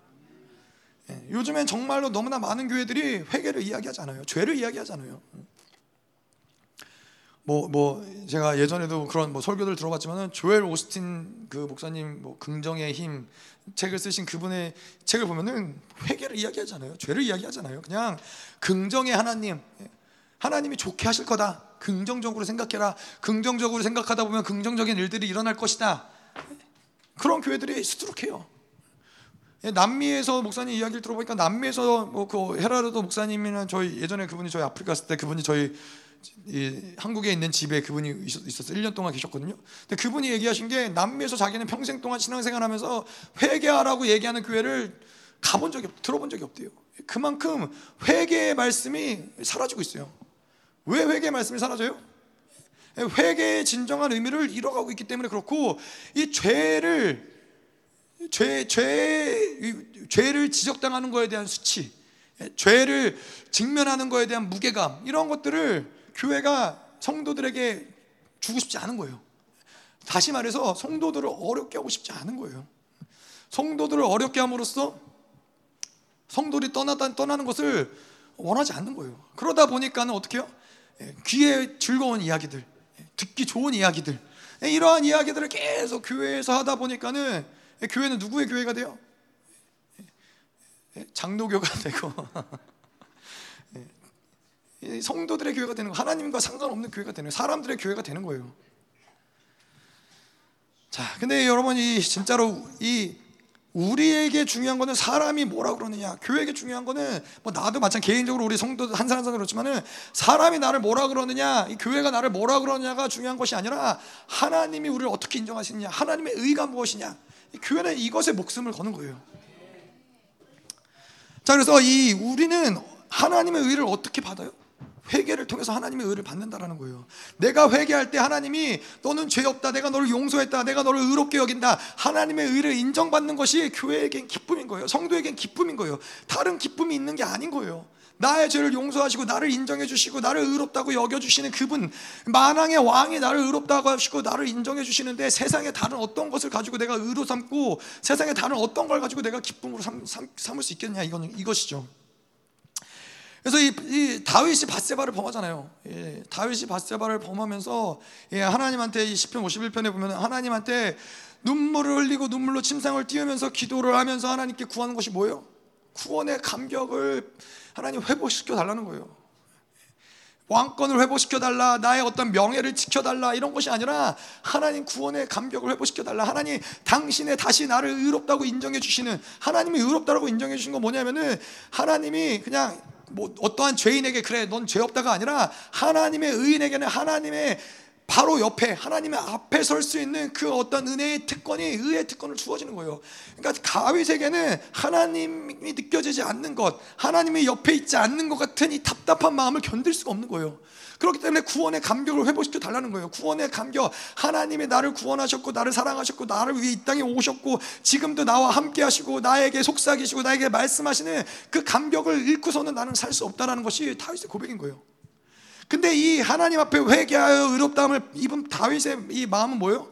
[SPEAKER 1] 예, 요즘엔 정말로 너무나 많은 교회들이 회개를 이야기하지 않아요. 죄를 이야기하지 않아요. 뭐, 뭐, 제가 예전에도 그런 뭐 설교들 들어봤지만은 조엘 오스틴 그 목사님 뭐 긍정의 힘 책을 쓰신 그분의 책을 보면은 회개를 이야기하지 않아요. 죄를 이야기하지 않아요. 그냥 긍정의 하나님, 예, 하나님이 좋게 하실 거다. 긍정적으로 생각해라. 긍정적으로 생각하다 보면 긍정적인 일들이 일어날 것이다. 그런 교회들이 수두룩해요. 예, 남미에서 목사님 이야기를 들어보니까 남미에서 뭐 그 헤라르도 목사님이나 저희 예전에 그분이 저희 아프리카 갔을 때 그분이 저희 한국에 있는 집에 그분이 있었어요. 1년 동안 계셨거든요. 근데 그분이 얘기하신 게 남미에서 자기는 평생 동안 신앙생활 하면서 회개하라고 얘기하는 교회를 가본 적이 없, 들어본 적이 없대요. 그만큼 회개의 말씀이 사라지고 있어요. 왜 회개의 말씀이 사라져요? 회개의 진정한 의미를 잃어가고 있기 때문에 그렇고 이 죄를 죄, 죄, 죄를 지적당하는 것에 대한 수치, 죄를 직면하는 것에 대한 무게감, 이런 것들을 교회가 성도들에게 주고 싶지 않은 거예요. 다시 말해서 성도들을 어렵게 하고 싶지 않은 거예요. 성도들을 어렵게 함으로써 성도들이 떠나다, 떠나는 것을 원하지 않는 거예요. 그러다 보니까는 어떻게 해요? 귀에 즐거운 이야기들, 듣기 좋은 이야기들, 이러한 이야기들을 계속 교회에서 하다 보니까는 교회는 누구의 교회가 돼요? 장로교가 되고 성도들의 교회가 되는 거 하나님과 상관없는 교회가 되는 사람들의 교회가 되는 거예요. 자, 근데 여러분 이 진짜로 이 우리에게 중요한 거는 사람이 뭐라 그러느냐. 교회에게 중요한 거는 뭐 나도 마찬 개인적으로 우리 성도 한 사람 한 사람 그렇지만은 사람이 나를 뭐라 그러느냐, 이 교회가 나를 뭐라 그러느냐가 중요한 것이 아니라 하나님이 우리를 어떻게 인정하시느냐, 하나님의 의가 무엇이냐. 교회는 이것에 목숨을 거는 거예요. 자, 그래서 이 우리는 하나님의 의를 어떻게 받아요? 회개를 통해서 하나님의 의를 받는다라는 거예요. 내가 회개할 때 하나님이 너는 죄 없다. 내가 너를 용서했다. 내가 너를 의롭게 여긴다. 하나님의 의를 인정받는 것이 교회에겐 기쁨인 거예요. 성도에겐 기쁨인 거예요. 다른 기쁨이 있는 게 아닌 거예요. 나의 죄를 용서하시고 나를 인정해 주시고 나를 의롭다고 여겨 주시는 그분 만왕의 왕이 나를 의롭다고 하시고 나를 인정해 주시는데 세상에 다른 어떤 것을 가지고 내가 의로 삼고 세상에 다른 어떤 걸 가지고 내가 기쁨으로 삼, 삼, 삼 을 수 있겠냐 이거는 이것이죠. 그래서 이, 이 다윗이 바세바를 범하잖아요. 예, 다윗이 바세바를 범하면서 예, 하나님한테 이 시편 51편에 보면 하나님한테 눈물을 흘리고 눈물로 침상을 띄우면서 기도를 하면서 하나님께 구하는 것이 뭐예요? 구원의 감격을 하나님 회복시켜 달라는 거예요. 왕권을 회복시켜 달라, 나의 어떤 명예를 지켜 달라 이런 것이 아니라 하나님 구원의 감격을 회복시켜 달라. 하나님 당신의 다시 나를 의롭다고 인정해 주시는 하나님이 의롭다고 인정해 주신 건 뭐냐면은 하나님이 그냥 뭐 어떠한 죄인에게 그래 넌 죄 없다가 아니라 하나님의 의인에게는 하나님의 바로 옆에 하나님의 앞에 설 수 있는 그 어떤 은혜의 특권이 의의 특권을 주어지는 거예요. 그러니까 가위세계는 하나님이 느껴지지 않는 것, 하나님이 옆에 있지 않는 것 같은 이 답답한 마음을 견딜 수가 없는 거예요. 그렇기 때문에 구원의 감격을 회복시켜 달라는 거예요. 구원의 감격, 하나님이 나를 구원하셨고 나를 사랑하셨고 나를 위해 이 땅에 오셨고 지금도 나와 함께 하시고 나에게 속삭이시고 나에게 말씀하시는 그 감격을 잃고서는 나는 살 수 없다라는 것이 다윗의 고백인 거예요. 근데 이 하나님 앞에 회개하여 의롭다함을 입은 다윗의 이 마음은 뭐예요?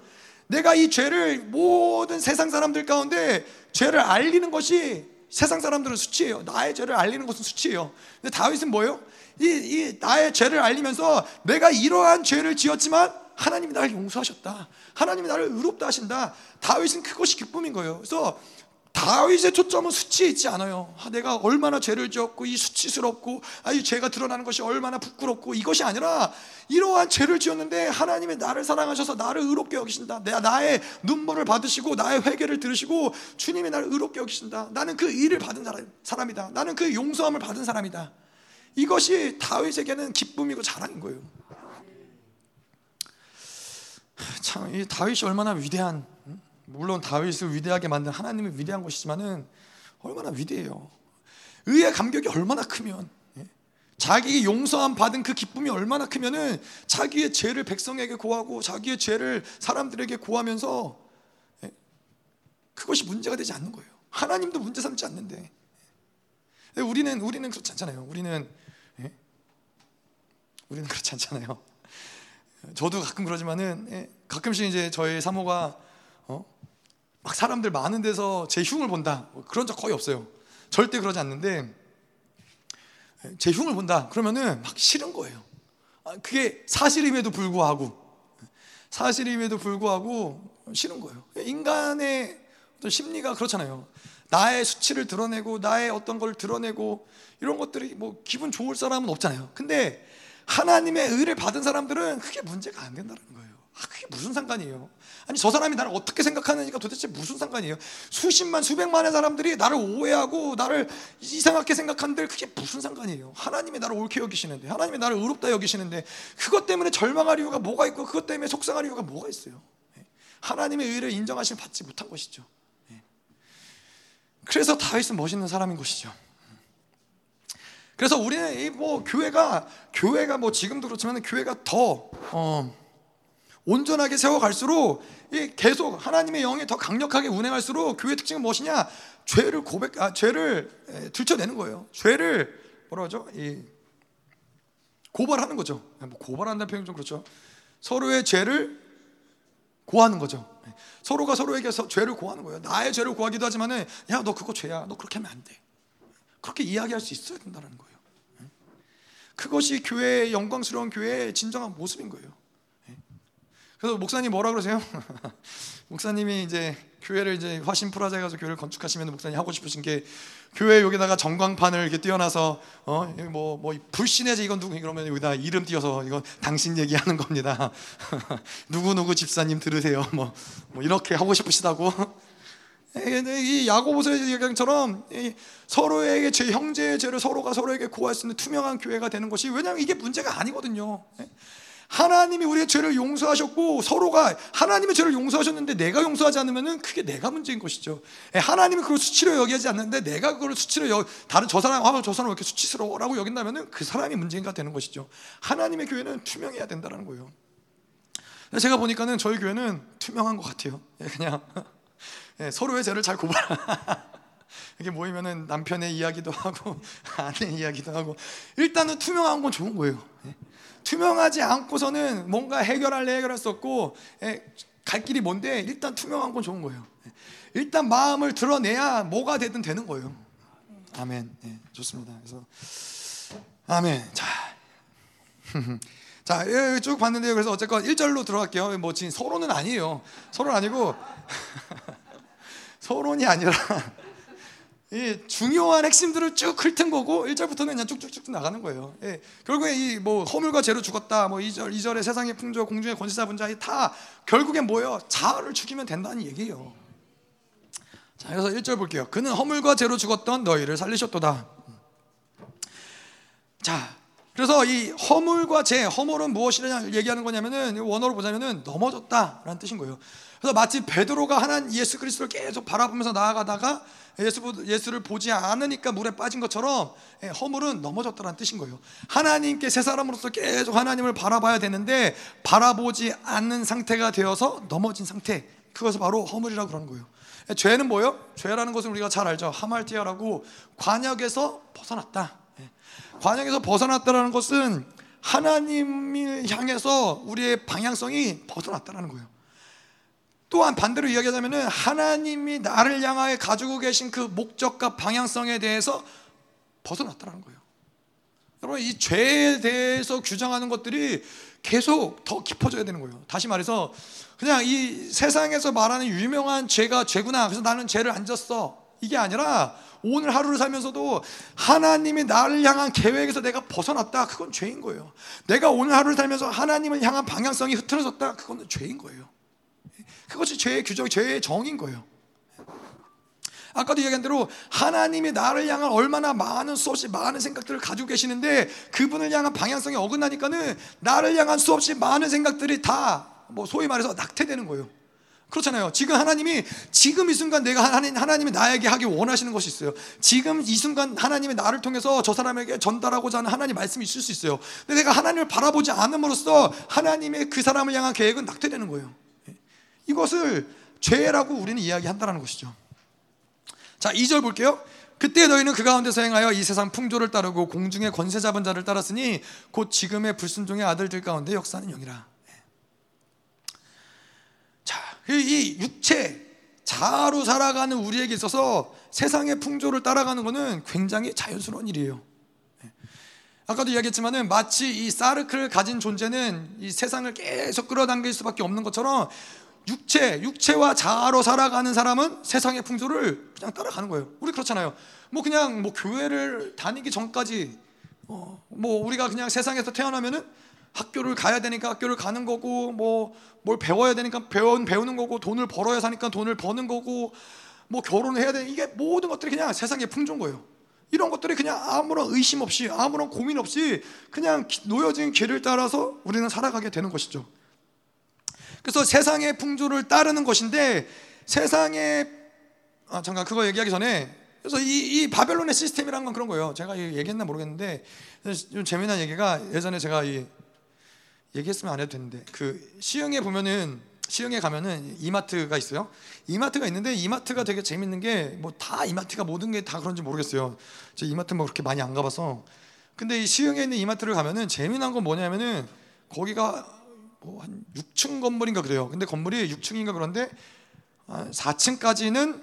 [SPEAKER 1] 내가 이 죄를 모든 세상 사람들 가운데 죄를 알리는 것이 세상 사람들은 수치예요. 나의 죄를 알리는 것은 수치예요. 근데 다윗은 뭐예요? 이, 이 나의 죄를 알리면서 내가 이러한 죄를 지었지만 하나님이 나를 용서하셨다. 하나님이 나를 의롭다 하신다. 다윗은 그것이 기쁨인 거예요. 그래서 다윗의 초점은 수치에 있지 않아요. 아, 내가 얼마나 죄를 지었고 이 수치스럽고 아, 이 죄가 드러나는 것이 얼마나 부끄럽고 이것이 아니라 이러한 죄를 지었는데 하나님이 나를 사랑하셔서 나를 의롭게 여기신다. 내 나의 눈물을 받으시고 나의 회개를 들으시고 주님이 나를 의롭게 여기신다. 나는 그 일을 받은 사람이다. 나는 그 용서함을 받은 사람이다. 이것이 다윗에게는 기쁨이고 자랑인 거예요. 참, 이 다윗이 얼마나 위대한 물론 다윗을 위대하게 만든 하나님은 위대한 것이지만은 얼마나 위대해요. 의의 감격이 얼마나 크면 예? 자기에게 용서함 받은 그 기쁨이 얼마나 크면은 자기의 죄를 백성에게 고하고 자기의 죄를 사람들에게 고하면서 예? 그것이 문제가 되지 않는 거예요. 하나님도 문제 삼지 않는데 우리는 우리는 그렇지 않잖아요. 우리는 예? 우리는 그렇지 않잖아요. 저도 가끔 그러지만은 가끔씩 이제 저희 사모가 어? 막 사람들 많은 데서 제 흉을 본다. 뭐 그런 적 거의 없어요. 절대 그러지 않는데 제 흉을 본다. 그러면은 막 싫은 거예요. 아, 그게 사실임에도 불구하고 사실임에도 불구하고 싫은 거예요. 인간의 어떤 심리가 그렇잖아요. 나의 수치를 드러내고 나의 어떤 걸 드러내고 이런 것들이 뭐 기분 좋을 사람은 없잖아요. 근데 하나님의 의를 받은 사람들은 그게 문제가 안 된다는 거예요. 아, 그게 무슨 상관이에요? 아니 저 사람이 나를 어떻게 생각하는지가 도대체 무슨 상관이에요? 수십만 수백만의 사람들이 나를 오해하고 나를 이상하게 생각하는데 그게 무슨 상관이에요? 하나님이 나를 옳게 여기시는데 하나님이 나를 의롭다 여기시는데 그것 때문에 절망할 이유가 뭐가 있고 그것 때문에 속상할 이유가 뭐가 있어요? 예. 하나님의 의를 인정하심 받지 못한 것이죠. 예. 그래서 다윗은 멋있는 사람인 것이죠. 그래서 우리는 뭐 교회가 교회가 뭐 지금도 그렇지만 교회가 더 어, 온전하게 세워갈수록 계속 하나님의 영이 더 강력하게 운행할수록 교회 특징은 무엇이냐? 죄를 고백, 아, 죄를 들춰내는 거예요. 죄를 뭐라 하죠? 이 고발하는 거죠. 뭐 고발한다는 표현 좀 그렇죠. 서로의 죄를 고하는 거죠. 서로가 서로에게 죄를 고하는 거예요. 나의 죄를 고하기도 하지만은 야, 너 그거 죄야. 너 그렇게 하면 안 돼. 그렇게 이야기할 수 있어야 된다는 거예요. 그것이 교회의 영광스러운 교회의 진정한 모습인 거예요. 그래서 목사님 뭐라 그러세요? 목사님이 이제 교회를 이제 화신 프라자 해가지고 교회를 건축하시면 목사님 하고 싶으신 게 교회 여기다가 전광판을 이렇게 띄워놔서 어뭐뭐 뭐 불신해지 이건 누구 그러면 여기다 이름 띄어서 이거 당신 얘기하는 겁니다. 누구 누구 집사님 들으세요. 뭐, 뭐 이렇게 하고 싶으시다고. 이 야고보서의 얘기처럼 서로에게 제 형제의 죄를 서로가 서로에게 고할 수 있는 투명한 교회가 되는 것이 왜냐하면 이게 문제가 아니거든요. 하나님이 우리의 죄를 용서하셨고 서로가 하나님의 죄를 용서하셨는데 내가 용서하지 않으면 그게 내가 문제인 것이죠. 예, 하나님이 그걸 수치로 여기지 않는데 내가 그걸 수치로 여, 다른 저 사람 아, 저 사람 왜 이렇게 수치스러워라고 여긴다면 그 사람이 문제인가 되는 것이죠. 하나님의 교회는 투명해야 된다는 거예요. 제가 보니까는 저희 교회는 투명한 것 같아요. 예, 그냥 예, 서로의 죄를 잘 고발. 이게 모이면은 남편의 이야기도 하고 아내 이야기도 하고 일단은 투명한 건 좋은 거예요. 투명하지 않고서는 뭔가 해결할래 해결할 수 없고 예, 갈 길이 뭔데 일단 투명한 건 좋은 거예요. 예, 일단 마음을 드러내야 뭐가 되든 되는 거예요. 아멘. 네, 좋습니다. 그래서 아멘. 자. 자, 예, 쭉 봤는데요. 그래서 어쨌건 1절로 들어갈게요. 뭐 지금 서론은 아니에요. 서론 아니고 서론이 아니라 이 중요한 핵심들을 쭉 훑은 거고 1절부터는 그냥 쭉쭉쭉 나가는 거예요. 예. 결국에 이 뭐 허물과 죄로 죽었다. 뭐 2절 2절에 세상의 풍조 공중의 권세자 분자 다 결국엔 뭐예요? 자아를 죽이면 된다는 얘기예요. 자, 그래서 1절 볼게요. 그는 허물과 죄로 죽었던 너희를 살리셨도다. 자, 그래서 이 허물과 죄, 허물은 무엇이냐 얘기하는 거냐면은 원어로 보자면은 넘어졌다라는 뜻인 거예요. 그래서 마치 베드로가 하나님 예수 그리스도를 계속 바라보면서 나아가다가 예수, 예수를 보지 않으니까 물에 빠진 것처럼 예, 허물은 넘어졌다는 뜻인 거예요. 하나님께 새 사람으로서 계속 하나님을 바라봐야 되는데 바라보지 않는 상태가 되어서 넘어진 상태. 그것을 바로 허물이라고 그러는 거예요. 예, 죄는 뭐예요? 죄라는 것은 우리가 잘 알죠. 하말티아라고 관역에서 벗어났다. 예, 관역에서 벗어났다라는 것은 하나님을 향해서 우리의 방향성이 벗어났다는 거예요. 또한 반대로 이야기하자면은 하나님이 나를 향하여 가지고 계신 그 목적과 방향성에 대해서 벗어났다는 거예요. 여러분 이 죄에 대해서 규정하는 것들이 계속 더 깊어져야 되는 거예요. 다시 말해서 그냥 이 세상에서 말하는 유명한 죄가 죄구나. 그래서 나는 죄를 안 졌어. 이게 아니라 오늘 하루를 살면서도 하나님이 나를 향한 계획에서 내가 벗어났다. 그건 죄인 거예요. 내가 오늘 하루를 살면서 하나님을 향한 방향성이 흐트러졌다. 그건 죄인 거예요. 그것이 죄의 규정, 죄의 정인 거예요. 아까도 얘기한 대로 하나님이 나를 향한 얼마나 많은 수없이 많은 생각들을 가지고 계시는데 그분을 향한 방향성이 어긋나니까는 나를 향한 수없이 많은 생각들이 다 뭐 소위 말해서 낙태되는 거예요. 그렇잖아요. 지금 하나님이 지금 이 순간 내가 하나님 하나님이 나에게 하기 원하시는 것이 있어요. 지금 이 순간 하나님이 나를 통해서 저 사람에게 전달하고자 하는 하나님 말씀이 있을 수 있어요. 근데 내가 하나님을 바라보지 않음으로써 하나님의 그 사람을 향한 계획은 낙태되는 거예요. 이것을 죄라고 우리는 이야기한다는 것이죠. 자, 2절 볼게요. 그때 너희는 그 가운데서 행하여 이 세상 풍조를 따르고 공중의 권세 잡은 자를 따랐으니 곧 지금의 불순종의 아들들 가운데 역사는 영이라. 자, 이 육체 자아로 살아가는 우리에게 있어서 세상의 풍조를 따라가는 것은 굉장히 자연스러운 일이에요. 아까도 이야기했지만은 마치 이 사르크를 가진 존재는 이 세상을 계속 끌어당길 수밖에 없는 것처럼 육체, 육체와 자아로 살아가는 사람은 세상의 풍조를 그냥 따라가는 거예요. 우리 그렇잖아요. 뭐 그냥 뭐 교회를 다니기 전까지 어, 뭐 우리가 그냥 세상에서 태어나면은 학교를 가야 되니까 학교를 가는 거고 뭐 뭘 배워야 되니까 배운 배우는 거고 돈을 벌어야 사니까 돈을 버는 거고 뭐 결혼을 해야 되는 이게 모든 것들이 그냥 세상의 풍조인 거예요. 이런 것들이 그냥 아무런 의심 없이 아무런 고민 없이 그냥 놓여진 길을 따라서 우리는 살아가게 되는 것이죠. 그래서 세상의 풍조를 따르는 것인데 세상의 아 잠깐 그거 얘기하기 전에 그래서 이, 이 바벨론의 시스템이란 건 그런 거예요. 제가 얘기했나 모르겠는데 좀 재미난 얘기가 예전에 제가 이 얘기했으면 안 해도 되는데 그 시흥에 보면은 시흥에 가면은 이마트가 있어요. 이마트가 있는데 이마트가 되게 재밌는 게 뭐 다 이마트가 모든 게 다 그런지 모르겠어요. 저 이마트 뭐 그렇게 많이 안 가봐서. 근데 이 시흥에 있는 이마트를 가면은 재미난 건 뭐냐면은 거기가 뭐 한 6층 건물인가 그래요. 근데 건물이 6층인가 그런데 4층까지는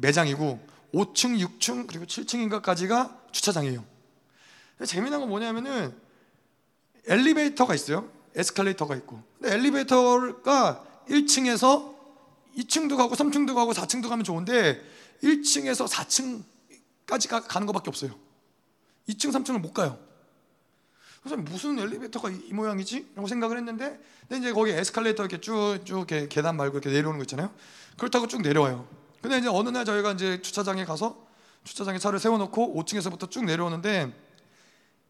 [SPEAKER 1] 매장이고 5층, 6층 그리고 7층인가까지가 주차장이에요. 재미난 건 뭐냐면은 엘리베이터가 있어요. 에스컬레이터가 있고. 근데 엘리베이터가 1층에서 2층도 가고 3층도 가고 4층도 가면 좋은데 1층에서 4층까지 가는 것밖에 없어요. 2층, 3층을 못 가요. 그래서 무슨 엘리베이터가 이, 모양이지? 라고 생각을 했는데 근데 이제 거기 에스컬레이터 이렇게 쭉쭉 계단 말고 이렇게 내려오는 거 있잖아요. 그렇다고 쭉 내려와요. 근데 이제 어느 날 저희가 이제 주차장에 가서 주차장에 차를 세워놓고 5층에서부터 쭉 내려오는데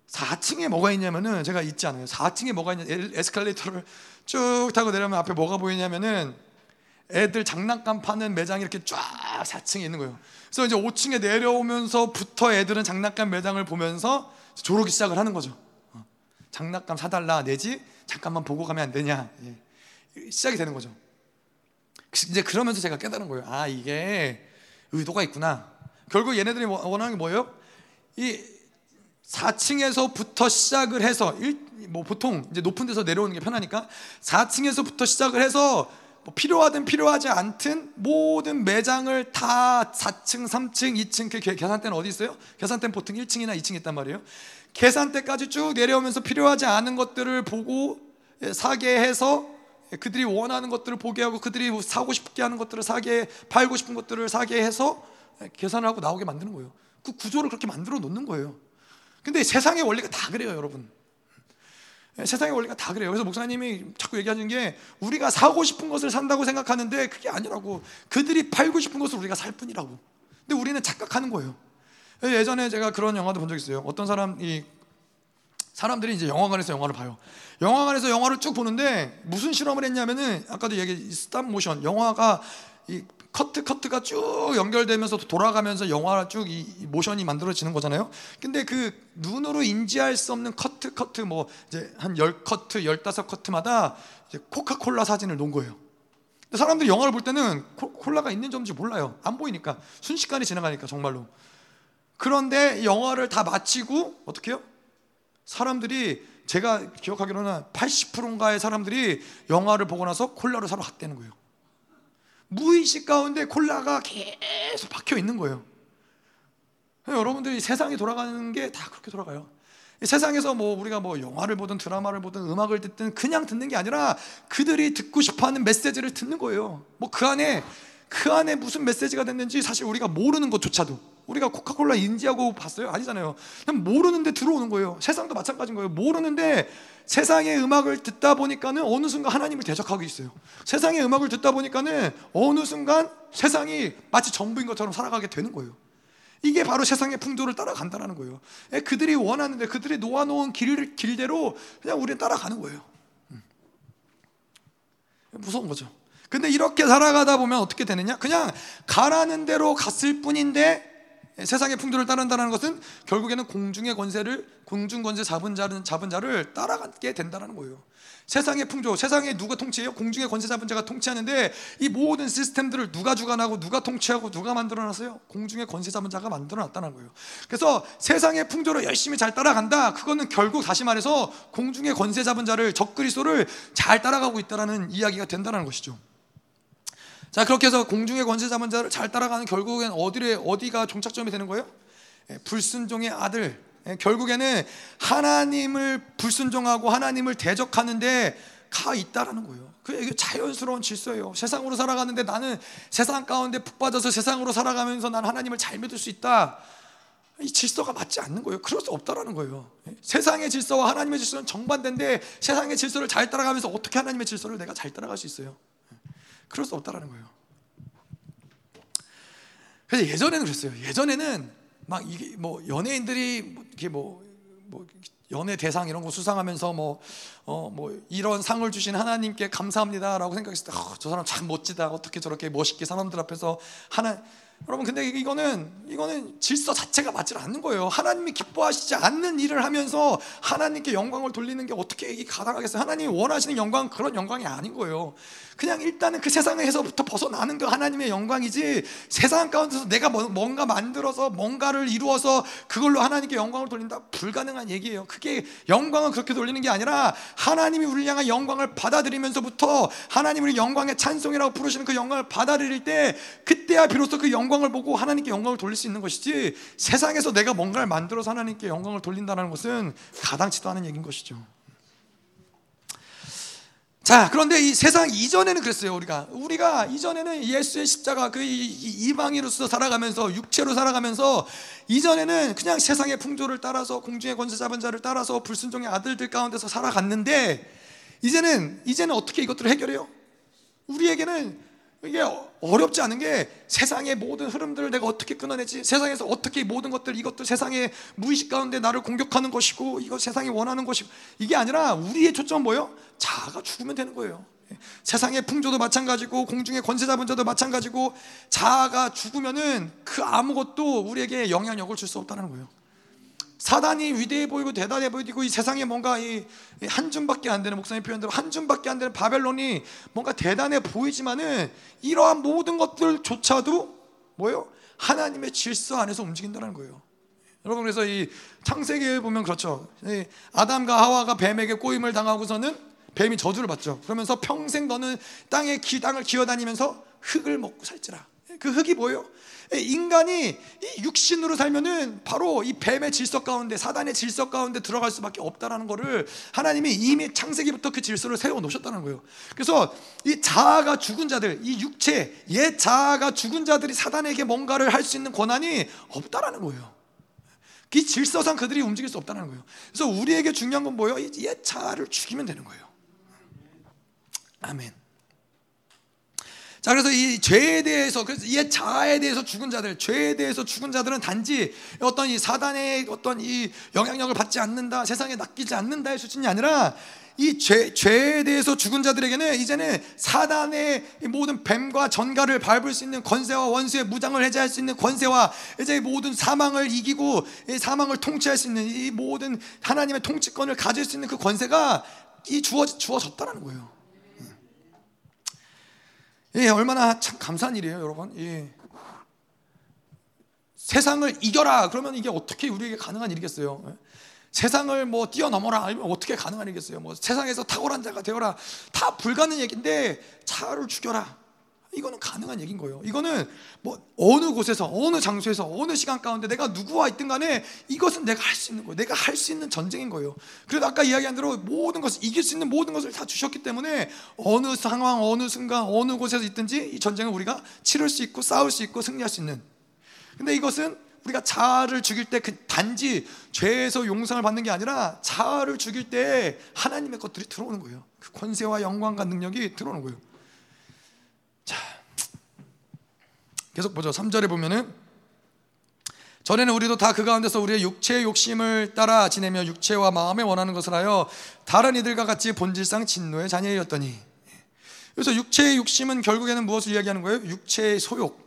[SPEAKER 1] 4층에 뭐가 있냐면은 제가 있지 않아요. 4층에 뭐가 있냐 에스컬레이터를 쭉 타고 내려면 앞에 뭐가 보이냐면은 애들 장난감 파는 매장이 이렇게 쫙 4층에 있는 거예요. 그래서 이제 5층에 내려오면서부터 애들은 장난감 매장을 보면서 조르기 시작을 하는 거죠. 장난감 사달라 내지 잠깐만 보고 가면 안 되냐 예. 시작이 되는 거죠. 이제 그러면서 제가 깨달은 거예요. 아 이게 의도가 있구나. 결국 얘네들이 뭐, 원하는 게 뭐예요? 이 4층에서부터 시작을 해서 일, 뭐 보통 이제 높은 데서 내려오는 게 편하니까 4층에서부터 시작을 해서 뭐 필요하든 필요하지 않든 모든 매장을 다 4층, 3층, 2층 그 계산대는 어디 있어요? 계산대는 보통 1층이나 2층에 있단 말이에요. 계산대까지 쭉 내려오면서 필요하지 않은 것들을 보고 예, 사게 해서 그들이 원하는 것들을 보게 하고 그들이 사고 싶게 하는 것들을 사게 팔고 싶은 것들을 사게 해서 예, 계산을 하고 나오게 만드는 거예요. 그 구조를 그렇게 만들어 놓는 거예요. 근데 세상의 원리가 다 그래요, 여러분. 예, 세상의 원리가 다 그래요. 그래서 목사님이 자꾸 얘기하는 게 우리가 사고 싶은 것을 산다고 생각하는데 그게 아니라고. 그들이 팔고 싶은 것을 우리가 살 뿐이라고. 근데 우리는 착각하는 거예요. 예전에 제가 그런 영화도 본 적 있어요. 어떤 사람이 사람들이 이제 영화관에서 영화를 봐요. 영화관에서 영화를 쭉 보는데 무슨 실험을 했냐면은 아까도 얘기 스탑 모션 영화가 이 커트 커트가 쭉 연결되면서 돌아가면서 영화가 쭉이 모션이 만들어지는 거잖아요. 근데 그 눈으로 인지할 수 없는 커트 커트 뭐 이제 한 10커트, 15커트마다 이제 코카콜라 사진을 놓은 거예요. 사람들이 영화를 볼 때는 콜라가 있는지 없는지 몰라요. 안 보이니까 순식간에 지나가니까 정말로. 그런데 영화를 다 마치고 어떻게 해요? 사람들이 제가 기억하기로는 80%인가의 사람들이 영화를 보고 나서 콜라를 사러 갔다는 거예요. 무의식 가운데 콜라가 계속 박혀 있는 거예요. 여러분들이 세상이 돌아가는 게 다 그렇게 돌아가요. 세상에서 뭐 우리가 뭐 영화를 보든 드라마를 보든 음악을 듣든 그냥 듣는 게 아니라 그들이 듣고 싶어 하는 메시지를 듣는 거예요. 뭐 그 안에 그 안에 무슨 메시지가 됐는지 사실 우리가 모르는 것조차도 우리가 코카콜라 인지하고 봤어요? 아니잖아요. 그냥 모르는데 들어오는 거예요. 세상도 마찬가지인 거예요. 모르는데 세상의 음악을 듣다 보니까는 어느 순간 하나님을 대적하고 있어요. 세상의 음악을 듣다 보니까는 어느 순간 세상이 마치 전부인 것처럼 살아가게 되는 거예요. 이게 바로 세상의 풍조를 따라간다는 거예요. 예, 그들이 원하는데 그들이 놓아놓은 길, 길대로 그냥 우리는 따라가는 거예요. 음. 무서운 거죠. 근데 이렇게 살아가다 보면 어떻게 되느냐? 그냥 가라는 대로 갔을 뿐인데 세상의 풍조를 따른다는 것은 결국에는 공중의 권세를 공중 권세 잡은 자는 잡은 자를 따라가게 된다는 거예요. 세상의 풍조, 세상에 누가 통치해요? 공중의 권세 잡은 자가 통치하는데 이 모든 시스템들을 누가 주관하고 누가 통치하고 누가 만들어 놨어요? 공중의 권세 잡은 자가 만들어 놨다는 거예요. 그래서 세상의 풍조를 열심히 잘 따라간다. 그거는 결국 다시 말해서 공중의 권세 잡은 자를 적그리스도를 잘 따라가고 있다라는 이야기가 된다는 것이죠. 자 그렇게 해서 공중의 권세 잡은 자를 잘 따라가는 결국엔 어디에 어디가 종착점이 되는 거예요? 예, 불순종의 아들. 예, 결국에는 하나님을 불순종하고 하나님을 대적하는데 가 있다라는 거예요. 그 자연스러운 질서예요. 세상으로 살아가는데 나는 세상 가운데 푹 빠져서 세상으로 살아가면서 난 하나님을 잘 믿을 수 있다. 이 질서가 맞지 않는 거예요. 그럴 수 없다라는 거예요. 예, 세상의 질서와 하나님의 질서는 정반대인데 세상의 질서를 잘 따라가면서 어떻게 하나님의 질서를 내가 잘 따라갈 수 있어요? 그럴 수 없다라는 거예요. 그래서 예전에는 그랬어요. 예전에는 막 이게 뭐 연예인들이 뭐 이렇게 뭐, 뭐 연예 대상 이런 거 수상하면서 뭐, 어, 뭐 이런 상을 주신 하나님께 감사합니다라고 생각했을 때, 어, 저 사람 참 멋지다. 어떻게 저렇게 멋있게 사람들 앞에서 하나 여러분 근데 이거는 이거는 질서 자체가 맞지 않는 거예요. 하나님이 기뻐하시지 않는 일을 하면서 하나님께 영광을 돌리는 게 어떻게 이게 가능하겠어요? 하나님이 원하시는 영광 그런 영광이 아닌 거예요. 그냥 일단은 그 세상에서부터 벗어나는 게 하나님의 영광이지 세상 가운데서 내가 뭐, 뭔가 만들어서 뭔가를 이루어서 그걸로 하나님께 영광을 돌린다 불가능한 얘기예요. 그게 영광을 그렇게 돌리는 게 아니라 하나님이 우리를 향한 영광을 받아들이면서부터 하나님을 영광의 찬송이라고 부르시는 그 영광을 받아들일 때 그때야 비로소 그 영광 영광을 보고 하나님께 영광을 돌릴 수 있는 것이지 세상에서 내가 뭔가를 만들어서 하나님께 영광을 돌린다는 것은 가당치도 않은 얘기인 것이죠. 자, 그런데 이 세상 이전에는 그랬어요, 우리가. 우리가 이전에는 예수의 십자가 그 이방인으로서 살아가면서 육체로 살아가면서 이전에는 그냥 세상의 풍조를 따라서 공중의 권세 잡은 자를 따라서 불순종의 아들들 가운데서 살아갔는데 이제는 이제는 어떻게 이것들을 해결해요? 우리에게는 이게 어렵지 않은 게 세상의 모든 흐름들을 내가 어떻게 끊어내지? 세상에서 어떻게 모든 것들 이것도 세상의 무의식 가운데 나를 공격하는 것이고 이거 세상이 원하는 것이고 이게 아니라 우리의 초점은 뭐예요? 자아가 죽으면 되는 거예요. 세상의 풍조도 마찬가지고 공중의 권세 잡은 자도 마찬가지고 자아가 죽으면은 그 아무것도 우리에게 영향력을 줄 수 없다는 거예요. 사단이 위대해 보이고 대단해 보이고 이 세상에 뭔가 이 한 줌밖에 안 되는 목사님 표현대로 한 줌밖에 안 되는 바벨론이 뭔가 대단해 보이지만은 이러한 모든 것들조차도 뭐예요? 하나님의 질서 안에서 움직인다는 거예요. 여러분 그래서 이 창세기에 보면 그렇죠. 아담과 하와가 뱀에게 꼬임을 당하고서는 뱀이 저주를 받죠. 그러면서 평생 너는 땅에 기 땅을 기어다니면서 흙을 먹고 살지라. 그 흙이 뭐예요? 인간이 육신으로 살면은 바로 이 뱀의 질서 가운데 사단의 질서 가운데 들어갈 수밖에 없다라는 것을 하나님이 이미 창세기부터 그 질서를 세워 놓으셨다는 거예요. 그래서 이 자아가 죽은 자들, 이 육체, 옛 자아가 죽은 자들이 사단에게 뭔가를 할 수 있는 권한이 없다라는 거예요. 그 질서상 그들이 움직일 수 없다는 거예요. 그래서 우리에게 중요한 건 뭐예요? 옛 자아를 죽이면 되는 거예요. 아멘. 자, 그래서 이 죄에 대해서, 그래서 이 자아에 대해서 죽은 자들, 죄에 대해서 죽은 자들은 단지 어떤 이 사단의 어떤 이 영향력을 받지 않는다, 세상에 낚이지 않는다의 수준이 아니라 이 죄, 죄에 대해서 죽은 자들에게는 이제는 사단의 모든 뱀과 전갈을 밟을 수 있는 권세와 원수의 무장을 해제할 수 있는 권세와 이제 모든 사망을 이기고 사망을 통치할 수 있는 이 모든 하나님의 통치권을 가질 수 있는 그 권세가 이 주어, 주어졌다는 거예요. 예, 얼마나 참 감사한 일이에요, 여러분. 예. 세상을 이겨라. 그러면 이게 어떻게 우리에게 가능한 일이겠어요? 예. 세상을 뭐 뛰어넘어라 아니면 어떻게 가능한 얘기겠어요? 뭐 세상에서 탁월한 자가 되어라 다 불가능 얘기인데 자아를 죽여라. 이거는 가능한 얘기인 거예요. 이거는 뭐 어느 곳에서 어느 장소에서 어느 시간 가운데 내가 누구와 있든 간에 이것은 내가 할 수 있는 거예요. 내가 할 수 있는 전쟁인 거예요. 그래도 아까 이야기한 대로 모든 것을 이길 수 있는 모든 것을 다 주셨기 때문에 어느 상황, 어느 순간, 어느 곳에서 있든지 이 전쟁을 우리가 치를 수 있고 싸울 수 있고 승리할 수 있는. 근데 이것은 우리가 자아를 죽일 때 그 단지 죄에서 용서를 받는 게 아니라 자아를 죽일 때 하나님의 것들이 들어오는 거예요. 그 권세와 영광과 능력이 들어오는 거예요. 자, 계속 보죠. 3절에 보면은 전에는 우리도 다 그 가운데서 우리의 육체의 욕심을 따라 지내며 육체와 마음에 원하는 것을 하여 다른 이들과 같이 본질상 진노의 자녀였더니 그래서 육체의 욕심은 결국에는 무엇을 이야기하는 거예요? 육체의 소욕.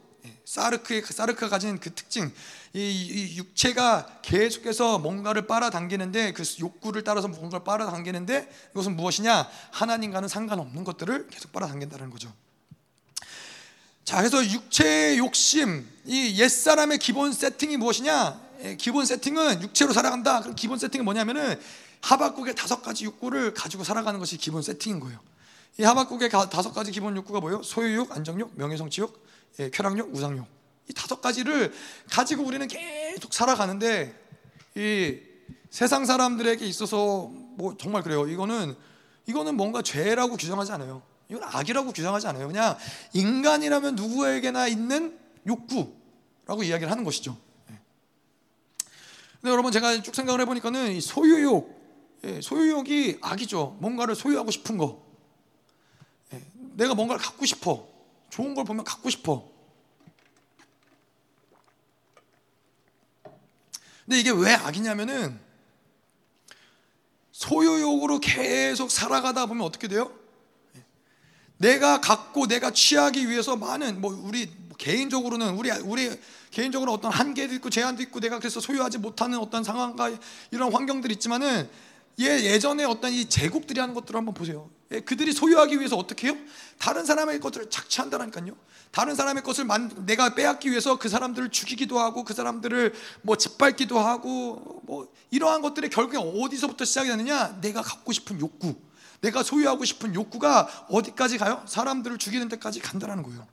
[SPEAKER 1] 사르크의 사르크가 가진 그 특징, 이, 이, 육체가 계속해서 뭔가를 빨아당기는데 그 욕구를 따라서 뭔가를 빨아당기는데 이것은 무엇이냐? 하나님과는 상관없는 것들을 계속 빨아당긴다는 거죠. 자, 그래서 육체의 욕심, 이 옛사람의 기본 세팅이 무엇이냐? 예, 기본 세팅은 육체로 살아간다. 그럼 기본 세팅이 뭐냐면은 하박국의 다섯 가지 욕구를 가지고 살아가는 것이 기본 세팅인 거예요. 이 하박국의 다섯 가지 기본 욕구가 뭐예요? 소유욕, 안정욕, 명예성취욕, 예, 쾌락욕, 우상욕. 이 다섯 가지를 가지고 우리는 계속 살아가는데 이 세상 사람들에게 있어서 뭐 정말 그래요. 이거는 이거는 뭔가 죄라고 규정하지 않아요. 이건 악이라고 규정하지 않아요. 그냥 인간이라면 누구에게나 있는 욕구라고 이야기를 하는 것이죠. 예. 근데 여러분 제가 쭉 생각을 해보니까는 소유욕, 예, 소유욕이 악이죠. 뭔가를 소유하고 싶은 거. 예, 내가 뭔가를 갖고 싶어. 좋은 걸 보면 갖고 싶어. 근데 이게 왜 악이냐면은 소유욕으로 계속 살아가다 보면 어떻게 돼요? 내가 갖고 내가 취하기 위해서 많은 뭐 우리 개인적으로는 우리 우리 개인적으로 어떤 한계도 있고 제한도 있고 내가 그래서 소유하지 못하는 어떤 상황과 이런 환경들이 있지만은 예 예전에 어떤 이 제국들이 하는 것들을 한번 보세요. 예, 그들이 소유하기 위해서 어떻게 해요? 다른 사람의 것들을 착취한다니까요. 다른 사람의 것을 만, 내가 빼앗기 위해서 그 사람들을 죽이기도 하고 그 사람들을 뭐 짓밟기도 하고 뭐 이러한 것들이 결국에 어디서부터 시작이 되느냐? 내가 갖고 싶은 욕구. 내가 소유하고 싶은 욕구가 어디까지 가요? 사람들을 죽이는 데까지 간다는 거예요.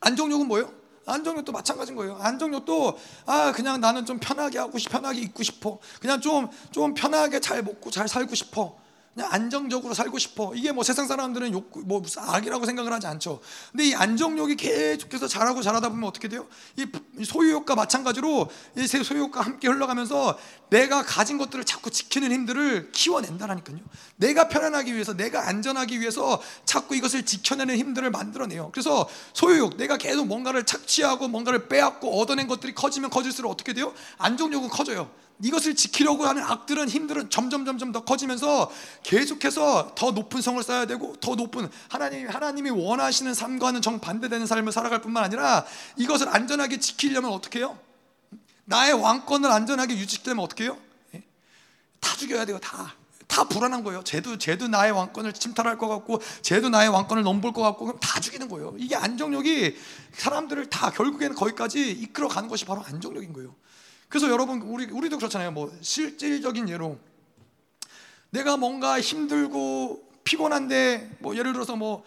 [SPEAKER 1] 안정욕은 뭐예요? 안정욕도 마찬가지인 거예요. 안정욕도 아 그냥 나는 좀 편하게 하고 싶, 편하게 입고 싶어. 그냥 좀좀 편하게 잘 먹고 잘 살고 싶어. 그냥 안정적으로 살고 싶어. 이게 뭐 세상 사람들은 욕, 뭐 악이라고 생각을 하지 않죠. 근데 이 안정욕이 계속해서 잘하고 잘하다 보면 어떻게 돼요? 이 소유욕과 마찬가지로 이 소유욕과 함께 흘러가면서 내가 가진 것들을 자꾸 지키는 힘들을 키워낸다라니까요. 내가 편안하기 위해서, 내가 안전하기 위해서 자꾸 이것을 지켜내는 힘들을 만들어내요. 그래서 소유욕, 내가 계속 뭔가를 착취하고 뭔가를 빼앗고 얻어낸 것들이 커지면 커질수록 어떻게 돼요? 안정욕은 커져요. 이것을 지키려고 하는 악들은 힘들은 점점 점점 더 커지면서 계속해서 더 높은 성을 쌓아야 되고 더 높은 하나님 하나님이 원하시는 삶과는 정 반대되는 삶을 살아갈 뿐만 아니라 이것을 안전하게 지키려면 어떻게 해요? 나의 왕권을 안전하게 유지되면 어떻게 해요? 예? 다 죽여야 돼요. 다. 다 불안한 거예요. 쟤도 쟤도 나의 왕권을 침탈할 것 같고, 쟤도 나의 왕권을 넘볼 것 같고, 그럼 다 죽이는 거예요. 이게 안정력이 사람들을 다 결국에는 거기까지 이끌어 가는 것이 바로 안정력인 거예요. 그래서 여러분 우리 우리도 그렇잖아요. 뭐 실질적인 예로 내가 뭔가 힘들고 피곤한데 뭐 예를 들어서 뭐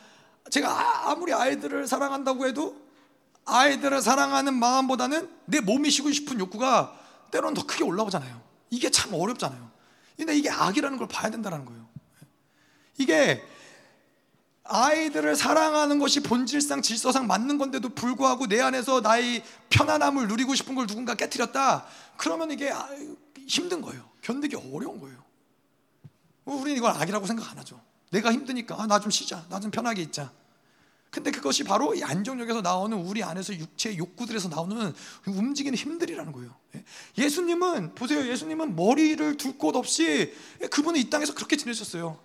[SPEAKER 1] 제가 아무리 아이들을 사랑한다고 해도 아이들을 사랑하는 마음보다는 내 몸이 쉬고 싶은 욕구가 때로는 더 크게 올라오잖아요. 이게 참 어렵잖아요. 근데 이게 악이라는 걸 봐야 된다는 거예요. 이게 아이들을 사랑하는 것이 본질상 질서상 맞는 건데도 불구하고 내 안에서 나의 편안함을 누리고 싶은 걸 누군가 깨뜨렸다. 그러면 이게 아, 힘든 거예요. 견디기 어려운 거예요. 우리는 이걸 악이라고 생각 안 하죠. 내가 힘드니까 아, 나 좀 쉬자. 나 좀 편하게 있자. 근데 그것이 바로 이 안정력에서 나오는 우리 안에서 육체의 욕구들에서 나오는 움직이는 힘들이라는 거예요. 예? 예수님은 보세요. 예수님은 머리를 둘 곳 없이 그분은 이 땅에서 그렇게 지내셨어요.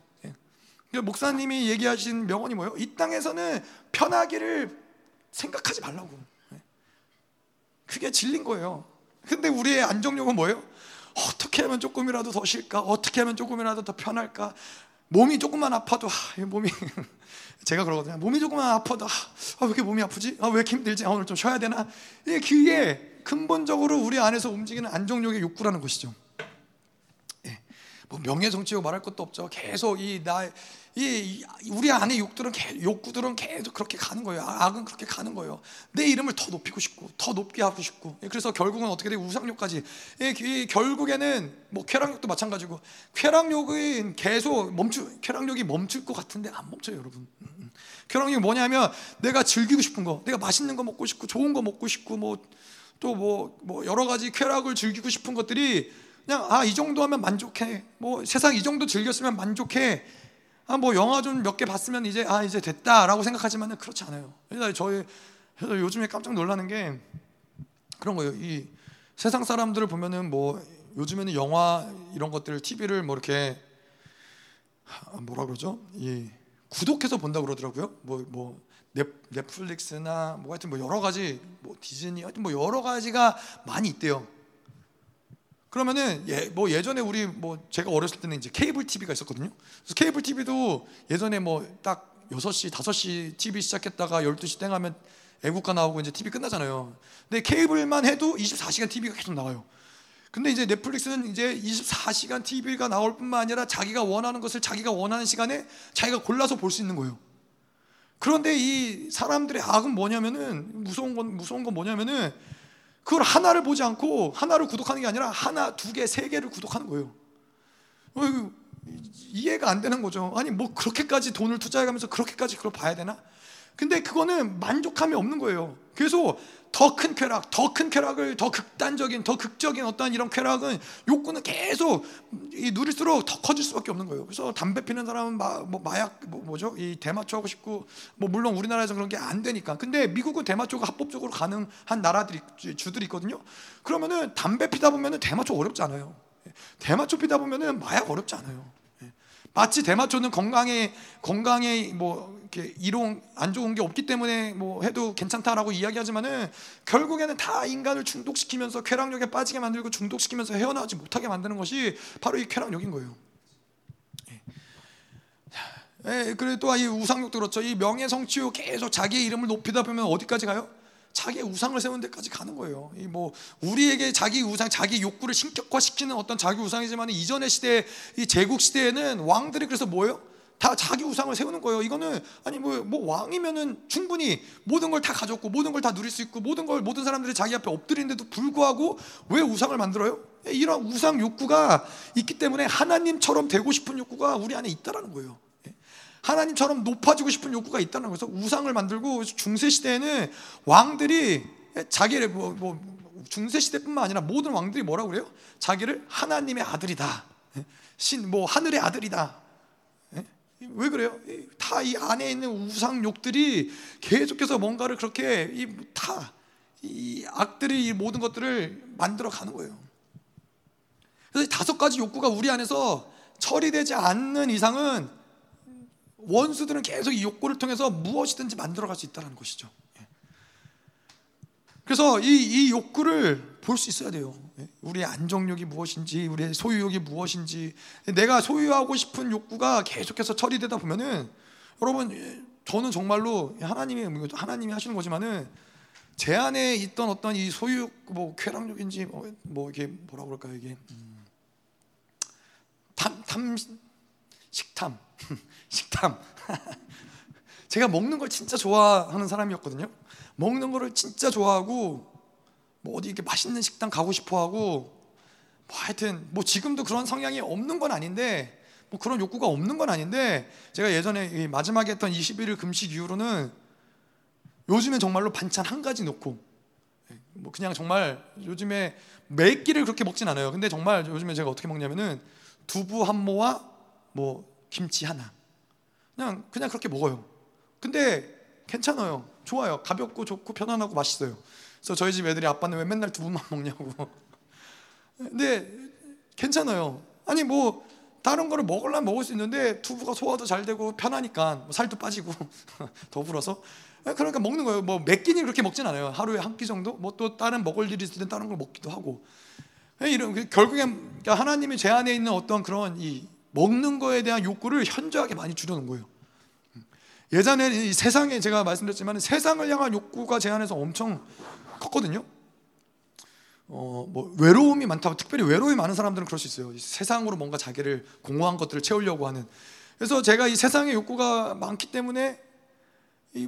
[SPEAKER 1] 목사님이 얘기하신 명언이 뭐예요? 이 땅에서는 편하기를 생각하지 말라고. 그게 진린 거예요. 근데 우리의 안정력은 뭐예요? 어떻게 하면 조금이라도 더 쉴까? 어떻게 하면 조금이라도 더 편할까? 몸이 조금만 아파도 아, 몸이 제가 그러거든요. 몸이 조금만 아파도 아, 왜 이렇게 몸이 아프지? 아, 왜 이렇게 힘들지? 아, 오늘 좀 쉬어야 되나? 그게 근본적으로 우리 안에서 움직이는 안정력의 욕구라는 것이죠. 뭐 명예 정치고 말할 것도 없죠. 계속 이 나 이 우리 안에 욕들은 욕구들은 계속 그렇게 가는 거예요. 아, 악은 그렇게 가는 거예요. 내 이름을 더 높이고 싶고 더 높게 하고 싶고 그래서 결국은 어떻게 돼 우상욕까지 이, 결국에는 뭐 쾌락욕도 마찬가지고 쾌락욕은 계속 멈추 쾌락욕이 멈출 것 같은데 안 멈춰요, 여러분. 음, 음. 쾌락욕이 뭐냐면 내가 즐기고 싶은 거, 내가 맛있는 거 먹고 싶고 좋은 거 먹고 싶고 뭐 또 뭐 뭐 여러 가지 쾌락을 즐기고 싶은 것들이 그냥 아 이 정도 하면 만족해. 뭐 세상 이 정도 즐겼으면 만족해. 아, 뭐 영화 좀 몇 개 봤으면 이제 아 이제 됐다라고 생각하지만은 그렇지 않아요. 그래서 저희 그래서 요즘에 깜짝 놀라는 게 그런 거예요. 이 세상 사람들을 보면은 뭐 요즘에는 영화 이런 것들 TV를 뭐 이렇게 뭐라 그러죠? 이 구독해서 본다 그러더라고요. 뭐뭐 넷플릭스나 뭐 하여튼 뭐 여러 가지 뭐 디즈니 하여튼 뭐 여러 가지가 많이 있대요. 그러면은 예, 뭐 예전에 우리 뭐 제가 어렸을 때는 이제 케이블 TV가 있었거든요. 그래서 케이블 TV도 예전에 뭐 딱 6시, 5시 TV 시작했다가 12시 땡 하면 애국가 나오고 이제 TV 끝나잖아요. 근데 케이블만 해도 24시간 TV가 계속 나와요. 근데 이제 넷플릭스는 이제 24시간 TV가 나올 뿐만 아니라 자기가 원하는 것을 자기가 원하는 시간에 자기가 골라서 볼 수 있는 거예요. 그런데 이 사람들의 악은 뭐냐면은 무서운 건 무서운 건 뭐냐면은 그걸 하나를 보지 않고 하나를 구독하는 게 아니라 하나, 두 개, 세 개를 구독하는 거예요. 어, 이해가 안 되는 거죠. 아니 뭐 그렇게까지 돈을 투자해가면서 그렇게까지 그걸 봐야 되나? 근데 그거는 만족함이 없는 거예요. 그래서 더 큰 쾌락, 더 큰 쾌락을 더 극단적인, 더 극적인 어떤 이런 쾌락은 욕구는 계속 누릴수록 더 커질 수밖에 없는 거예요. 그래서 담배 피는 사람은 마, 뭐 마약 뭐, 죠 대마초 하고 싶고 뭐 물론 우리나라에서 그런 게 안 되니까. 근데 미국은 대마초가 합법적으로 가능한 나라들이 주들이 있거든요. 그러면은 담배 피다 보면은 대마초 어렵지 않아요. 대마초 피다 보면은 마약 어렵지 않아요. 마치 대마초는 건강에 건강에 뭐 이렇게 이론 안 좋은 게 없기 때문에 뭐 해도 괜찮다라고 이야기하지만은 결국에는 다 인간을 중독시키면서 쾌락욕에 빠지게 만들고 중독시키면서 헤어나오지 못하게 만드는 것이 바로 이 쾌락욕인 거예요. 예. 예, 그리고 또 이 우상욕도 그렇죠. 이 명예 성취욕 계속 자기의 이름을 높이다 보면 어디까지 가요? 자기의 우상을 세우는 데까지 가는 거예요. 이 뭐 우리에게 자기 우상, 자기 욕구를 신격화시키는 어떤 자기 우상이지만 이전의 시대, 이 제국 시대에는 왕들이 그래서 뭐예요? 다 자기 우상을 세우는 거예요. 이거는 아니 뭐, 뭐 왕이면은 충분히 모든 걸 다 가졌고 모든 걸 다 누릴 수 있고 모든 걸 모든 사람들이 자기 앞에 엎드리는데도 불구하고 왜 우상을 만들어요? 이런 우상 욕구가 있기 때문에 하나님처럼 되고 싶은 욕구가 우리 안에 있다라는 거예요. 하나님처럼 높아지고 싶은 욕구가 있다는 거죠. 우상을 만들고 중세 시대에는 왕들이 자기를 뭐, 뭐 중세 시대뿐만 아니라 모든 왕들이 뭐라고 그래요? 자기를 하나님의 아들이다. 신 뭐 하늘의 아들이다. 왜 그래요? 다 이 안에 있는 우상욕들이 계속해서 뭔가를 그렇게 다이 악들이 이 모든 것들을 만들어 가는 거예요. 그래서 다섯 가지 욕구가 우리 안에서 처리되지 않는 이상은 원수들은 계속 이 욕구를 통해서 무엇이든지 만들어 갈 수 있다는 것이죠. 예. 그래서 이, 이 욕구를 볼 수 있어야 돼요. 예. 우리의 안정욕이 무엇인지, 우리의 소유욕이 무엇인지, 내가 소유하고 싶은 욕구가 계속해서 처리되다 보면은 여러분 예, 저는 정말로 하나님이 하나님이 하시는 거지만은 제 안에 있던 어떤 이 소유 뭐 쾌락욕인지 뭐, 뭐 이게 뭐라 그럴까요 이게 음, 탐, 탐 식탐 식탐. 제가 먹는 걸 진짜 좋아하는 사람이었거든요. 먹는 거를 진짜 좋아하고 뭐 어디 이렇게 맛있는 식당 가고 싶어 하고 뭐 하여튼 뭐 지금도 그런 성향이 없는 건 아닌데 뭐 그런 욕구가 없는 건 아닌데 제가 예전에 마지막에 했던 21일 금식 이후로는 요즘엔 정말로 반찬 한 가지 놓고 뭐 그냥 정말 요즘에 매 끼를 그렇게 먹진 않아요. 근데 정말 요즘에 제가 어떻게 먹냐면은 두부 한 모와 뭐 김치 하나 그냥 그냥 그렇게 먹어요. 근데 괜찮아요. 좋아요. 가볍고 좋고 편안하고 맛있어요. 그래서 저희 집 애들이 아빠는 왜 맨날 두부만 먹냐고. 근데 괜찮아요. 아니 뭐 다른 거를 먹을라면 먹을 수 있는데 두부가 소화도 잘 되고 편하니까 뭐 살도 빠지고 더불어서 그러니까 먹는 거예요. 뭐 몇 끼니 그렇게 먹진 않아요. 하루에 한 끼 정도. 뭐 또 다른 먹을 일이 있을 땐 다른 걸 먹기도 하고. 이런 결국엔 그러니까 하나님이 제 안에 있는 어떤 그런 이 먹는 거에 대한 욕구를 현저하게 많이 줄여놓은 거예요. 예전에 세상에 제가 말씀드렸지만 세상을 향한 욕구가 제 안에서 엄청 컸거든요. 어, 뭐 외로움이 많다. 특별히 외로움이 많은 사람들은 그럴 수 있어요. 세상으로 뭔가 자기를 공허한 것들을 채우려고 하는. 그래서 제가 이 세상의 욕구가 많기 때문에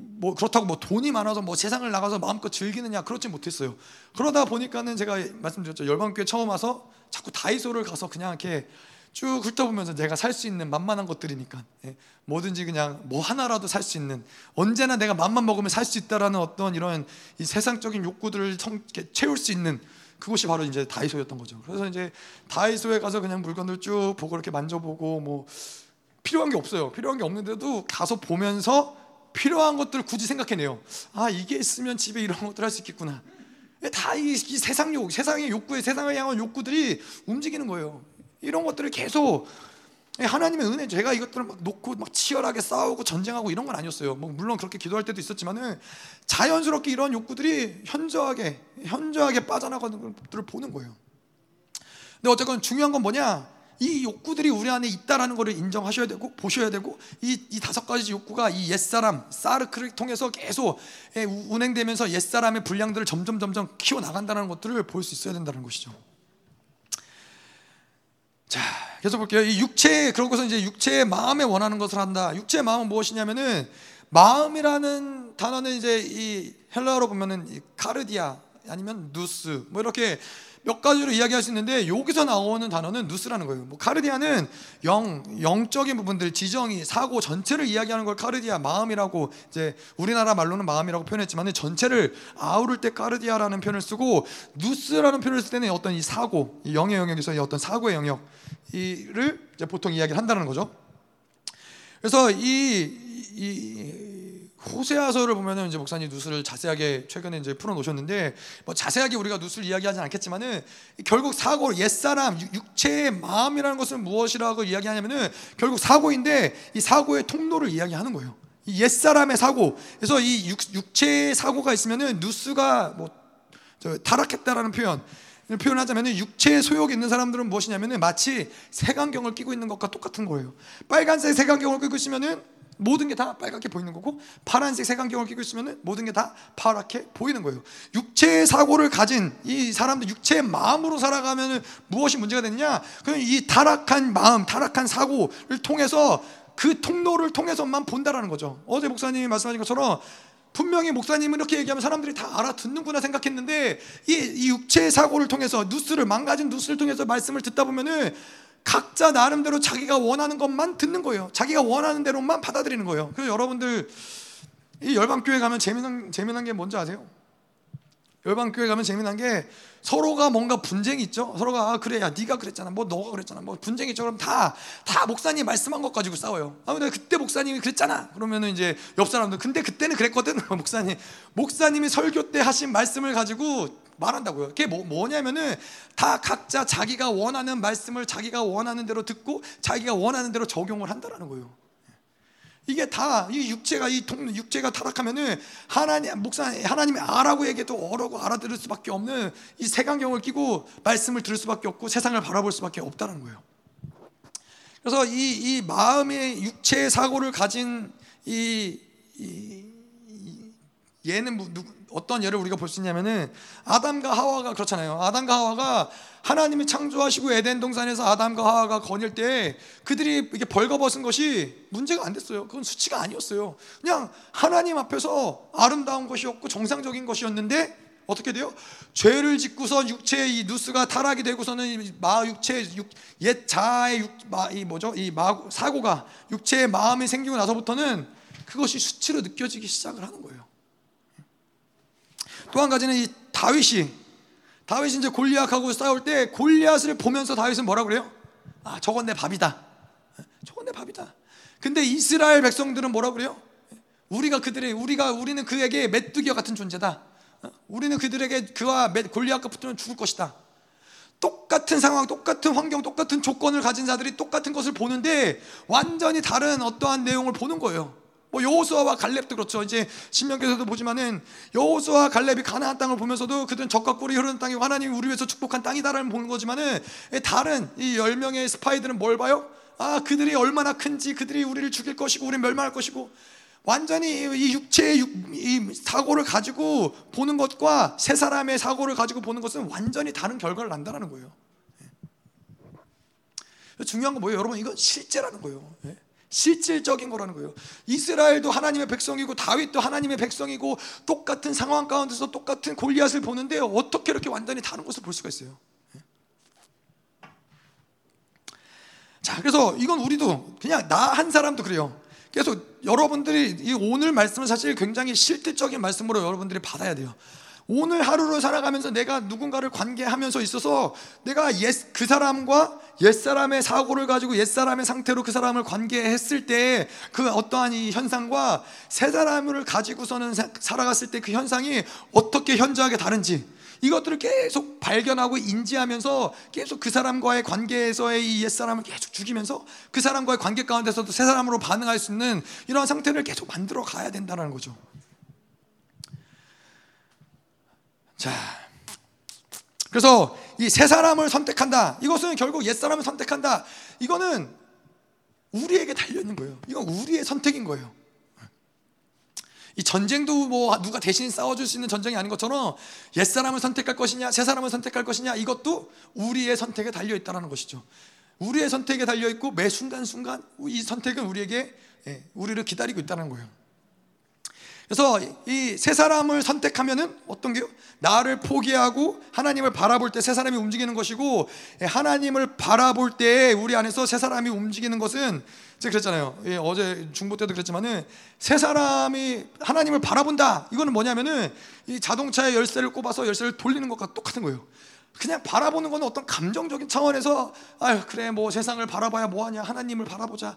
[SPEAKER 1] 뭐 그렇다고 뭐 돈이 많아서 뭐 세상을 나가서 마음껏 즐기느냐 그렇지 못했어요. 그러다 보니까는 제가 말씀드렸죠. 열방교회 처음 와서 자꾸 다이소를 가서 그냥 이렇게 쭉 훑어보면서 내가 살 수 있는 만만한 것들이니까 예, 뭐든지 그냥 뭐 하나라도 살 수 있는 언제나 내가 맘만 먹으면 살 수 있다라는 어떤 이런 이 세상적인 욕구들을 채울 수 있는 그곳이 바로 이제 다이소였던 거죠. 그래서 이제 다이소에 가서 그냥 물건들 쭉 보고 이렇게 만져보고 뭐 필요한 게 없어요. 필요한 게 없는데도 가서 보면서 필요한 것들을 굳이 생각해내요. 아 이게 있으면 집에 이런 것들 할 수 있겠구나. 다이 이 세상 욕, 세상의 욕구에 세상을 향한 욕구들이 움직이는 거예요. 이런 것들을 계속 하나님의 은혜 제가 이것들을 막 놓고 막 치열하게 싸우고 전쟁하고 이런 건 아니었어요. 뭐 물론 그렇게 기도할 때도 있었지만은 자연스럽게 이런 욕구들이 현저하게 현저하게 빠져나가는 것들을 보는 거예요. 근데 어쨌건 중요한 건 뭐냐? 이 욕구들이 우리 안에 있다라는 것을 인정하셔야 되고 보셔야 되고 이, 이 다섯 가지 욕구가 이 옛사람 사르크를 통해서 계속 예, 운행되면서 옛사람의 분량들을 점점 점점 키워 나간다는 것들을 볼 수 있어야 된다는 것이죠. 자, 계속 볼게요. 이 육체 그러고서 이제 육체의 마음에 원하는 것을 한다. 육체의 마음은 무엇이냐면은 마음이라는 단어는 이제 이 헬라어로 보면은 카르디아 아니면 누스 뭐 이렇게 몇 가지로 이야기할 수 있는데 여기서 나오는 단어는 누스라는 거예요. 뭐 카르디아는 영 영적인 부분들, 지정이, 사고 전체를 이야기하는 걸 카르디아 마음이라고 이제 우리나라 말로는 마음이라고 표현했지만 전체를 아우를 때 카르디아라는 표현을 쓰고 누스라는 표현을 쓸 때는 어떤 이 사고, 이 영의 영역에서 어떤 사고의 영역 이를 보통 이야기를 한다는 거죠. 그래서 이, 이 호세아서를 보면은 이제 목사님 누수를 자세하게 최근에 이제 풀어 놓으셨는데 뭐 자세하게 우리가 누수를 이야기하진 않겠지만은 결국 사고 옛사람 육체의 마음이라는 것은 무엇이라고 이야기하냐면은 결국 사고인데 이 사고의 통로를 이야기하는 거예요. 이 옛사람의 사고. 그래서 이 육, 육체의 사고가 있으면은 누수가 뭐 타락했다라는 표현 표현하자면 육체의 소욕이 있는 사람들은 무엇이냐면 마치 색안경을 끼고 있는 것과 똑같은 거예요. 빨간색 색안경을 끼고 있으면은 모든 게 다 빨갛게 보이는 거고 파란색 색안경을 끼고 있으면 모든 게 다 파랗게 보이는 거예요. 육체의 사고를 가진 이 사람들 육체의 마음으로 살아가면 무엇이 문제가 되느냐? 그냥 이 타락한 마음, 타락한 사고를 통해서 그 통로를 통해서만 본다라는 거죠. 어제 목사님이 말씀하신 것처럼 분명히 목사님은 이렇게 얘기하면 사람들이 다 알아듣는구나 생각했는데 이, 이 육체의 사고를 통해서 누스를 망가진 누스를 통해서 말씀을 듣다 보면은 각자 나름대로 자기가 원하는 것만 듣는 거예요. 자기가 원하는 대로만 받아들이는 거예요. 그래서 여러분들 이 열방교회 가면 재미난 재미난 게 뭔지 아세요? 열방교회 가면 재미난 게 서로가 뭔가 분쟁이 있죠. 서로가 아 그래 야 네가 그랬잖아. 뭐 너가 그랬잖아. 뭐 분쟁이 있죠. 그럼 다 다 목사님 말씀한 것 가지고 싸워요. 아 근데 그때 목사님이 그랬잖아. 그러면은 이제 옆 사람들 근데 그때는 그랬거든. 목사님 목사님이 설교 때 하신 말씀을 가지고 말한다고요. 그게 뭐, 뭐냐면은 다 각자 자기가 원하는 말씀을 자기가 원하는 대로 듣고 자기가 원하는 대로 적용을 한다라는 거예요. 이게 다 이 육체가 이 통, 육체가 타락하면은 하나님 목사 하나님의 아라고 얘기해도 어라고 알아들을 수밖에 없는 이 색안경을 끼고 말씀을 들을 수밖에 없고 세상을 바라볼 수밖에 없다는 거예요. 그래서 이, 이 마음의 육체의 사고를 가진 이, 이, 이 얘는 누, 어떤 예를 우리가 볼 수 있냐면은 아담과 하와가 그렇잖아요. 아담과 하와가 하나님이 창조하시고 에덴 동산에서 아담과 하와가 거닐 때 그들이 이렇게 벌거벗은 것이 문제가 안 됐어요. 그건 수치가 아니었어요. 그냥 하나님 앞에서 아름다운 것이었고 정상적인 것이었는데 어떻게 돼요? 죄를 짓고서 육체의 이 누스가 타락이 되고서는 마 육체 육, 옛 자아의 육, 마, 이 뭐죠? 이 마, 사고가 육체의 마음이 생기고 나서부터는 그것이 수치로 느껴지기 시작을 하는 거예요. 또 한 가지는 이 다윗이 다윗이 이제 골리앗하고 싸울 때 골리앗을 보면서 다윗은 뭐라 그래요? 아, 저건 내 밥이다. 저건 내 밥이다. 근데 이스라엘 백성들은 뭐라 그래요? 우리가 그들의 우리가 우리는 그에게 메뚜기와 같은 존재다. 우리는 그들에게 그와 골리앗과 붙으면 죽을 것이다. 똑같은 상황, 똑같은 환경, 똑같은 조건을 가진 자들이 똑같은 것을 보는데 완전히 다른 어떠한 내용을 보는 거예요. 뭐 여호수아와 갈렙도 그렇죠. 이제 신명기에서도 보지만은 여호수아 갈렙이 가나안 땅을 보면서도 그들은 적과 꿀이 흐르는 땅이 하나님이 우리 위해서 축복한 땅이다라는 보는 거지만은 다른 이 열 명의 스파이들은 뭘 봐요? 아 그들이 얼마나 큰지 그들이 우리를 죽일 것이고 우리 멸망할 것이고 완전히 이 육체의 육, 이 사고를 가지고 보는 것과 새 사람의 사고를 가지고 보는 것은 완전히 다른 결과를 난다는 거예요. 예. 중요한 건 뭐예요? 여러분 이건 실제라는 거예요. 예. 실질적인 거라는 거예요. 이스라엘도 하나님의 백성이고 다윗도 하나님의 백성이고 똑같은 상황 가운데서 똑같은 골리앗을 보는데 어떻게 이렇게 완전히 다른 것을 볼 수가 있어요? 예. 자, 그래서 이건 우리도 그냥 나 한 사람도 그래요. 그래서 여러분들이 이 오늘 말씀은 사실 굉장히 실질적인 말씀으로 여러분들이 받아야 돼요. 오늘 하루를 살아가면서 내가 누군가를 관계하면서 있어서 내가 옛, 그 사람과 옛사람의 사고를 가지고 옛사람의 상태로 그 사람을 관계했을 때 그 어떠한 이 현상과 새 사람을 가지고서는 살아갔을 때 그 현상이 어떻게 현저하게 다른지 이것들을 계속 발견하고 인지하면서 계속 그 사람과의 관계에서의 이 옛사람을 계속 죽이면서 그 사람과의 관계 가운데서도 새 사람으로 반응할 수 있는 이러한 상태를 계속 만들어 가야 된다는 거죠. 자, 그래서 이새 사람을 선택한다. 이것은 결국 옛 사람을 선택한다. 이거는 우리에게 달려 있는 거예요. 이건 우리의 선택인 거예요. 이 전쟁도 뭐 누가 대신 싸워줄 수 있는 전쟁이 아닌 것처럼 옛 사람을 선택할 것이냐, 새 사람을 선택할 것이냐 이것도 우리의 선택에 달려 있다는 것이죠. 우리의 선택에 달려 있고 매 순간 순간 이 선택은 우리에게 예, 우리를 기다리고 있다는 거예요. 그래서 이 세 사람을 선택하면은 어떤 게요? 나를 포기하고 하나님을 바라볼 때 세 사람이 움직이는 것이고 예, 하나님을 바라볼 때 우리 안에서 세 사람이 움직이는 것은 제가 그랬잖아요. 예, 어제 중보 때도 그랬지만은 세 사람이 하나님을 바라본다. 이거는 뭐냐면은 이 자동차의 열쇠를 꼽아서 열쇠를 돌리는 것과 똑같은 거예요. 그냥 바라보는 거는 어떤 감정적인 차원에서 아유 그래 뭐 세상을 바라봐야 뭐하냐 하나님을 바라보자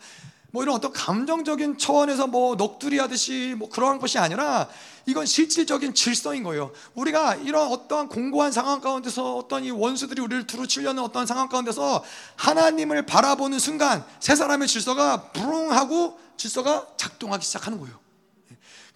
[SPEAKER 1] 뭐 이런 어떤 감정적인 차원에서 뭐 넋두리 하듯이 뭐 그러한 것이 아니라 이건 실질적인 질서인 거예요. 우리가 이런 어떠한 공고한 상황 가운데서 어떤 이 원수들이 우리를 두루치려는 어떤 상황 가운데서 하나님을 바라보는 순간 세 사람의 질서가 부릉하고 질서가 작동하기 시작하는 거예요.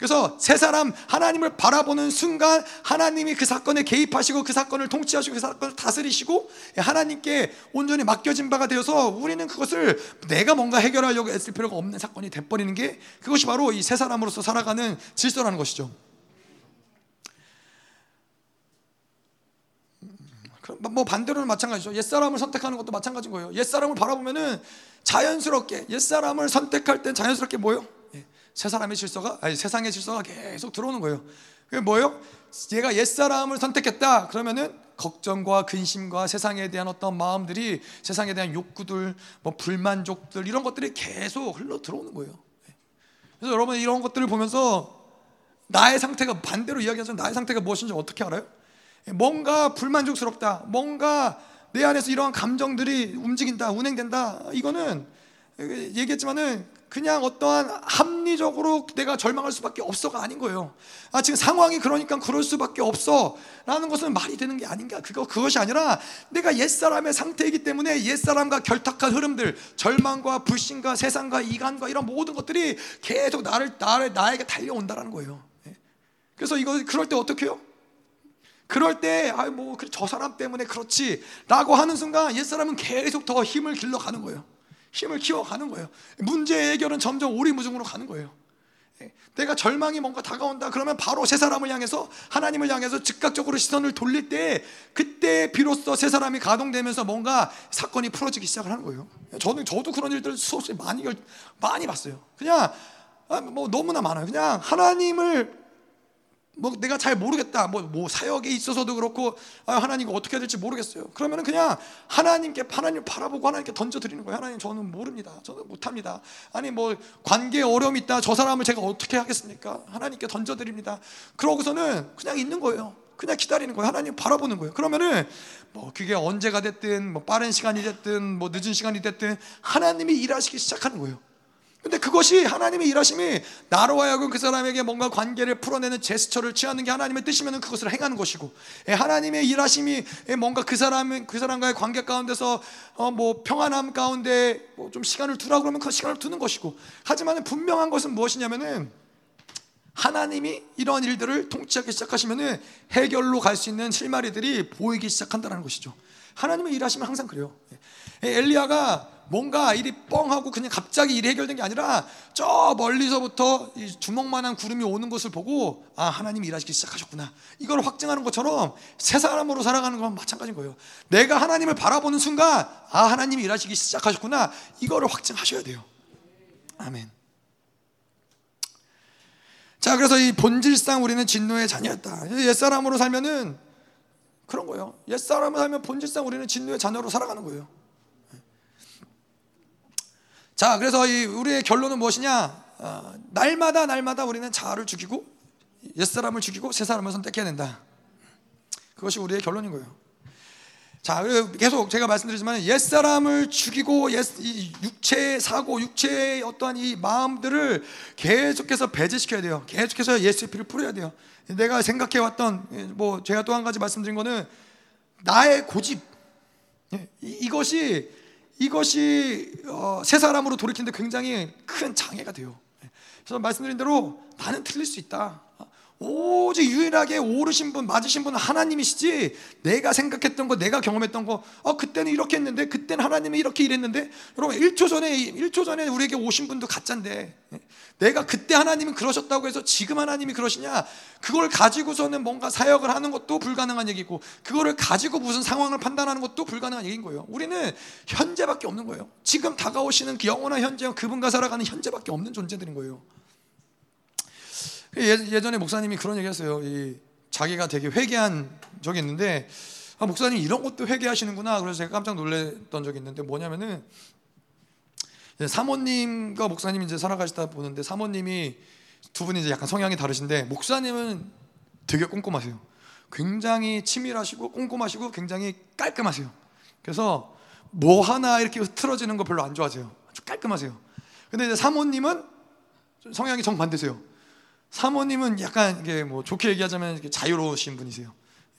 [SPEAKER 1] 그래서 세 사람 하나님을 바라보는 순간 하나님이 그 사건에 개입하시고 그 사건을 통치하시고 그 사건을 다스리시고 하나님께 온전히 맡겨진 바가 되어서 우리는 그것을 내가 뭔가 해결하려고 애쓸 필요가 없는 사건이 돼버리는 게 그것이 바로 이 세 사람으로서 살아가는 질서라는 것이죠. 뭐 반대로는 마찬가지죠. 옛사람을 선택하는 것도 마찬가지인 거예요. 옛사람을 바라보면은 자연스럽게 옛사람을 선택할 땐 자연스럽게 뭐요? 새 사람의 질서가 아니 세상의 질서가 계속 들어오는 거예요. 그게 뭐예요? 얘가 옛 사람을 선택했다. 그러면은 걱정과 근심과 세상에 대한 어떤 마음들이 세상에 대한 욕구들, 뭐 불만족들 이런 것들이 계속 흘러 들어오는 거예요. 그래서 여러분 이런 것들을 보면서 나의 상태가 반대로 이야기하자면 나의 상태가 무엇인지 어떻게 알아요? 뭔가 불만족스럽다. 뭔가 내 안에서 이러한 감정들이 움직인다, 운행된다. 이거는 얘기했지만은 그냥 어떠한 합리적으로 내가 절망할 수밖에 없어가 아닌 거예요. 아, 지금 상황이 그러니까 그럴 수밖에 없어. 라는 것은 말이 되는 게 아닌가. 그거, 그것이 아니라 내가 옛사람의 상태이기 때문에 옛사람과 결탁한 흐름들, 절망과 불신과 세상과 이간과 이런 모든 것들이 계속 나를, 나를, 나에게 달려온다는 거예요. 예. 그래서 이거, 그럴 때 어떻게 해요? 그럴 때, 아, 뭐, 저 사람 때문에 그렇지. 라고 하는 순간 옛사람은 계속 더 힘을 길러가는 거예요. 힘을 키워가는 거예요. 문제 해결은 점점 오리무중으로 가는 거예요. 예. 내가 절망이 뭔가 다가온다 그러면 바로 새 사람을 향해서 하나님을 향해서 즉각적으로 시선을 돌릴 때 그때 비로소 새 사람이 가동되면서 뭔가 사건이 풀어지기 시작을 하는 거예요. 저는 저도 그런 일들 수없이 많이 많이 봤어요. 그냥 아, 뭐 너무나 많아요. 그냥 하나님을 뭐 내가 잘 모르겠다. 뭐, 뭐 사역에 있어서도 그렇고 아, 하나님 이 어떻게 해야 될지 모르겠어요. 그러면은 그냥 하나님께 하나님 바라보고 하나님께 던져 드리는 거예요. 하나님 저는 모릅니다. 저는 못 합니다. 아니 뭐 관계에 어려움이 있다. 저 사람을 제가 어떻게 하겠습니까? 하나님께 던져 드립니다. 그러고서는 그냥 있는 거예요. 그냥 기다리는 거예요. 하나님 바라보는 거예요. 그러면은 뭐 그게 언제가 됐든 뭐 빠른 시간이 됐든 뭐 늦은 시간이 됐든 하나님이 일하시기 시작하는 거예요. 근데 그것이 하나님의 일하심이 나로 하여금 그 사람에게 뭔가 관계를 풀어내는 제스처를 취하는 게 하나님의 뜻이면 그것을 행하는 것이고 예, 하나님의 일하심이 예, 뭔가 그 사람 그 사람과의 관계 가운데서 어 뭐 평안함 가운데 뭐 좀 시간을 두라 그러면 그 시간을 두는 것이고 하지만 분명한 것은 무엇이냐면은 하나님이 이러한 일들을 통치하기 시작하시면은 해결로 갈 수 있는 실마리들이 보이기 시작한다는 것이죠. 하나님의 일하시면 항상 그래요. 예, 엘리야가 뭔가 일이 뻥하고 그냥 갑자기 일이 해결된 게 아니라 저 멀리서부터 이 주먹만한 구름이 오는 것을 보고 아 하나님이 일하시기 시작하셨구나. 이걸 확증하는 것처럼 새 사람으로 살아가는 건 마찬가지인 거예요. 내가 하나님을 바라보는 순간 아 하나님이 일하시기 시작하셨구나. 이거를 확증하셔야 돼요. 아멘. 자 그래서 이 본질상 우리는 진노의 자녀였다. 옛사람으로 살면은 그런 거예요. 옛사람으로 살면 본질상 우리는 진노의 자녀로 살아가는 거예요 자, 그래서 이 우리의 결론은 무엇이냐? 어, 날마다 날마다 우리는 자아를 죽이고 옛사람을 죽이고 새 사람을 선택해야 된다. 그것이 우리의 결론인 거예요. 자, 계속 제가 말씀드리지만 옛사람을 죽이고 옛, 육체의 사고, 육체의 어떠한 이 마음들을 계속해서 배제시켜야 돼요. 계속해서 예수의 피를 뿌려야 돼요. 내가 생각해왔던 뭐 제가 또 한 가지 말씀드린 거는 나의 고집 예, 이것이 이것이 어, 새 사람으로 돌이키는데 굉장히 큰 장애가 돼요. 그래서 말씀드린 대로 나는 틀릴 수 있다. 오직 유일하게 오르신 분, 맞으신 분은 하나님이시지. 내가 생각했던 거, 내가 경험했던 거, 어, 그때는 이렇게 했는데, 그때는 하나님이 이렇게 일했는데, 여러분, 1초 전에, 1초 전에 우리에게 오신 분도 가짠데, 내가 그때 하나님이 그러셨다고 해서 지금 하나님이 그러시냐? 그걸 가지고서는 뭔가 사역을 하는 것도 불가능한 얘기고, 그거를 가지고 무슨 상황을 판단하는 것도 불가능한 얘기인 거예요. 우리는 현재밖에 없는 거예요. 지금 다가오시는 그 영원한 현재와 그분과 살아가는 현재밖에 없는 존재들인 거예요. 예, 전에 목사님이 그런 얘기 했어요. 이 자기가 되게 회개한 적이 있는데, 아, 목사님 이런 것도 회개하시는구나. 그래서 제가 깜짝 놀랐던 적이 있는데 뭐냐면은 사모님과 목사님이 이제 살아가시다 보는데 사모님이 두 분이 이제 약간 성향이 다르신데 목사님은 되게 꼼꼼하세요. 굉장히 치밀하시고 꼼꼼하시고 굉장히 깔끔하세요. 그래서 뭐 하나 이렇게 틀어지는 거 별로 안 좋아하세요. 아주 깔끔하세요. 근데 이제 사모님은 성향이 정반대세요. 사모님은 약간 이게 뭐 좋게 얘기하자면 이렇게 자유로우신 분이세요.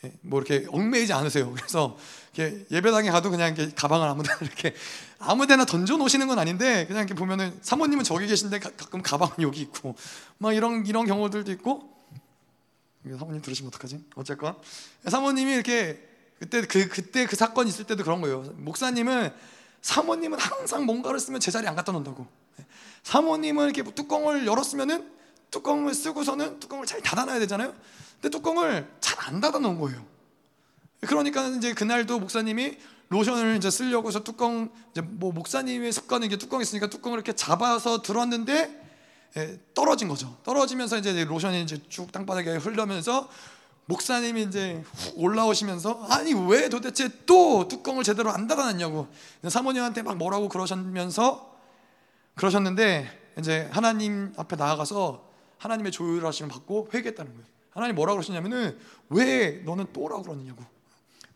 [SPEAKER 1] 예, 뭐 이렇게 얽매이지 않으세요. 그래서 예배당에 가도 그냥 이렇게 가방을 아무데나 이렇게 아무데나 던져 놓으시는 건 아닌데 그냥 이렇게 보면은 사모님은 저기 계신데 가 끔 가방은 여기 있고 막 이런 이런 경우들도 있고 사모님 들으시면 어떡하지? 어쨌건 사모님이 이렇게 그때 그 그때 그 사건 있을 때도 그런 거예요. 목사님은 사모님은 항상 뭔가를 쓰면 제자리에 안 갖다 놓는다고. 예, 사모님은 이렇게 뚜껑을 열었으면은 뚜껑을 쓰고서는 뚜껑을 잘 닫아놔야 되잖아요. 근데 뚜껑을 잘 안 닫아 놓은 거예요. 그러니까 이제 그날도 목사님이 로션을 이제 쓰려고 해서 뚜껑 이제 뭐 목사님의 습관은 이게 뚜껑 있으니까 뚜껑을 이렇게 잡아서 들었는데 예, 떨어진 거죠. 떨어지면서 이제 로션이 이제 쭉 땅바닥에 흘러면서 목사님이 이제 올라오시면서 아니 왜 도대체 또 뚜껑을 제대로 안 닫아놨냐고 사모님한테 막 뭐라고 그러셨면서 그러셨는데 이제 하나님 앞에 나아가서 하나님의 조율하심을 받고 회개했다는 거예요. 하나님 뭐라 그러시냐면은 왜 너는 또라고 그러느냐고.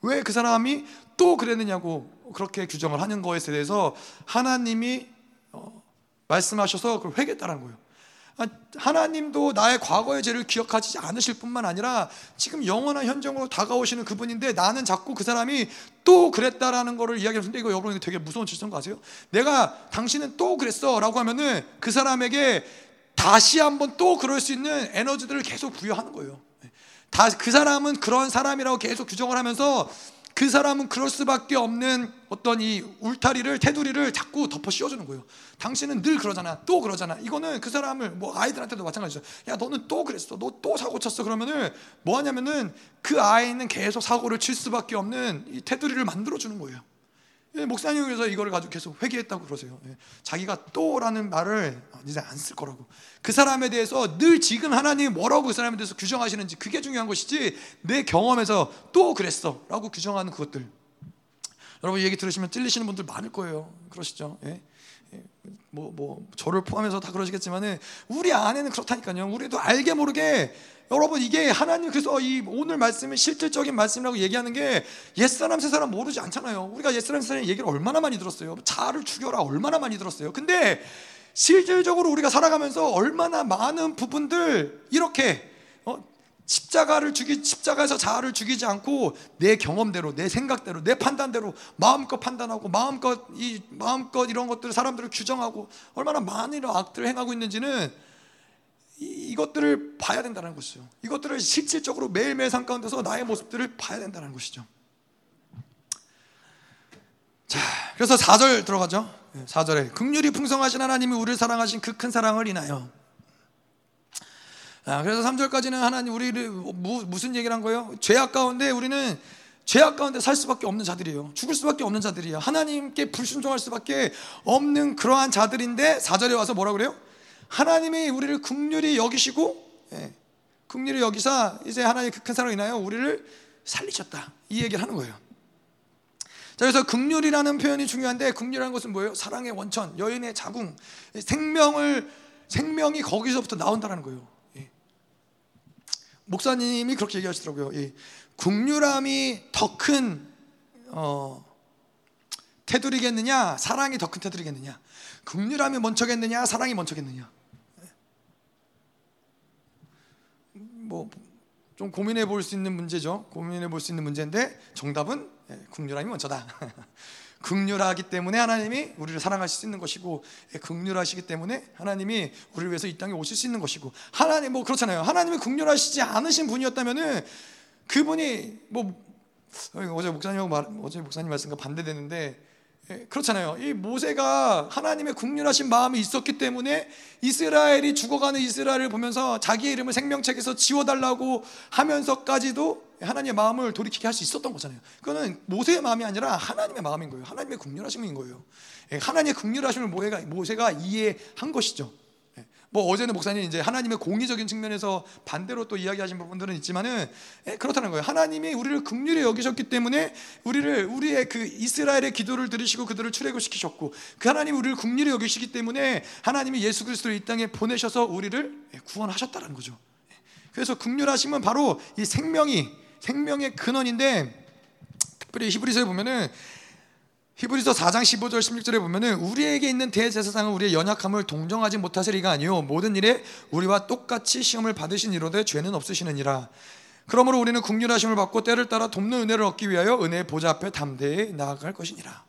[SPEAKER 1] 왜 그 사람이 또 그랬느냐고 그렇게 규정을 하는 것에 대해서 하나님이 어, 말씀하셔서 그걸 회개했다는 거예요. 아, 하나님도 나의 과거의 죄를 기억하지 않으실 뿐만 아니라 지금 영원한 현장으로 다가오시는 그분인데 나는 자꾸 그 사람이 또 그랬다라는 것을 이야기하는데 이거 여러분 되게 무서운 질문 아세요? 내가 당신은 또 그랬어 라고 하면은 그 사람에게 다시 한번 또 그럴 수 있는 에너지들을 계속 부여하는 거예요. 다 그 사람은 그런 사람이라고 계속 규정을 하면서 그 사람은 그럴 수밖에 없는 어떤 이 울타리를 테두리를 자꾸 덮어 씌워주는 거예요. 당신은 늘 그러잖아, 또 그러잖아. 이거는 그 사람을 뭐 아이들한테도 마찬가지죠. 야 너는 또 그랬어, 너 또 사고 쳤어. 그러면은 뭐 하냐면은 그 아이는 계속 사고를 칠 수밖에 없는 이 테두리를 만들어 주는 거예요. 예, 목사님께서 이거를 가지고 계속 회개했다고 그러세요. 예, 자기가 또라는 말을 이제 안 쓸 거라고. 그 사람에 대해서 늘 지금 하나님 뭐라고 그 사람에 대해서 규정하시는지 그게 중요한 것이지 내 경험에서 또 그랬어 라고 규정하는 그것들. 여러분 얘기 들으시면 찔리시는 분들 많을 거예요. 그러시죠? 예? 예 뭐, 뭐, 저를 포함해서 다 그러시겠지만은, 우리 안에는 그렇다니까요. 우리도 알게 모르게 여러분 이게 하나님 그래서 이 오늘 말씀이 실질적인 말씀이라고 얘기하는 게 옛사람 새사람 모르지 않잖아요. 우리가 옛사람 새사람 얘기를 얼마나 많이 들었어요. 자아를 죽여라 얼마나 많이 들었어요. 근데 실질적으로 우리가 살아가면서 얼마나 많은 부분들 이렇게 어? 십자가를 죽이 십자가에서 자아를 죽이지 않고 내 경험대로 내 생각대로 내 판단대로 마음껏 판단하고 마음껏 이 마음껏 이런 것들을 사람들을 규정하고 얼마나 많은 악들을 행하고 있는지는 이것들을 봐야 된다는 것이죠. 이것들을 실질적으로 매일매일 삶 가운데서 나의 모습들을 봐야 된다는 것이죠. 자, 그래서 4절 들어가죠. 4절에 극률이 풍성하신 하나님이 우리를 사랑하신 그 큰 사랑을 인하여 아, 그래서 3절까지는 하나님 우리를 무, 무슨 얘기를 한 거예요? 죄악 가운데 우리는 죄악 가운데 살 수밖에 없는 자들이에요. 죽을 수밖에 없는 자들이에요. 하나님께 불순종할 수밖에 없는 그러한 자들인데 4절에 와서 뭐라 그래요? 하나님이 우리를 극률이 여기시고 예, 극률이 여기사 이제 하나님의 그큰 사랑을 인하여 우리를 살리셨다. 이 얘기를 하는 거예요. 자, 그래서 극률이라는 표현이 중요한데 극률이라는 것은 뭐예요? 사랑의 원천, 여인의 자궁, 생명을 생명이 거기서부터 나온다는 거예요. 예. 목사님이 그렇게 얘기하시더라고요. 예. 국률함이 더큰 어, 테두리겠느냐, 사랑이 더 큰 테두리겠느냐, 국률함이 먼저겠느냐, 사랑이 먼저겠느냐. 뭐 좀 고민해 볼 수 있는 문제죠. 고민해 볼 수 있는 문제인데 정답은 국률함이 먼저다. 극률하기 때문에 하나님이 우리를 사랑하실 수 있는 것이고 극률하시기 때문에 하나님이 우리를 위해서 이 땅에 오실 수 있는 것이고 하나님 뭐 그렇잖아요. 하나님이 극률하시지 않으신 분이었다면은 그분이 뭐 어제 목사님 말 어제 목사님 말씀과 반대되는데 예, 그렇잖아요. 이 모세가 하나님의 국률하신 마음이 있었기 때문에 이스라엘이 죽어가는 이스라엘을 보면서 자기의 이름을 생명책에서 지워달라고 하면서까지도 하나님의 마음을 돌이키게 할 수 있었던 거잖아요. 그거는 모세의 마음이 아니라 하나님의 마음인 거예요. 하나님의 국률하심인 거예요. 예, 하나님의 국률하심을 모세가, 모세가 이해한 것이죠. 뭐 어제는 목사님 이제 하나님의 공의적인 측면에서 반대로 또 이야기하신 부분들은 있지만은 예, 그렇다는 거예요. 하나님이 우리를 긍휼히 여기셨기 때문에 우리를 우리의 그 이스라엘의 기도를 들으시고 그들을 출애굽시키셨고 그 하나님 우리를 긍휼히 여기시기 때문에 하나님이 예수 그리스도를 이 땅에 보내셔서 우리를 예, 구원하셨다는 거죠. 예, 그래서 긍휼하심은 바로 이 생명이 생명의 근원인데 특별히 히브리서에 보면은 히브리서 4장 15절 16절에 보면은 우리에게 있는 대제사장은 우리의 연약함을 동정하지 못하시리가 아니요 모든 일에 우리와 똑같이 시험을 받으신 이로되 죄는 없으시느니라. 그러므로 우리는 국률하심을 받고 때를 따라 돕는 은혜를 얻기 위하여 은혜의 보좌 앞에 담대히 나아갈 것이니라.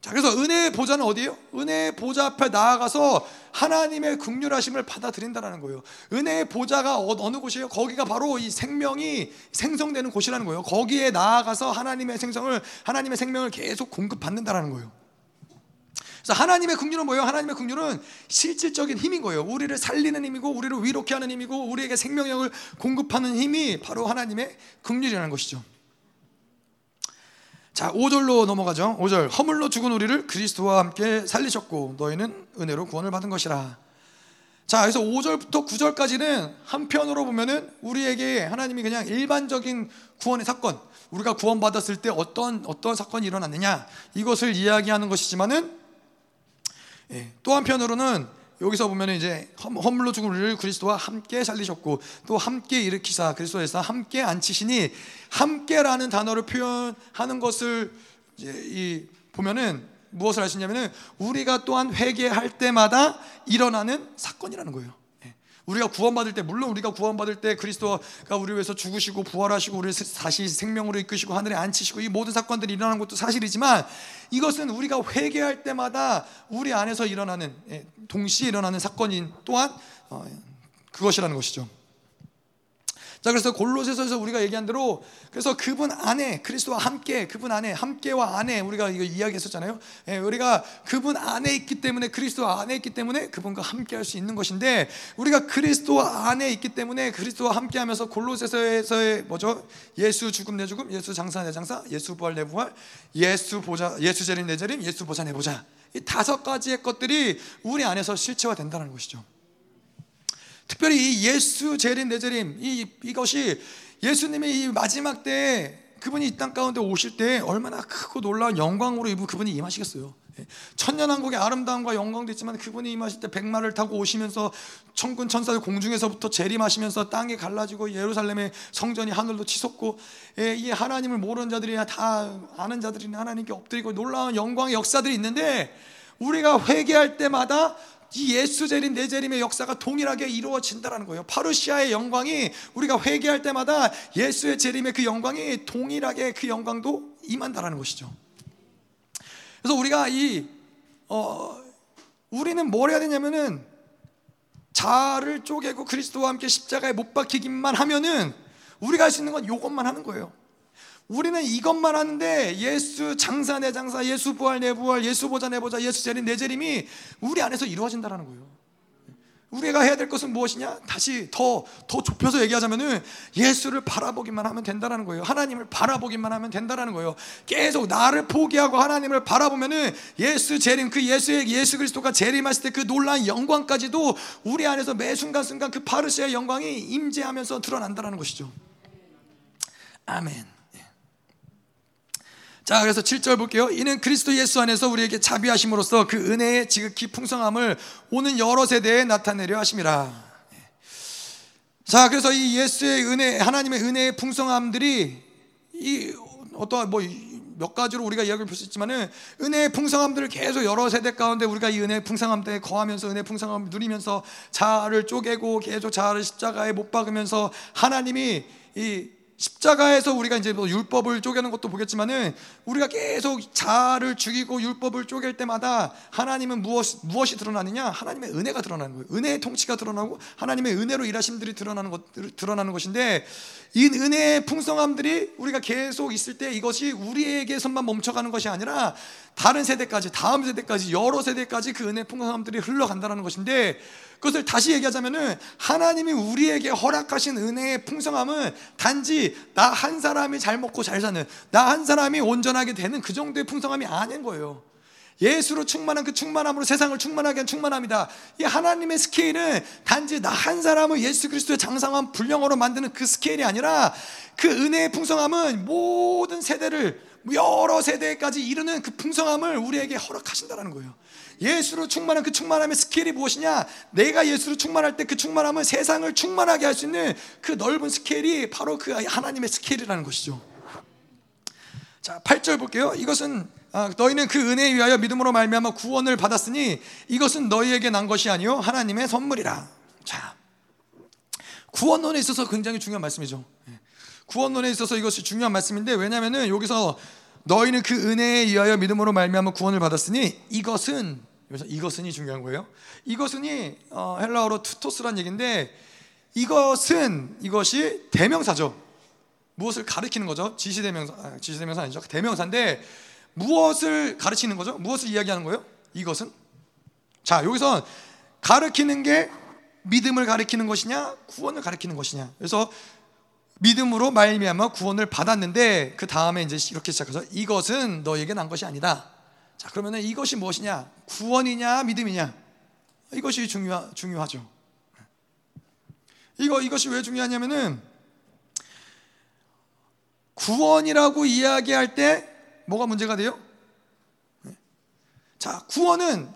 [SPEAKER 1] 자, 그래서 은혜의 보좌는 어디예요? 은혜의 보좌 앞에 나아가서 하나님의 극률하심을 받아들인다는 거예요. 은혜의 보좌가 어, 어느 곳이에요? 거기가 바로 이 생명이 생성되는 곳이라는 거예요. 거기에 나아가서 하나님의 생성을 하나님의 생명을 계속 공급받는다는 거예요. 그래서 하나님의 긍휼은 뭐예요? 하나님의 긍휼은 실질적인 힘인 거예요. 우리를 살리는 힘이고 우리를 위롭게 하는 힘이고 우리에게 생명력을 공급하는 힘이 바로 하나님의 긍휼이라는 것이죠. 자, 5절로 넘어가죠. 5절. 허물로 죽은 우리를 그리스도와 함께 살리셨고 너희는 은혜로 구원을 받은 것이라. 자, 그래서 5절부터 9절까지는 한편으로 보면은 우리에게 하나님이 그냥 일반적인 구원의 사건, 우리가 구원받았을 때 어떤 어떤 사건이 일어났느냐 이것을 이야기하는 것이지만은 예, 또 한편으로는 여기서 보면 이제 허물로 우리를 그리스도와 함께 살리셨고 또 함께 일으키사 그리스도에서 함께 앉히시니 함께라는 단어를 표현하는 것을 이 보면은 무엇을 하시냐면은 우리가 또한 회개할 때마다 일어나는 사건이라는 거예요. 우리가 구원받을 때 물론 우리가 구원받을 때 그리스도가 우리 위해서 죽으시고 부활하시고 우리를 다시 생명으로 이끄시고 하늘에 앉히시고 이 모든 사건들이 일어나는 것도 사실이지만 이것은 우리가 회개할 때마다 우리 안에서 일어나는 예, 동시에 일어나는 사건인 또한 어, 그것이라는 것이죠. 자 그래서 골로새서에서 우리가 얘기한 대로 그래서 그분 안에 그리스도와 함께 그분 안에 함께와 안에 우리가 이거 이야기했었잖아요. 예, 우리가 그분 안에 있기 때문에 그리스도 안에 있기 때문에 그분과 함께할 수 있는 것인데 우리가 그리스도 안에 있기 때문에 그리스도와 함께하면서 골로새서에서의 뭐죠? 예수 죽음 내 죽음, 예수 장사 내 장사, 예수 부활 내 부활, 예수 보자, 예수 재림 내 재림, 예수 보자 내 보자 이 다섯 가지의 것들이 우리 안에서 실체화 된다는 것이죠. 특별히 이 예수 재림 내재림 이 이것이 예수님의 이 마지막 때 그분이 이 땅 가운데 오실 때 얼마나 크고 놀라운 영광으로 이분 그분이 임하시겠어요. 예. 천년왕국의 아름다움과 영광도 있지만 그분이 임하실 때 백마를 타고 오시면서 천군 천사들 공중에서부터 재림하시면서 땅이 갈라지고 예루살렘의 성전이 하늘로 치솟고 예, 이 하나님을 모르는 자들이나 다 아는 자들이나 하나님께 엎드리고 놀라운 영광의 역사들이 있는데 우리가 회개할 때마다 이 예수 재림 내 재림의 역사가 동일하게 이루어진다라는 거예요. 파루시아의 영광이 우리가 회개할 때마다 예수의 재림의 그 영광이 동일하게 그 영광도 임한다라는 것이죠. 그래서 우리가 이 어, 우리는 뭘 해야 되냐면은 자를 쪼개고 그리스도와 함께 십자가에 못 박히기만 하면은 우리가 할 수 있는 건 이것만 하는 거예요. 우리는 이것만 하는데 예수 장사 내 장사, 예수 부활 내 부활, 예수 보자 내 보자, 예수 재림 내 재림이 우리 안에서 이루어진다는 거예요. 우리가 해야 될 것은 무엇이냐? 다시 더, 더 좁혀서 얘기하자면은 예수를 바라보기만 하면 된다는 거예요. 하나님을 바라보기만 하면 된다는 거예요. 계속 나를 포기하고 하나님을 바라보면은 예수 재림, 그 예수의 예수 그리스도가 재림하실 때 그 놀라운 영광까지도 우리 안에서 매 순간순간 그 파르시아의 영광이 임재하면서 드러난다는 것이죠. 아멘. 자, 그래서 7절 볼게요. 이는 그리스도 예수 안에서 우리에게 자비하심으로써 그 은혜의 지극히 풍성함을 오는 여러 세대에 나타내려 하심이라. 자, 그래서 이 예수의 은혜, 하나님의 은혜의 풍성함들이 이 어떠한 뭐 몇 가지로 우리가 이야기를 볼 수 있지만은 은혜의 풍성함들을 계속 여러 세대 가운데 우리가 이 은혜의 풍성함 때 거하면서 은혜의 풍성함을 누리면서 자아를 쪼개고 계속 자아를 십자가에 못 박으면서 하나님이 이 십자가에서 우리가 이제 뭐 율법을 쪼개는 것도 보겠지만은 우리가 계속 자아를 죽이고 율법을 쪼갤 때마다 하나님은 무엇, 무엇이 드러나느냐? 하나님의 은혜가 드러나는 거예요. 은혜의 통치가 드러나고 하나님의 은혜로 일하심들이 드러나는 것, 드러나는 것인데 이 은혜의 풍성함들이 우리가 계속 있을 때 이것이 우리에게서만 멈춰가는 것이 아니라 다른 세대까지, 다음 세대까지, 여러 세대까지 그 은혜의 풍성함들이 흘러간다는 것인데 그것을 다시 얘기하자면은 하나님이 우리에게 허락하신 은혜의 풍성함은 단지 나 한 사람이 잘 먹고 잘 사는 나 한 사람이 온전하게 되는 그 정도의 풍성함이 아닌 거예요. 예수로 충만한 그 충만함으로 세상을 충만하게 한 충만함이다. 이 하나님의 스케일은 단지 나 한 사람을 예수 그리스도의 장상한 분량으로 만드는 그 스케일이 아니라 그 은혜의 풍성함은 모든 세대를 여러 세대까지 이르는 그 풍성함을 우리에게 허락하신다는 거예요. 예수로 충만한 그 충만함의 스케일이 무엇이냐? 내가 예수로 충만할 때 그 충만함은 세상을 충만하게 할 수 있는 그 넓은 스케일이 바로 그 하나님의 스케일이라는 것이죠. 자, 8절 볼게요. 이것은 아, 너희는 그 은혜에 위하여 믿음으로 말미암아 구원을 받았으니 이것은 너희에게 난 것이 아니요 하나님의 선물이라. 자, 구원론에 있어서 굉장히 중요한 말씀이죠. 예. 구원론에 있어서 이것이 중요한 말씀인데 왜냐하면은 여기서 너희는 그 은혜에 의하여 믿음으로 말미암아 구원을 받았으니 이것은 여기서 이것은이 중요한 거예요. 이것은이 어, 헬라어로 투토스란 얘기인데 이것은 이것이 대명사죠. 무엇을 가리키는 거죠? 지시대명사, 아, 지시대명사 아니죠? 대명사인데 무엇을 가르치는 거죠? 무엇을 이야기하는 거예요? 이것은 자 여기서 가르치는 게 믿음을 가리키는 것이냐 구원을 가리키는 것이냐 그래서 믿음으로 말미암아 구원을 받았는데 그 다음에 이제 이렇게 시작해서 이것은 너에게 난 것이 아니다. 자 그러면은 이것이 무엇이냐? 구원이냐 믿음이냐? 이것이 중요 중요하죠. 이거 이것이 왜 중요하냐면은 구원이라고 이야기할 때 뭐가 문제가 돼요? 자 구원은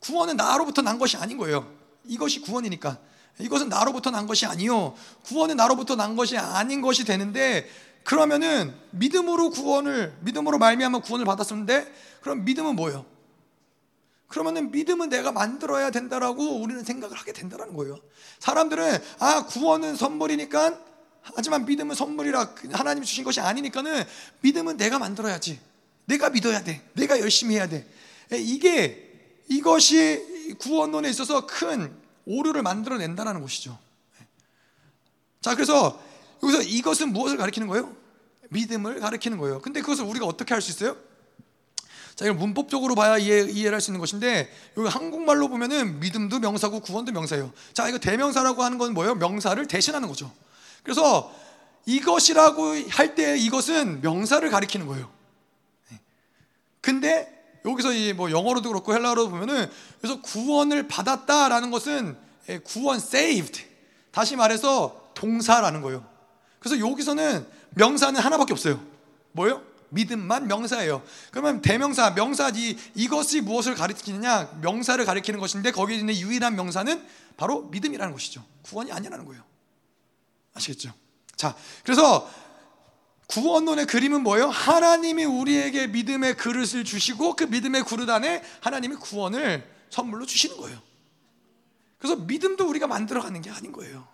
[SPEAKER 1] 구원은 나로부터 난 것이 아닌 거예요. 이것이 구원이니까. 이것은 나로부터 난 것이 아니요. 구원은 나로부터 난 것이 아닌 것이 되는데 그러면은 믿음으로 구원을 믿음으로 말미암아 구원을 받았었는데 그럼 믿음은 뭐예요? 그러면은 믿음은 내가 만들어야 된다라고 우리는 생각을 하게 된다는 거예요. 사람들은 아 구원은 선물이니까 하지만 믿음은 선물이라 하나님이 주신 것이 아니니까는 믿음은 내가 만들어야지. 내가 믿어야 돼. 내가 열심히 해야 돼. 이게 이것이 구원론에 있어서 큰 오류를 만들어낸다는 것이죠. 자, 그래서 여기서 이것은 무엇을 가리키는 거예요? 믿음을 가리키는 거예요. 근데 그것을 우리가 어떻게 할 수 있어요? 자, 이걸 문법적으로 봐야 이해, 이해를 할 수 있는 것인데, 여기 한국말로 보면은 믿음도 명사고 구원도 명사예요. 자, 이거 대명사라고 하는 건 뭐예요? 명사를 대신하는 거죠. 그래서 이것이라고 할 때 이것은 명사를 가리키는 거예요. 근데 여기서 이 뭐 영어로도 그렇고 헬라어로도 보면은 그래서 구원을 받았다라는 것은 예, 구원 saved 다시 말해서 동사라는 거예요. 그래서 여기서는 명사는 하나밖에 없어요. 뭐요? 믿음만 명사예요. 그러면 대명사, 명사 이 이것이 무엇을 가리키느냐? 명사를 가리키는 것인데 거기에 있는 유일한 명사는 바로 믿음이라는 것이죠. 구원이 아니라는 거예요. 아시겠죠? 자, 그래서 구원론의 그림은 뭐예요? 하나님이 우리에게 믿음의 그릇을 주시고 그 믿음의 그릇 안에 하나님이 구원을 선물로 주시는 거예요. 그래서 믿음도 우리가 만들어가는 게 아닌 거예요.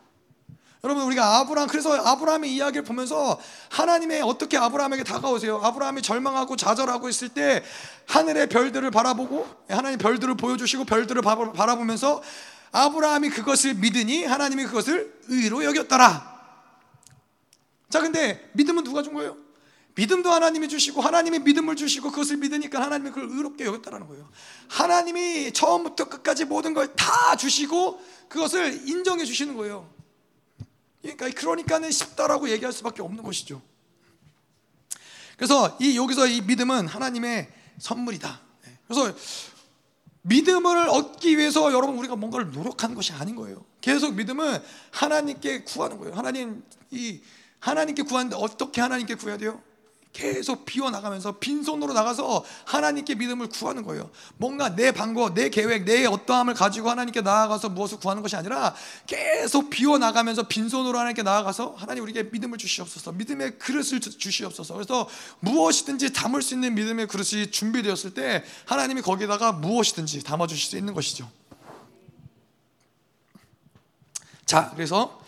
[SPEAKER 1] 여러분 우리가 아브라함 그래서 아브라함의 이야기를 보면서 하나님의 어떻게 아브라함에게 다가오세요? 아브라함이 절망하고 좌절하고 있을 때 하늘의 별들을 바라보고 하나님 별들을 보여주시고 별들을 바라보면서 아브라함이 그것을 믿으니 하나님이 그것을 의로 여겼더라. 자, 근데 믿음은 누가 준 거예요? 믿음도 하나님이 주시고 하나님이 믿음을 주시고 그것을 믿으니까 하나님이 그걸 의롭게 여겼다라는 거예요. 하나님이 처음부터 끝까지 모든 걸 다 주시고 그것을 인정해 주시는 거예요. 그러니까 그러니까는 쉽다라고 얘기할 수밖에 없는 것이죠. 그래서 이 여기서 이 믿음은 하나님의 선물이다. 그래서 믿음을 얻기 위해서 여러분 우리가 뭔가를 노력하는 것이 아닌 거예요. 계속 믿음은 하나님께 구하는 거예요. 하나님 이 하나님께 구하는데 어떻게 하나님께 구해야 돼요? 계속 비워 나가면서 빈손으로 나가서 하나님께 믿음을 구하는 거예요. 뭔가 내 방법, 내 계획, 내 어떠함을 가지고 하나님께 나아가서 무엇을 구하는 것이 아니라 계속 비워 나가면서 빈손으로 하나님께 나아가서 하나님 우리에게 믿음을 주시옵소서. 믿음의 그릇을 주시옵소서. 그래서 무엇이든지 담을 수 있는 믿음의 그릇이 준비되었을 때 하나님이 거기다가 무엇이든지 담아 주실 수 있는 것이죠. 자, 그래서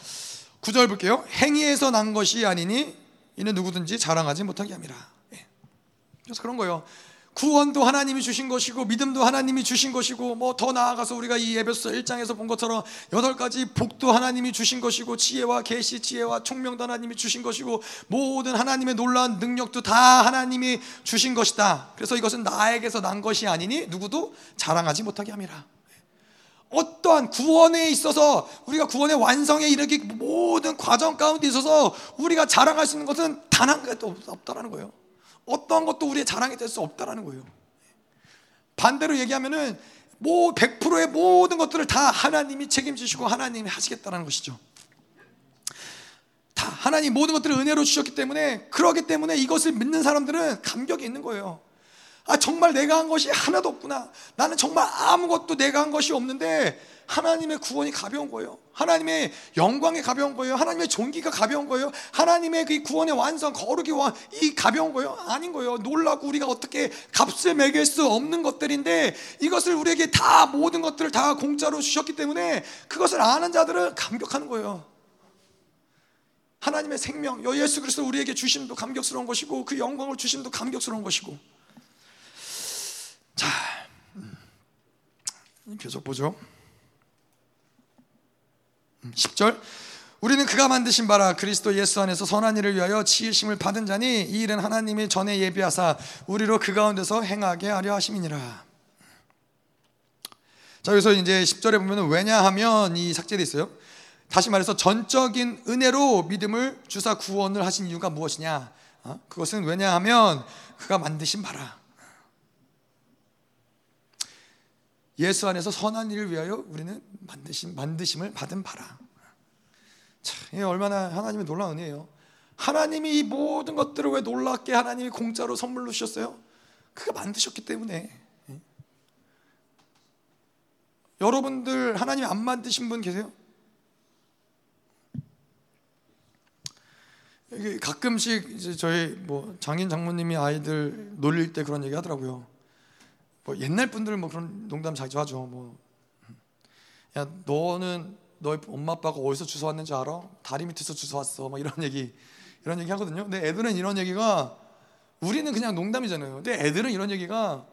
[SPEAKER 1] 구절 볼게요. 행위에서 난 것이 아니니 이는 누구든지 자랑하지 못하게 함이라. 예. 그래서 그런 거예요. 구원도 하나님이 주신 것이고 믿음도 하나님이 주신 것이고 뭐 더 나아가서 우리가 이 에베소 1장에서 본 것처럼 여덟 가지 복도 하나님이 주신 것이고 지혜와 계시 지혜와 총명도 하나님이 주신 것이고 모든 하나님의 놀라운 능력도 다 하나님이 주신 것이다. 그래서 이것은 나에게서 난 것이 아니니 누구도 자랑하지 못하게 함이라. 어떠한 구원에 있어서 우리가 구원의 완성에 이르기 모든 과정 가운데 있어서 우리가 자랑할 수 있는 것은 단한 개도 없다라는 거예요. 어떠한 것도 우리의 자랑이 될 수 없다라는 거예요. 반대로 얘기하면은 뭐 100%의 모든 것들을 다 하나님이 책임지시고 하나님이 하시겠다는 것이죠. 다 하나님 모든 것들을 은혜로 주셨기 때문에 그러기 때문에 이것을 믿는 사람들은 감격이 있는 거예요. 아, 정말 내가 한 것이 하나도 없구나. 나는 정말 아무것도 내가 한 것이 없는데 하나님의 구원이 가벼운 거예요. 하나님의 영광이 가벼운 거예요. 하나님의 존귀가 가벼운 거예요. 하나님의 그 구원의 완성, 거룩이 이 가벼운 거예요. 아닌 거예요. 놀라고 우리가 어떻게 값을 매길 수 없는 것들인데 이것을 우리에게 다 모든 것들을 다 공짜로 주셨기 때문에 그것을 아는 자들은 감격하는 거예요. 하나님의 생명, 예수 그리스도 우리에게 주심도 감격스러운 것이고 그 영광을 주심도 감격스러운 것이고 자, 계속 보죠. 10절 음, 우리는 그가 만드신 바라 그리스도 예수 안에서 선한 일을 위하여 지으심을 받은 자니 이 일은 하나님이 전에 예비하사 우리로 그 가운데서 행하게 하려 하심이니라. 자 여기서 이제 10절에 보면 왜냐하면 이 삭제돼 있어요. 다시 말해서 전적인 은혜로 믿음을 주사 구원을 하신 이유가 무엇이냐? 어? 그것은 왜냐하면 그가 만드신 바라. 예수 안에서 선한 일을 위하여 우리는 만드심, 만드심을 받은 바라. 참, 얼마나 하나님의 놀라운 은혜예요. 하나님이 이 모든 것들을 왜 놀랍게 하나님이 공짜로 선물로 주셨어요? 그가 만드셨기 때문에. 여러분들 하나님이 안 만드신 분 계세요? 가끔씩 이제 저희 뭐 장인 장모님이 아이들 놀릴 때 그런 얘기 하더라고요. 뭐 옛날 분들은 뭐 그런 농담 자주 하죠. 뭐, 야 너는 너희 엄마 아빠가 어디서 주워 왔는지 알아? 다리 밑에서 주워 왔어. 뭐 이런 얘기 이런 얘기 하거든요. 근데 애들은 이런 얘기가 우리는 그냥 농담이잖아요. 근데 애들은 이런 얘기가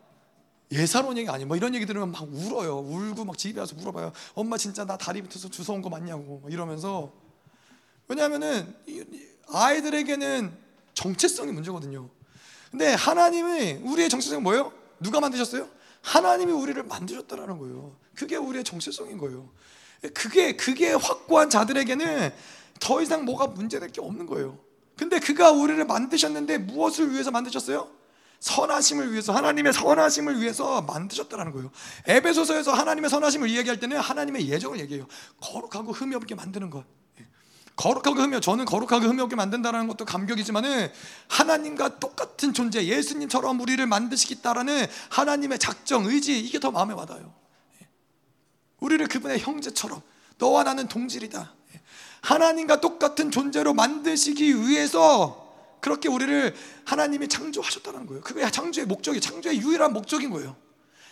[SPEAKER 1] 예사로운 얘기 아니에요. 뭐 이런 얘기 들으면 막 울어요. 울고 막 집에 와서 물어봐요. 엄마 진짜 나 다리 밑에서 주워 온거 맞냐고 이러면서 왜냐하면은 아이들에게는 정체성이 문제거든요. 근데 하나님이 우리의 정체성이 뭐예요? 누가 만드셨어요? 하나님이 우리를 만드셨다라는 거예요. 그게 우리의 정체성인 거예요. 그게 그게 확고한 자들에게는 더 이상 뭐가 문제될 게 없는 거예요. 근데 그가 우리를 만드셨는데 무엇을 위해서 만드셨어요? 선하심을 위해서 하나님의 선하심을 위해서 만드셨다라는 거예요. 에베소서에서 하나님의 선하심을 이야기할 때는 하나님의 예정을 얘기해요. 거룩하고 흠이 없게 만드는 것. 거룩하게 흠이 저는 거룩하게 흠이 없게 만든다는 것도 감격이지만은 하나님과 똑같은 존재 예수님처럼 우리를 만드시겠다라는 하나님의 작정 의지 이게 더 마음에 와닿아요. 우리를 그분의 형제처럼 너와 나는 동질이다. 하나님과 똑같은 존재로 만드시기 위해서 그렇게 우리를 하나님이 창조하셨다는 거예요. 그게 창조의 목적이 창조의 유일한 목적인 거예요.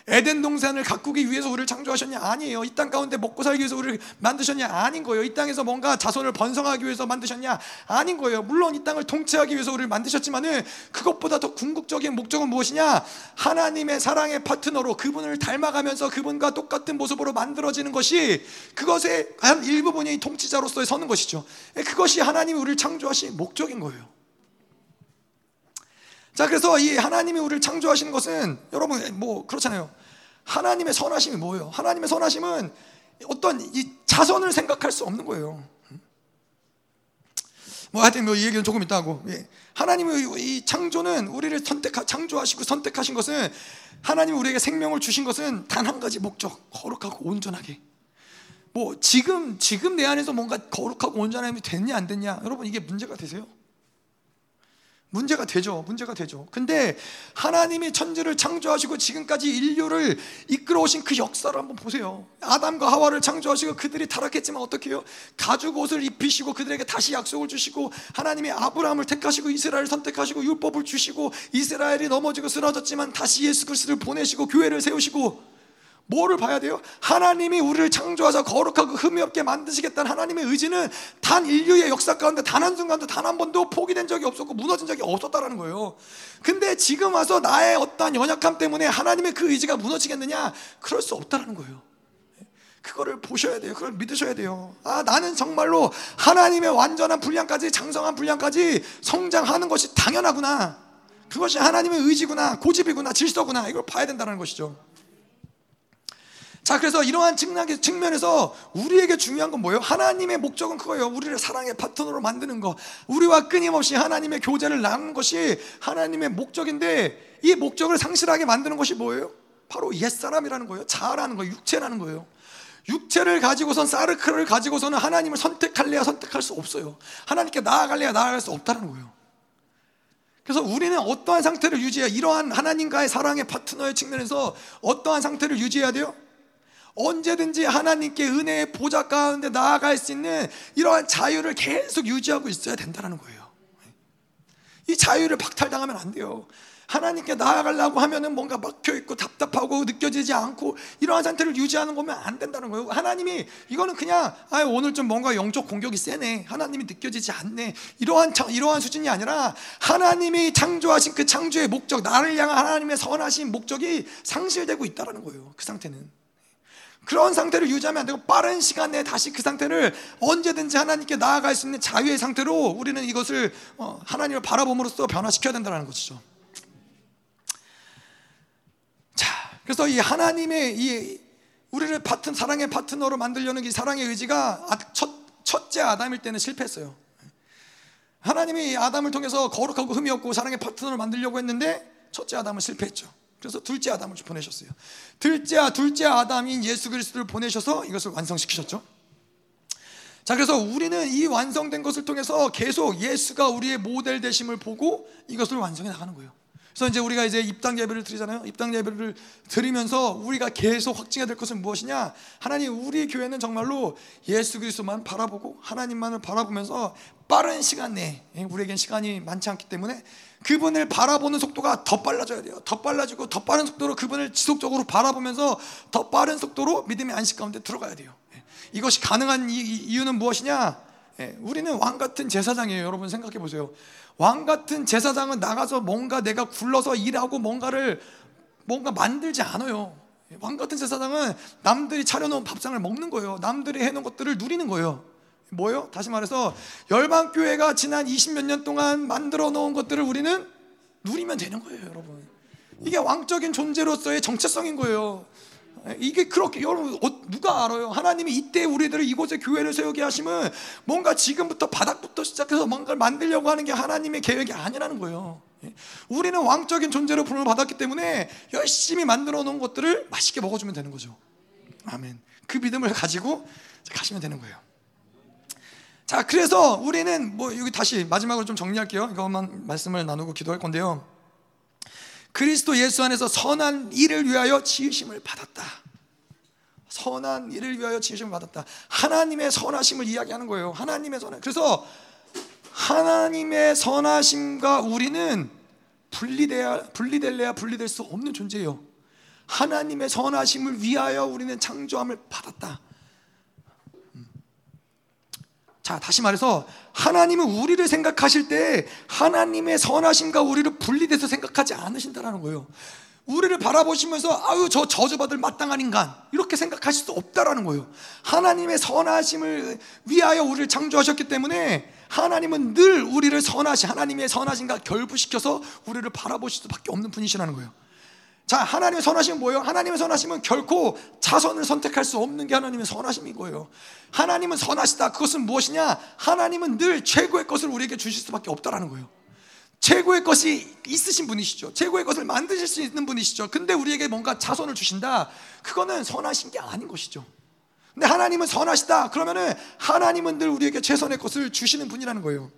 [SPEAKER 1] 에덴 동산을 가꾸기 위해서 우리를 창조하셨냐? 아니에요. 이 땅 가운데 먹고 살기 위해서 우리를 만드셨냐? 아닌 거예요. 이 땅에서 뭔가 자손을 번성하기 위해서 만드셨냐? 아닌 거예요. 물론 이 땅을 통치하기 위해서 우리를 만드셨지만은 그것보다 더 궁극적인 목적은 무엇이냐? 하나님의 사랑의 파트너로 그분을 닮아가면서 그분과 똑같은 모습으로 만들어지는 것이 그것의 한 일부분이 통치자로서의 서는 것이죠. 그것이 하나님이 우리를 창조하신 목적인 거예요. 자, 그래서 이 하나님이 우리를 창조하시는 것은 여러분 뭐 그렇잖아요. 하나님의 선하심이 뭐예요? 하나님의 선하심은 어떤 이 자선을 생각할 수 없는 거예요. 뭐 하여튼 뭐이 얘기는 조금 있다고. 예. 하나님의 이 창조는 우리를 선택 창조하시고 선택하신 것은 하나님이 우리에게 생명을 주신 것은 단 한 가지 목적 거룩하고 온전하게. 뭐 지금 지금 내 안에서 뭔가 거룩하고 온전함이 됐냐 안 됐냐 여러분 이게 문제가 되세요? 문제가 되죠. 문제가 되죠. 근데 하나님이 천지를 창조하시고 지금까지 인류를 이끌어 오신 그 역사를 한번 보세요. 아담과 하와를 창조하시고 그들이 타락했지만 어떻게 해요? 가죽 옷을 입히시고 그들에게 다시 약속을 주시고 하나님이 아브라함을 택하시고 이스라엘을 선택하시고 율법을 주시고 이스라엘이 넘어지고 쓰러졌지만 다시 예수 그리스도를 보내시고 교회를 세우시고 뭐를 봐야 돼요? 하나님이 우리를 창조하사 거룩하고 흠이 없게 만드시겠다는 하나님의 의지는 단 인류의 역사 가운데 단 한순간도 단 한 번도 포기된 적이 없었고 무너진 적이 없었다라는 거예요. 근데 지금 와서 나의 어떠한 연약함 때문에 하나님의 그 의지가 무너지겠느냐? 그럴 수 없다라는 거예요. 그거를 보셔야 돼요. 그걸 믿으셔야 돼요. 아, 나는 정말로 하나님의 완전한 분량까지, 장성한 분량까지 성장하는 것이 당연하구나. 그것이 하나님의 의지구나, 고집이구나, 질서구나. 이걸 봐야 된다는 것이죠. 자, 그래서 이러한 측면에서 우리에게 중요한 건 뭐예요? 하나님의 목적은 그거예요. 우리를 사랑의 파트너로 만드는 거. 우리와 끊임없이 하나님의 교제를 나누는 것이 하나님의 목적인데 이 목적을 상실하게 만드는 것이 뭐예요? 바로 옛사람이라는 거예요. 자아라는 거예요. 육체라는 거예요. 육체를 가지고선 사르크를 가지고서는 하나님을 선택할래야 선택할 수 없어요. 하나님께 나아갈래야 나아갈 수 없다는 거예요. 그래서 우리는 어떠한 상태를 유지해야 이러한 하나님과의 사랑의 파트너의 측면에서 어떠한 상태를 유지해야 돼요? 언제든지 하나님께 은혜의 보좌 가운데 나아갈 수 있는 이러한 자유를 계속 유지하고 있어야 된다는 거예요. 이 자유를 박탈당하면 안 돼요. 하나님께 나아가려고 하면은 뭔가 막혀 있고 답답하고 느껴지지 않고 이러한 상태를 유지하는 거면 안 된다는 거예요. 하나님이 이거는 그냥 아 오늘 좀 뭔가 영적 공격이 세네. 하나님이 느껴지지 않네. 이러한 이러한 수준이 아니라 하나님이 창조하신 그 창조의 목적 나를 향한 하나님의 선하신 목적이 상실되고 있다라는 거예요. 그 상태는. 그런 상태를 유지하면 안 되고 빠른 시간 내에 다시 그 상태를 언제든지 하나님께 나아갈 수 있는 자유의 상태로 우리는 이것을 어, 하나님을 바라봄으로써 변화시켜야 된다는 것이죠. 자, 그래서 이 하나님의 이 우리를 파트 사랑의 파트너로 만들려는 이 사랑의 의지가 아, 첫, 첫째 아담일 때는 실패했어요. 하나님이 아담을 통해서 거룩하고 흠이 없고 사랑의 파트너를 만들려고 했는데 첫째 아담은 실패했죠. 그래서 둘째 아담을 보내셨어요. 둘째, 둘째 아담인 예수 그리스도를 보내셔서 이것을 완성시키셨죠. 자, 그래서 우리는 이 완성된 것을 통해서 계속 예수가 우리의 모델 되심을 보고 이것을 완성해 나가는 거예요. 그래서 이제 우리가 이제 입당 예배를 드리잖아요. 입당 예배를 드리면서 우리가 계속 확증해야 될 것은 무엇이냐? 하나님 우리 교회는 정말로 예수 그리스도만 바라보고 하나님만을 바라보면서 빠른 시간 내에 우리에겐 시간이 많지 않기 때문에 그분을 바라보는 속도가 더 빨라져야 돼요. 더 빨라지고 더 빠른 속도로 그분을 지속적으로 바라보면서 더 빠른 속도로 믿음의 안식 가운데 들어가야 돼요. 예. 이것이 가능한 이유는 무엇이냐? 예. 우리는 왕 같은 제사장이에요. 여러분 생각해 보세요. 왕 같은 제사장은 나가서 뭔가 내가 굴러서 일하고 뭔가를 뭔가 만들지 않아요. 예. 왕 같은 제사장은 남들이 차려놓은 밥상을 먹는 거예요. 남들이 해놓은 것들을 누리는 거예요. 뭐요? 다시 말해서 열방 교회가 지난 20몇 년 동안 만들어 놓은 것들을 우리는 누리면 되는 거예요, 여러분. 이게 왕적인 존재로서의 정체성인 거예요. 이게 그렇게 여러분 어, 누가 알아요? 하나님이 이때 우리들을 이곳에 교회를 세우게 하시면 뭔가 지금부터 바닥부터 시작해서 뭔가를 만들려고 하는 게 하나님의 계획이 아니라는 거예요. 우리는 왕적인 존재로 부름을 받았기 때문에 열심히 만들어 놓은 것들을 맛있게 먹어주면 되는 거죠. 아멘. 그 믿음을 가지고 가시면 되는 거예요. 자, 그래서 우리는 뭐 여기 다시 마지막으로 좀 정리할게요. 이것만 말씀을 나누고 기도할 건데요. 그리스도 예수 안에서 선한 일을 위하여 지으심을 받았다. 선한 일을 위하여 지으심을 받았다. 하나님의 선하심을 이야기하는 거예요. 하나님의 선하. 그래서 하나님의 선하심과 우리는 분리돼야 분리될래야 분리될 수 없는 존재예요. 하나님의 선하심을 위하여 우리는 창조함을 받았다. 자, 다시 말해서 하나님은 우리를 생각하실 때 하나님의 선하심과 우리를 분리돼서 생각하지 않으신다라는 거예요. 우리를 바라보시면서 아유 저 저주받을 마땅한 인간 이렇게 생각하실 수 없다라는 거예요. 하나님의 선하심을 위하여 우리를 창조하셨기 때문에 하나님은 늘 우리를 선하시 하나님의 선하심과 결부시켜서 우리를 바라보실 수밖에 없는 분이시라는 거예요. 자, 하나님의 선하심은 뭐예요? 하나님의 선하심은 결코 자선을 선택할 수 없는 게 하나님의 선하심인 거예요. 하나님은 선하시다. 그것은 무엇이냐? 하나님은 늘 최고의 것을 우리에게 주실 수밖에 없다라는 거예요. 최고의 것이 있으신 분이시죠. 최고의 것을 만드실 수 있는 분이시죠. 근데 우리에게 뭔가 자선을 주신다. 그거는 선하신 게 아닌 것이죠. 근데 하나님은 선하시다. 그러면은 하나님은 늘 우리에게 최선의 것을 주시는 분이라는 거예요.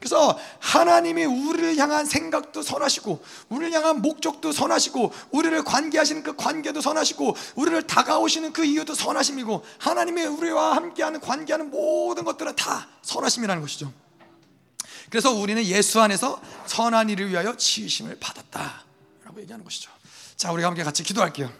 [SPEAKER 1] 그래서 하나님이 우리를 향한 생각도 선하시고, 우리를 향한 목적도 선하시고, 우리를 관계하시는 그 관계도 선하시고, 우리를 다가오시는 그 이유도 선하심이고, 하나님이 우리와 함께하는 관계하는 모든 것들은 다 선하심이라는 것이죠. 그래서 우리는 예수 안에서 선한 일을 위하여 지으심을 받았다라고 얘기하는 것이죠. 자, 우리가 함께 같이 기도할게요.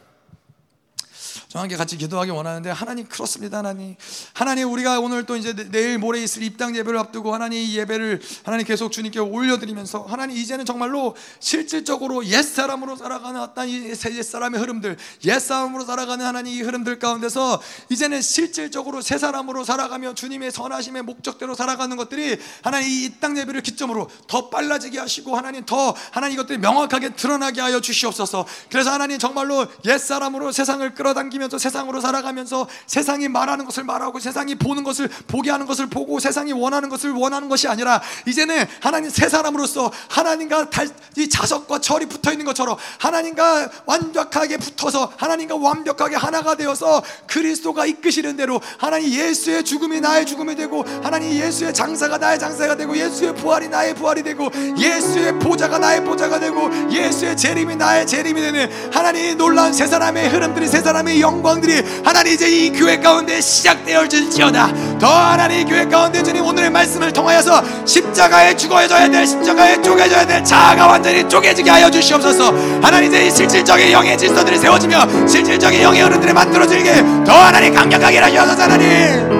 [SPEAKER 1] 저와 함께 같이 기도하기 원하는데 하나님 그렇습니다 하나님. 하나님 우리가 오늘 또 이제 내일 모레 있을 입당 예배를 앞두고 하나님 이 예배를 하나님 계속 주님께 올려드리면서 하나님 이제는 정말로 실질적으로 옛사람으로 살아가는 어떤 이 옛사람의 흐름들 옛사람으로 살아가는 하나님 이 흐름들 가운데서 이제는 실질적으로 새 사람으로 살아가며 주님의 선하심의 목적대로 살아가는 것들이 하나님 이 입당 예배를 기점으로 더 빨라지게 하시고 하나님 더 하나님 이것들이 명확하게 드러나게 하여 주시옵소서. 그래서 하나님 정말로 옛사람으로 세상을 끌어당기 살면서 세상으로 살아가면서 세상이 말하는 것을 말하고 세상이 보는 것을 보게 하는 것을 보고 세상이 원하는 것을 원하는 것이 아니라 이제는 하나님 새 사람으로서 하나님과 달, 이 자석과 철이 붙어 있는 것처럼 하나님과 완벽하게 붙어서 하나님과 완벽하게 하나가 되어서 그리스도가 이끄시는 대로 하나님 예수의 죽음이 나의 죽음이 되고 하나님 예수의 장사가 나의 장사가 되고 예수의 부활이 나의 부활이 되고 예수의 보좌가 나의 보좌가 되고 예수의 재림이 나의 재림이 되는 하나님 놀라운 세 사람의 흐름들이 세 사람의 영 영광들이 하나님 이제 이 교회 가운데 시작되어질지어다. 더 하나님 교회 가운데 주님 오늘의 말씀을 통하여서 십자가에 죽어져야 될 십자가에 쪼개져야 될 자아가 완전히 쪼개지게 하여 주시옵소서. 하나님 이제 이 실질적인 영의 질서들이 세워지며 실질적인 영의 어른들이 만들어지게 더 하나님 강력하게 하셔서 하나님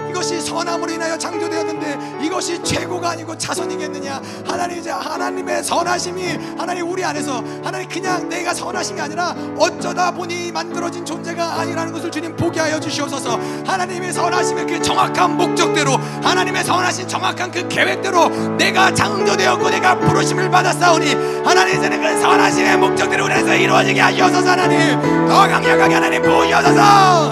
[SPEAKER 1] 이것이 선함으로 인하여 창조되었는데 이것이 최고가 아니고 자선이겠느냐? 하나님 이제 하나님의 선하심이 하나님 우리 안에서 하나님 그냥 내가 선하신 게 아니라 어쩌다 보니 만들어진 존재가 아니라는 것을 주님 보게 하여 주시옵소서. 하나님의 선하심의 그 정확한 목적대로 하나님의 선하신 정확한 그 계획대로 내가 창조되었고 내가 부르심을 받았사오니 하나님 이제는 그 선하심의 목적대로 우리 안에서 이루어지게 하시옵소서 하나님. 더 강력하게 하나님 부으셔서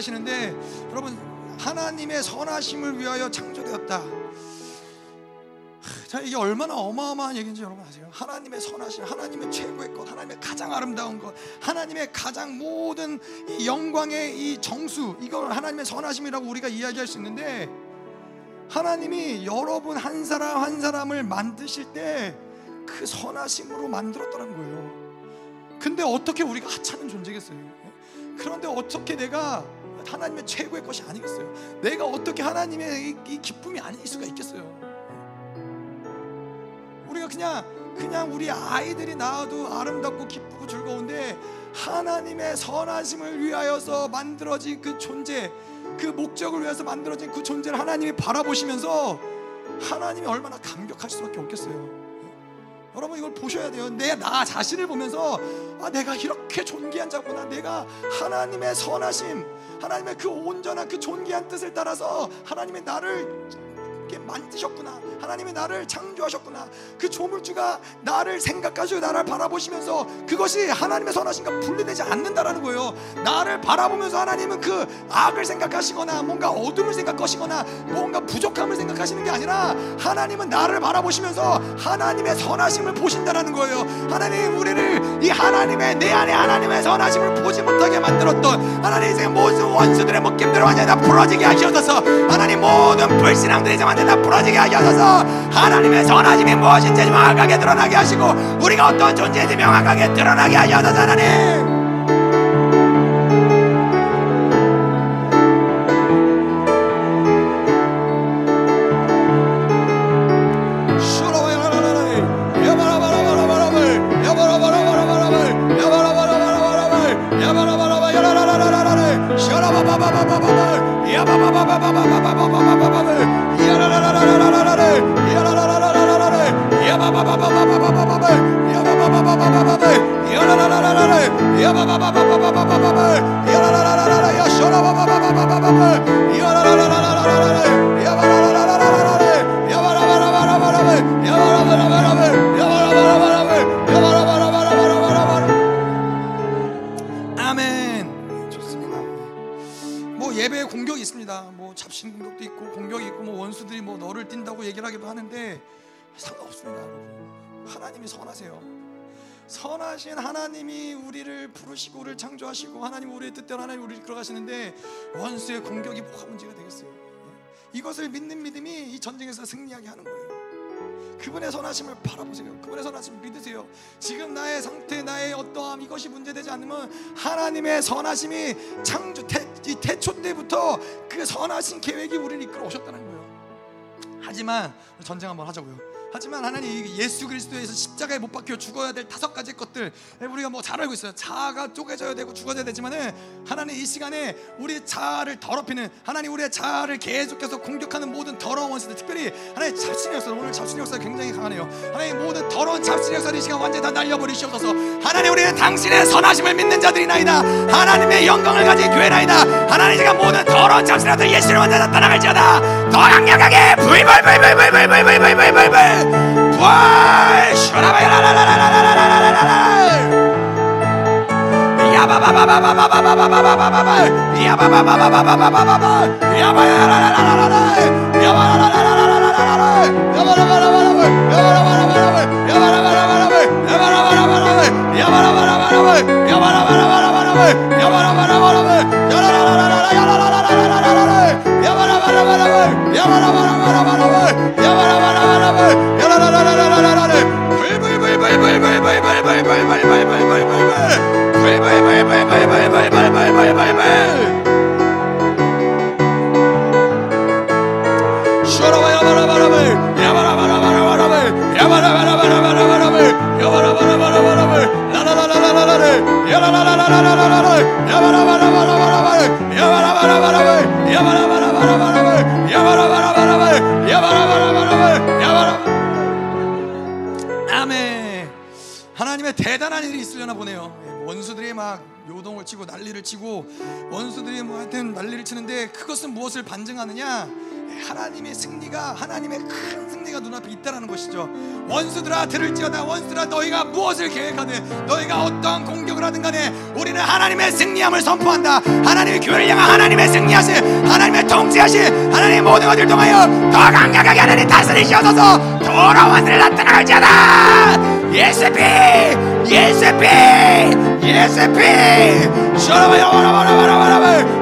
[SPEAKER 1] 하시는데 여러분 하나님의 선하심을 위하여 창조되었다. 자 이게 얼마나 어마어마한 얘기인지 여러분 아세요? 하나님의 선하심, 하나님의 최고의 것, 하나님의 가장 아름다운 것, 하나님의 가장 모든 이 영광의 이 정수 이걸 하나님의 선하심이라고 우리가 이야기할 수 있는데 하나님이 여러분 한 사람 한 사람을 만드실 때 그 선하심으로 만들었다는 거예요. 근데 어떻게 우리가 하찮은 존재겠어요? 예? 그런데 어떻게 내가 하나님의 최고의 것이 아니겠어요? 내가 어떻게 하나님의 이 기쁨이 아닐 수가 있겠어요? 우리가 그냥 그냥 우리 아이들이 낳아도 아름답고 기쁘고 즐거운데 하나님의 선하심을 위하여서 만들어진 그 존재, 그 목적을 위해서 만들어진 그 존재를 하나님이 바라보시면서 하나님이 얼마나 감격할 수밖에 없겠어요. 여러분 이걸 보셔야 돼요. 내 나 자신을 보면서 아 내가 이렇게 존귀한 자구나. 내가 하나님의 선하심, 하나님의 그 온전한 그 존귀한 뜻을 따라서 하나님의 나를 이렇게 만드셨구나. 하나님이 나를 창조하셨구나. 그 조물주가 나를 생각하시고 나를 바라보시면서 그것이 하나님의 선하신가 분리되지 않는다라는 거예요. 나를 바라보면서 하나님은 그 악을 생각하시거나 뭔가 어둠을 생각하시거나 뭔가 부족함을 생각하시는 게 아니라 하나님은 나를 바라보시면서 하나님의 선하심을 보신다라는 거예요. 하나님 우리를 이 하나님의 내 안에 하나님의 선하심을 보지 못하게 만들었던 하나님 이제 모든 원수들의 묶임들을 완전히 다 풀어지게 하시옵소서. 하나님 모든 불신앙들이 이제 완전 가운데다 부러지게 하셔서 하나님의 선하심이 무엇인지 명확하게 드러나게 하시고 우리가 어떤 존재인지 명확하게 드러나게 하셔서 하나님. 아멘. 좋습니다. 뭐 예배에 공격이 있습니다. 뭐 잡신 공격도 있고 공격이 있고 뭐 원수들이 뭐 너를 뛴다고 얘기를 하기도 하는데 상관없습니다, 하나님이 선하세요. 선하신 하나님이 우리를 부르시고 우리를 창조하시고 하나님 우리의 뜻대로 하나님 우리를 이끌어가시는데 원수의 공격이 뭐가 문제가 되겠어요? 예? 이것을 믿는 믿음이 이 전쟁에서 승리하게 하는 거예요. 그분의 선하심을 바라보세요. 그분의 선하심 믿으세요. 지금 나의 상태, 나의 어떠함 이것이 문제되지 않으면 하나님의 선하심이 창조 태, 이 태초 때부터 그 선하신 계획이 우리를 이끌어 오셨다는 거예요. 하지만 전쟁 한번 하자고요. 하지만 하나님 예수 그리스도에서 십자가에 못 박혀 죽어야 될 다섯 가지 것들 예, 우리가 뭐 잘 알고 있어요. 자아가 쪼개져야 되고 죽어져야 되지만은 하나님 이 시간에 우리 자아를 더럽히는 하나님 우리의 자아를 계속해서 공격하는 모든 더러운 원수들 특별히 하나님 잡신 역사 오늘 잡신 역사 굉장히 강하네요. 하나님 모든 더러운 잡신 역사 이 시간 완전히 다 날려버리시옵소서. 하나님 우리는 당신의 선하심을 믿는 자들이나이다. 하나님의 영광을 가진 교회나이다. 하나님 제가 모든 더러운 잡신이라도 예수를 완전히 다 떠나갈지어다. 더 강력하게 부이부이부이부이부이부이부이부이부이부이 Push! Yeah, yeah, 아멘. 하나님의 대단한 일이 있으려나 보네요. 원수들이 막 요동을 치고 난리를 치고 원수들이 뭐 하여튼 난리를 치는데 그것은 무엇을 반증하느냐? 하나님의 승리가 하나님의 큰 승리. 승리가 눈앞에 있다라는 것이죠. 원수들아 들을지어다. 원수들아 너희가 무엇을 계획하든 너희가 어떠한 공격을 하든 간에 우리는 하나님의 승리함을 선포한다. 하나님의 교회를 향한 하나님의 승리하신 하나님의 통치하신 하나님의 모든 것을 통하여 더 강력하게 하나님 다스리시옵소서. 돌아원수를 나타나지어다. 예수피 예수피 예수피. 쇼라바라바라바라바라바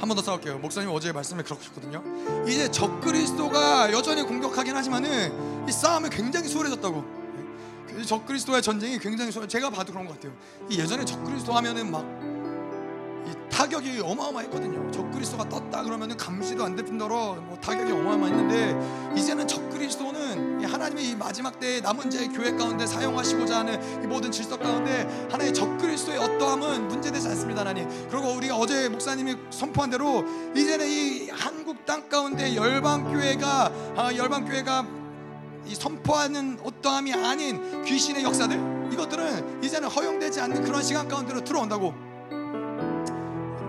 [SPEAKER 1] 한번 더 싸울게요. 목사님 어제 말씀에 그렇셨거든요 이제 적그리스도가 여전히 공격하긴 하지만은 이 싸움이 굉장히 수월해졌다고. 예. 그 적그리스도와의 전쟁이 굉장히 제가 봐도 그런 것 같아요. 예전에 적그리스도 하면은 막 이 타격이 어마어마했거든요. 적그리스도가 떴다 그러면은 감시도 안 될뿐더러 뭐 타격이 어마어마했는데 이제는 적그리스도는 이 하나님의 이 마지막 때에 남은 자의 교회 가운데 사용하시고자 하는 이 모든 질서 가운데 하나의 적그리스도의 어떠함은 문제되지 않습니다, 하나님. 그리고 우리가 어제 목사님이 선포한 대로 이제는 이 한국 땅 가운데 열방 교회가 아, 열방 교회가 이 선포하는 어떠함이 아닌 귀신의 역사들 이것들은 이제는 허용되지 않는 그런 시간 가운데로 들어온다고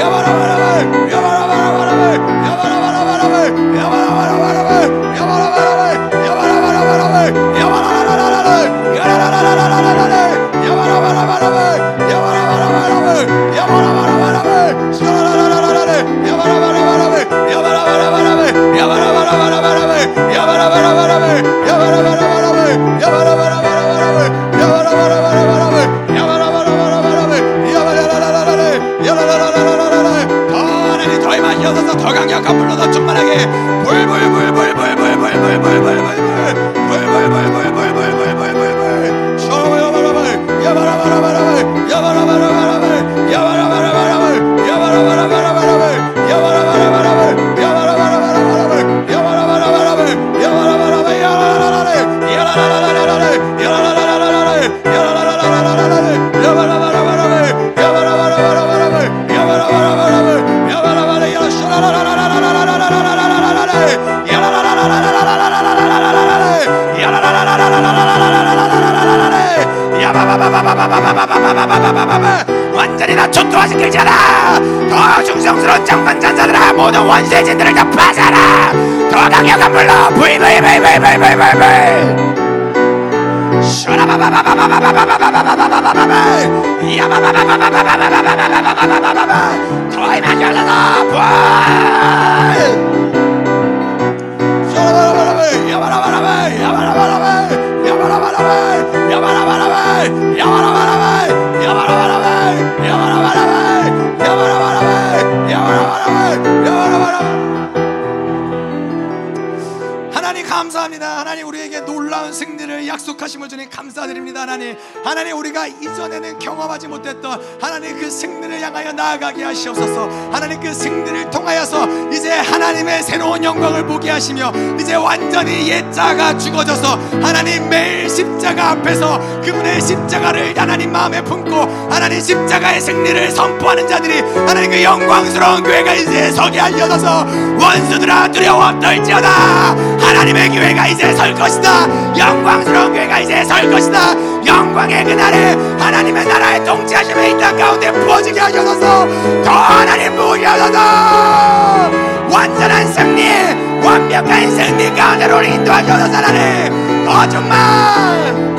[SPEAKER 1] Yabba Yabba-dabba-dabba! Yabba-dabba-dabba! Yabba-dabba-dabba! 우리에게 놀라운 승리를 약속하심을 주님 감사드립니다 하나님. 하나님 우리가 이전에는 경험하지 못했던 하나님 그 승리를 향하여 나아가게 하시옵소서. 하나님 그 승리를 통하여서 이제 하나님의 새로운 영광을 보게 하시며 이제 완전히 옛자가 죽어져서 하나님 매일 십자가 앞에서 그분의 십자가를 하나님 마음에 품고 하나님 십자가의 승리를 선포하는 자들이 하나님 그 영광스러운 교회가 이제 서게 하려서. 원수들아 두려워 떨지어다 하나님의 교회가 이제 설 것이다. 영광스러운 교회가 이제 설 것이다. 영광의 그날에 하나님의 나라의 통치하심에 이땅 가운데 부어지게 하셔서 더 하나님 부어게 하셔서. 완전한 승리 완벽한 승리 가운데로 인도하셔서 하나님. 더 정말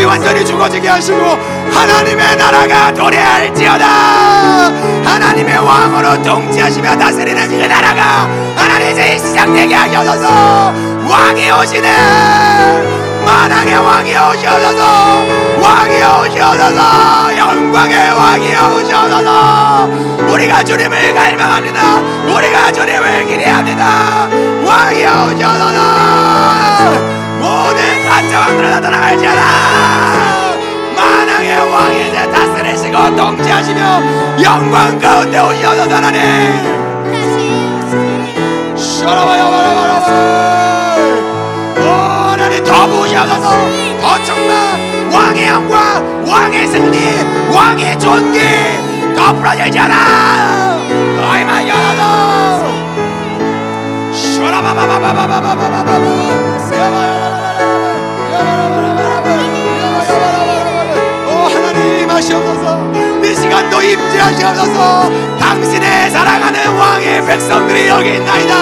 [SPEAKER 1] 내 방법이 완전히 죽어지게 하시고 하나님의 나라가 도래할지어다. 하나님의 왕으로 통치하시며 다스리는 그 나라가 하나님 이제 시작되게 하셔서. 왕이 오시네. 만왕의 왕이 오셔서. 왕이 오셔서. 영광의 왕이 오셔서. 우리가 주님을 갈망합니다. 우리가 주님을 기대합니다. 왕이 오셔서 가짜왕들을 나타나갈지어다 만왕의 왕이 이제 다스리시고 통치하시며 영광 가운데 오셔서 하나님. 샤라바야바라바라바. 하나님 더 부으셔서. 더 충만. 왕의 영광 왕의 승리 왕의 존귀. 더 풀어지잖아. 너희만 열어서 오 하시옵소서. 이 시간도 임재하시옵소서. 당신의 사랑하는 왕의 백성들이 여기 있나이다.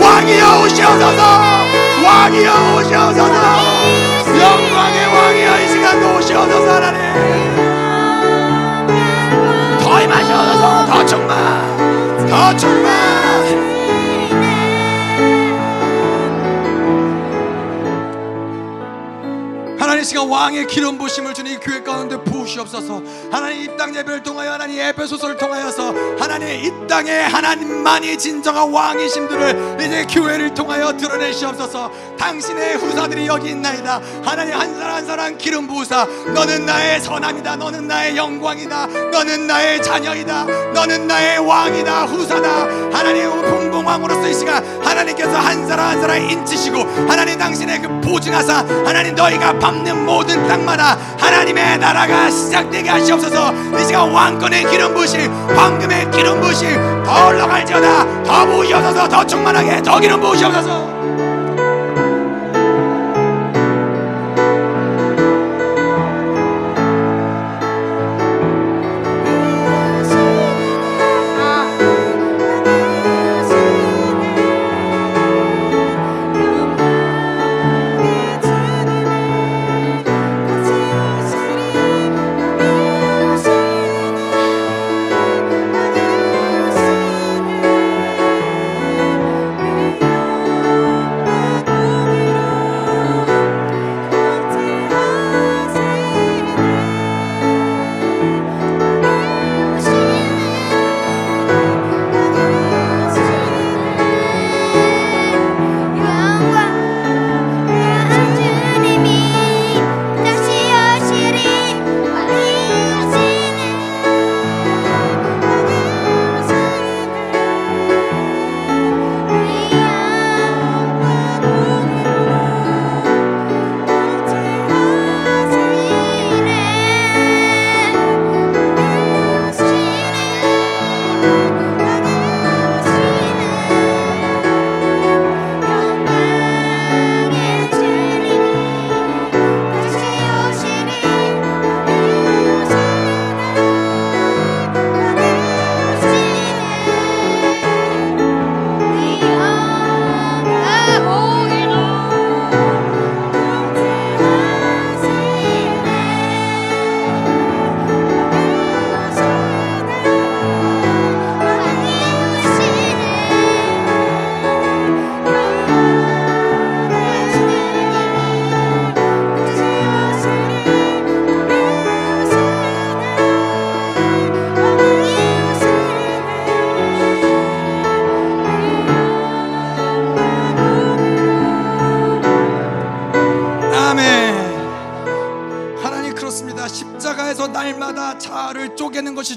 [SPEAKER 1] 왕이여 오시옵소서. 왕이여 오시옵소서. 영광의 왕이여 이 시간도 오시옵소서 하나님. 더 임하시옵소서. 더 충만. 더 충만 시간 왕의 기름 부심을 이 교회 가운데 부으시옵소서. 하나님 이 땅 예배를 통하여 하나님 에베소서를 통하여서 하나님 이 땅에 하나님만이 진정한 왕이심들을 이제 교회를 통하여 드러내시옵소서. 당신의 후사들이 여기 있나이다. 하나님 한 사람 한 사람 기름 부으사. 너는 나의 선함이다. 너는 나의 영광이다. 너는 나의 자녀이다. 너는 나의 왕이다. 후사다. 하나님 풍봉왕으로서 이 시간 하나님께서 한 사람 한 사람 인치시고 하나님 당신의 그 보증하사 하나님 너희가 밟는 모든 땅마다 하나님의 나라가 시작되게 하시옵소서. 이 시간 왕권의 기름 부으심 황금의 기름 부으심 더 올라갈지어다. 더 부으시옵소서. 더 충만하게 더 기름 부으시옵소서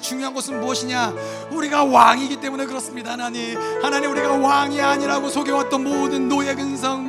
[SPEAKER 1] 중요한 것은 무엇이냐? 우리가 왕이기 때문에 그렇습니다. 하나님, 하나님 우리가 왕이 아니라고 속여왔던 모든 노예 근성,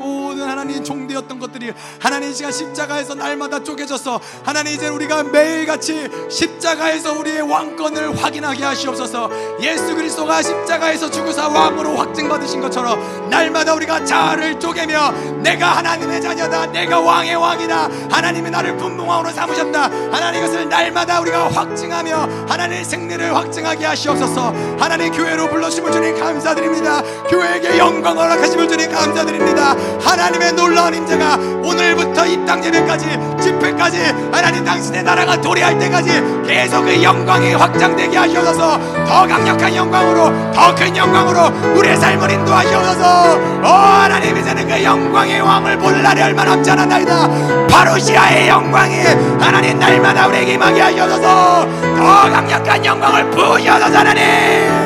[SPEAKER 1] 하나님 이 시간 십자가에서 날마다 쪼개져서 하나님 이제 우리가 매일같이 십자가에서 우리의 왕권을 확인하게 하시옵소서. 예수 그리스도가 십자가에서 죽으사 왕으로 확증받으신 것처럼 날마다 우리가 자아를 쪼개며 내가 하나님의 자녀다, 내가 왕의 왕이다, 하나님이 나를 분봉왕으로 삼으셨다. 하나님 이것을 날마다 우리가 확증하며 하나님의 승리를 확증하게 하시옵소서. 하나님 교회로 불러주심을 주님 감사드립니다. 교회에게 영광 허락하심을 주님 감사드립니다. 하나님의 놀라운 인재가 오늘부터 이 땅 예배까지 집회까지 하나님 당신의 나라가 도래할 때까지 계속 그 영광이 확장되게 하시옵소서. 더 강력한 영광으로 더 큰 영광으로 우리의 삶을 인도하시옵소서. 오 하나님 이제는 그 영광의 왕을 볼 날이 얼마 남지 않았나이다. 바로시아의 영광이 하나님 날마다 우리에게 임하게 하시옵소서. 더 강력한 영광을 부으시옵소서 하나님.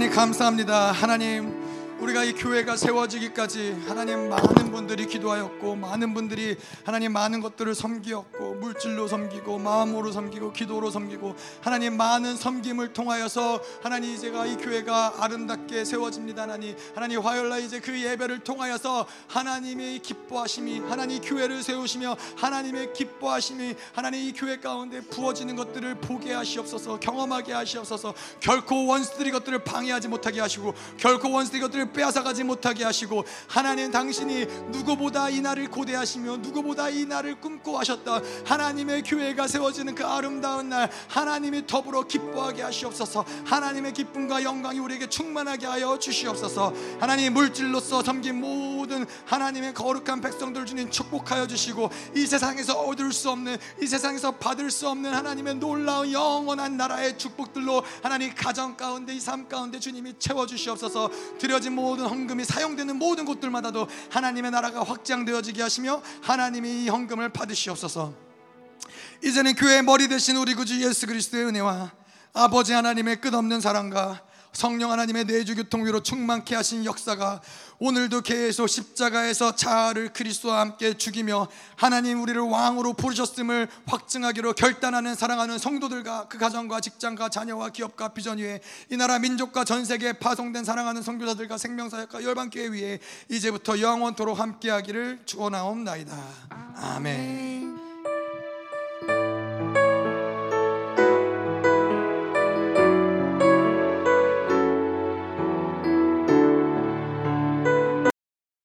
[SPEAKER 1] 하나님 감사합니다. 하나님 우리가 이 교회가 세워지기까지 하나님 많은 분들이 기도하였고 많은 분들이 하나님 많은 것들을 섬기었고 물질로 섬기고 마음으로 섬기고 기도로 섬기고 하나님 많은 섬김을 통하여서 하나님 이제가 이 교회가 아름답게 세워집니다. 하나님 하나님 화요일날 이제 그 예배를 통하여서 하나님의 기뻐하심이 하나님 교회를 세우시며 하나님의 기뻐하심이 하나님 이 교회 가운데 부어지는 것들을 보게 하시옵소서 경험하게 하시옵소서. 결코 원수들이 것들을 방해하지 못하게 하시고 결코 원수들이 것들을 빼앗아가지 못하게 하시고 하나님 당신이 누구보다 이 날을 고대하시며 누구보다 이 날을 꿈꿔 하셨다. 하나님의 교회가 세워지는 그 아름다운 날 하나님이 더불어 기뻐하게 하시옵소서. 하나님의 기쁨과 영광이 우리에게 충만하게 하여 주시옵소서. 하나님 물질로서 섬긴 모든 하나님의 거룩한 백성들 주님 축복하여 주시고 이 세상에서 얻을 수 없는 이 세상에서 받을 수 없는 하나님의 놀라운 영원한 나라의 축복들로 하나님 가정 가운데 이 삶 가운데 주님이 채워 주시옵소서. 드려진 모든 헌금이 사용되는 모든 곳들마다도 하나님의 나라가 확장되어지게 하시며 하나님이 이 헌금을 받으시옵소서 이제는 교회의 머리 대신 우리 구주 예수 그리스도의 은혜와 아버지 하나님의 끝없는 사랑과 성령 하나님의 내주 교통 위로 충만케 하신 역사가 오늘도 계속 십자가에서 자아를 그리스도와 함께 죽이며 하나님 우리를 왕으로 부르셨음을 확증하기로 결단하는 사랑하는 성도들과 그 가정과 직장과 자녀와 기업과 비전 위에 이 나라 민족과 전 세계에 파송된 사랑하는 선교사들과 생명사역과 열방교회 위에 이제부터 영원토록 함께하기를 축원하옵나이다. 아멘.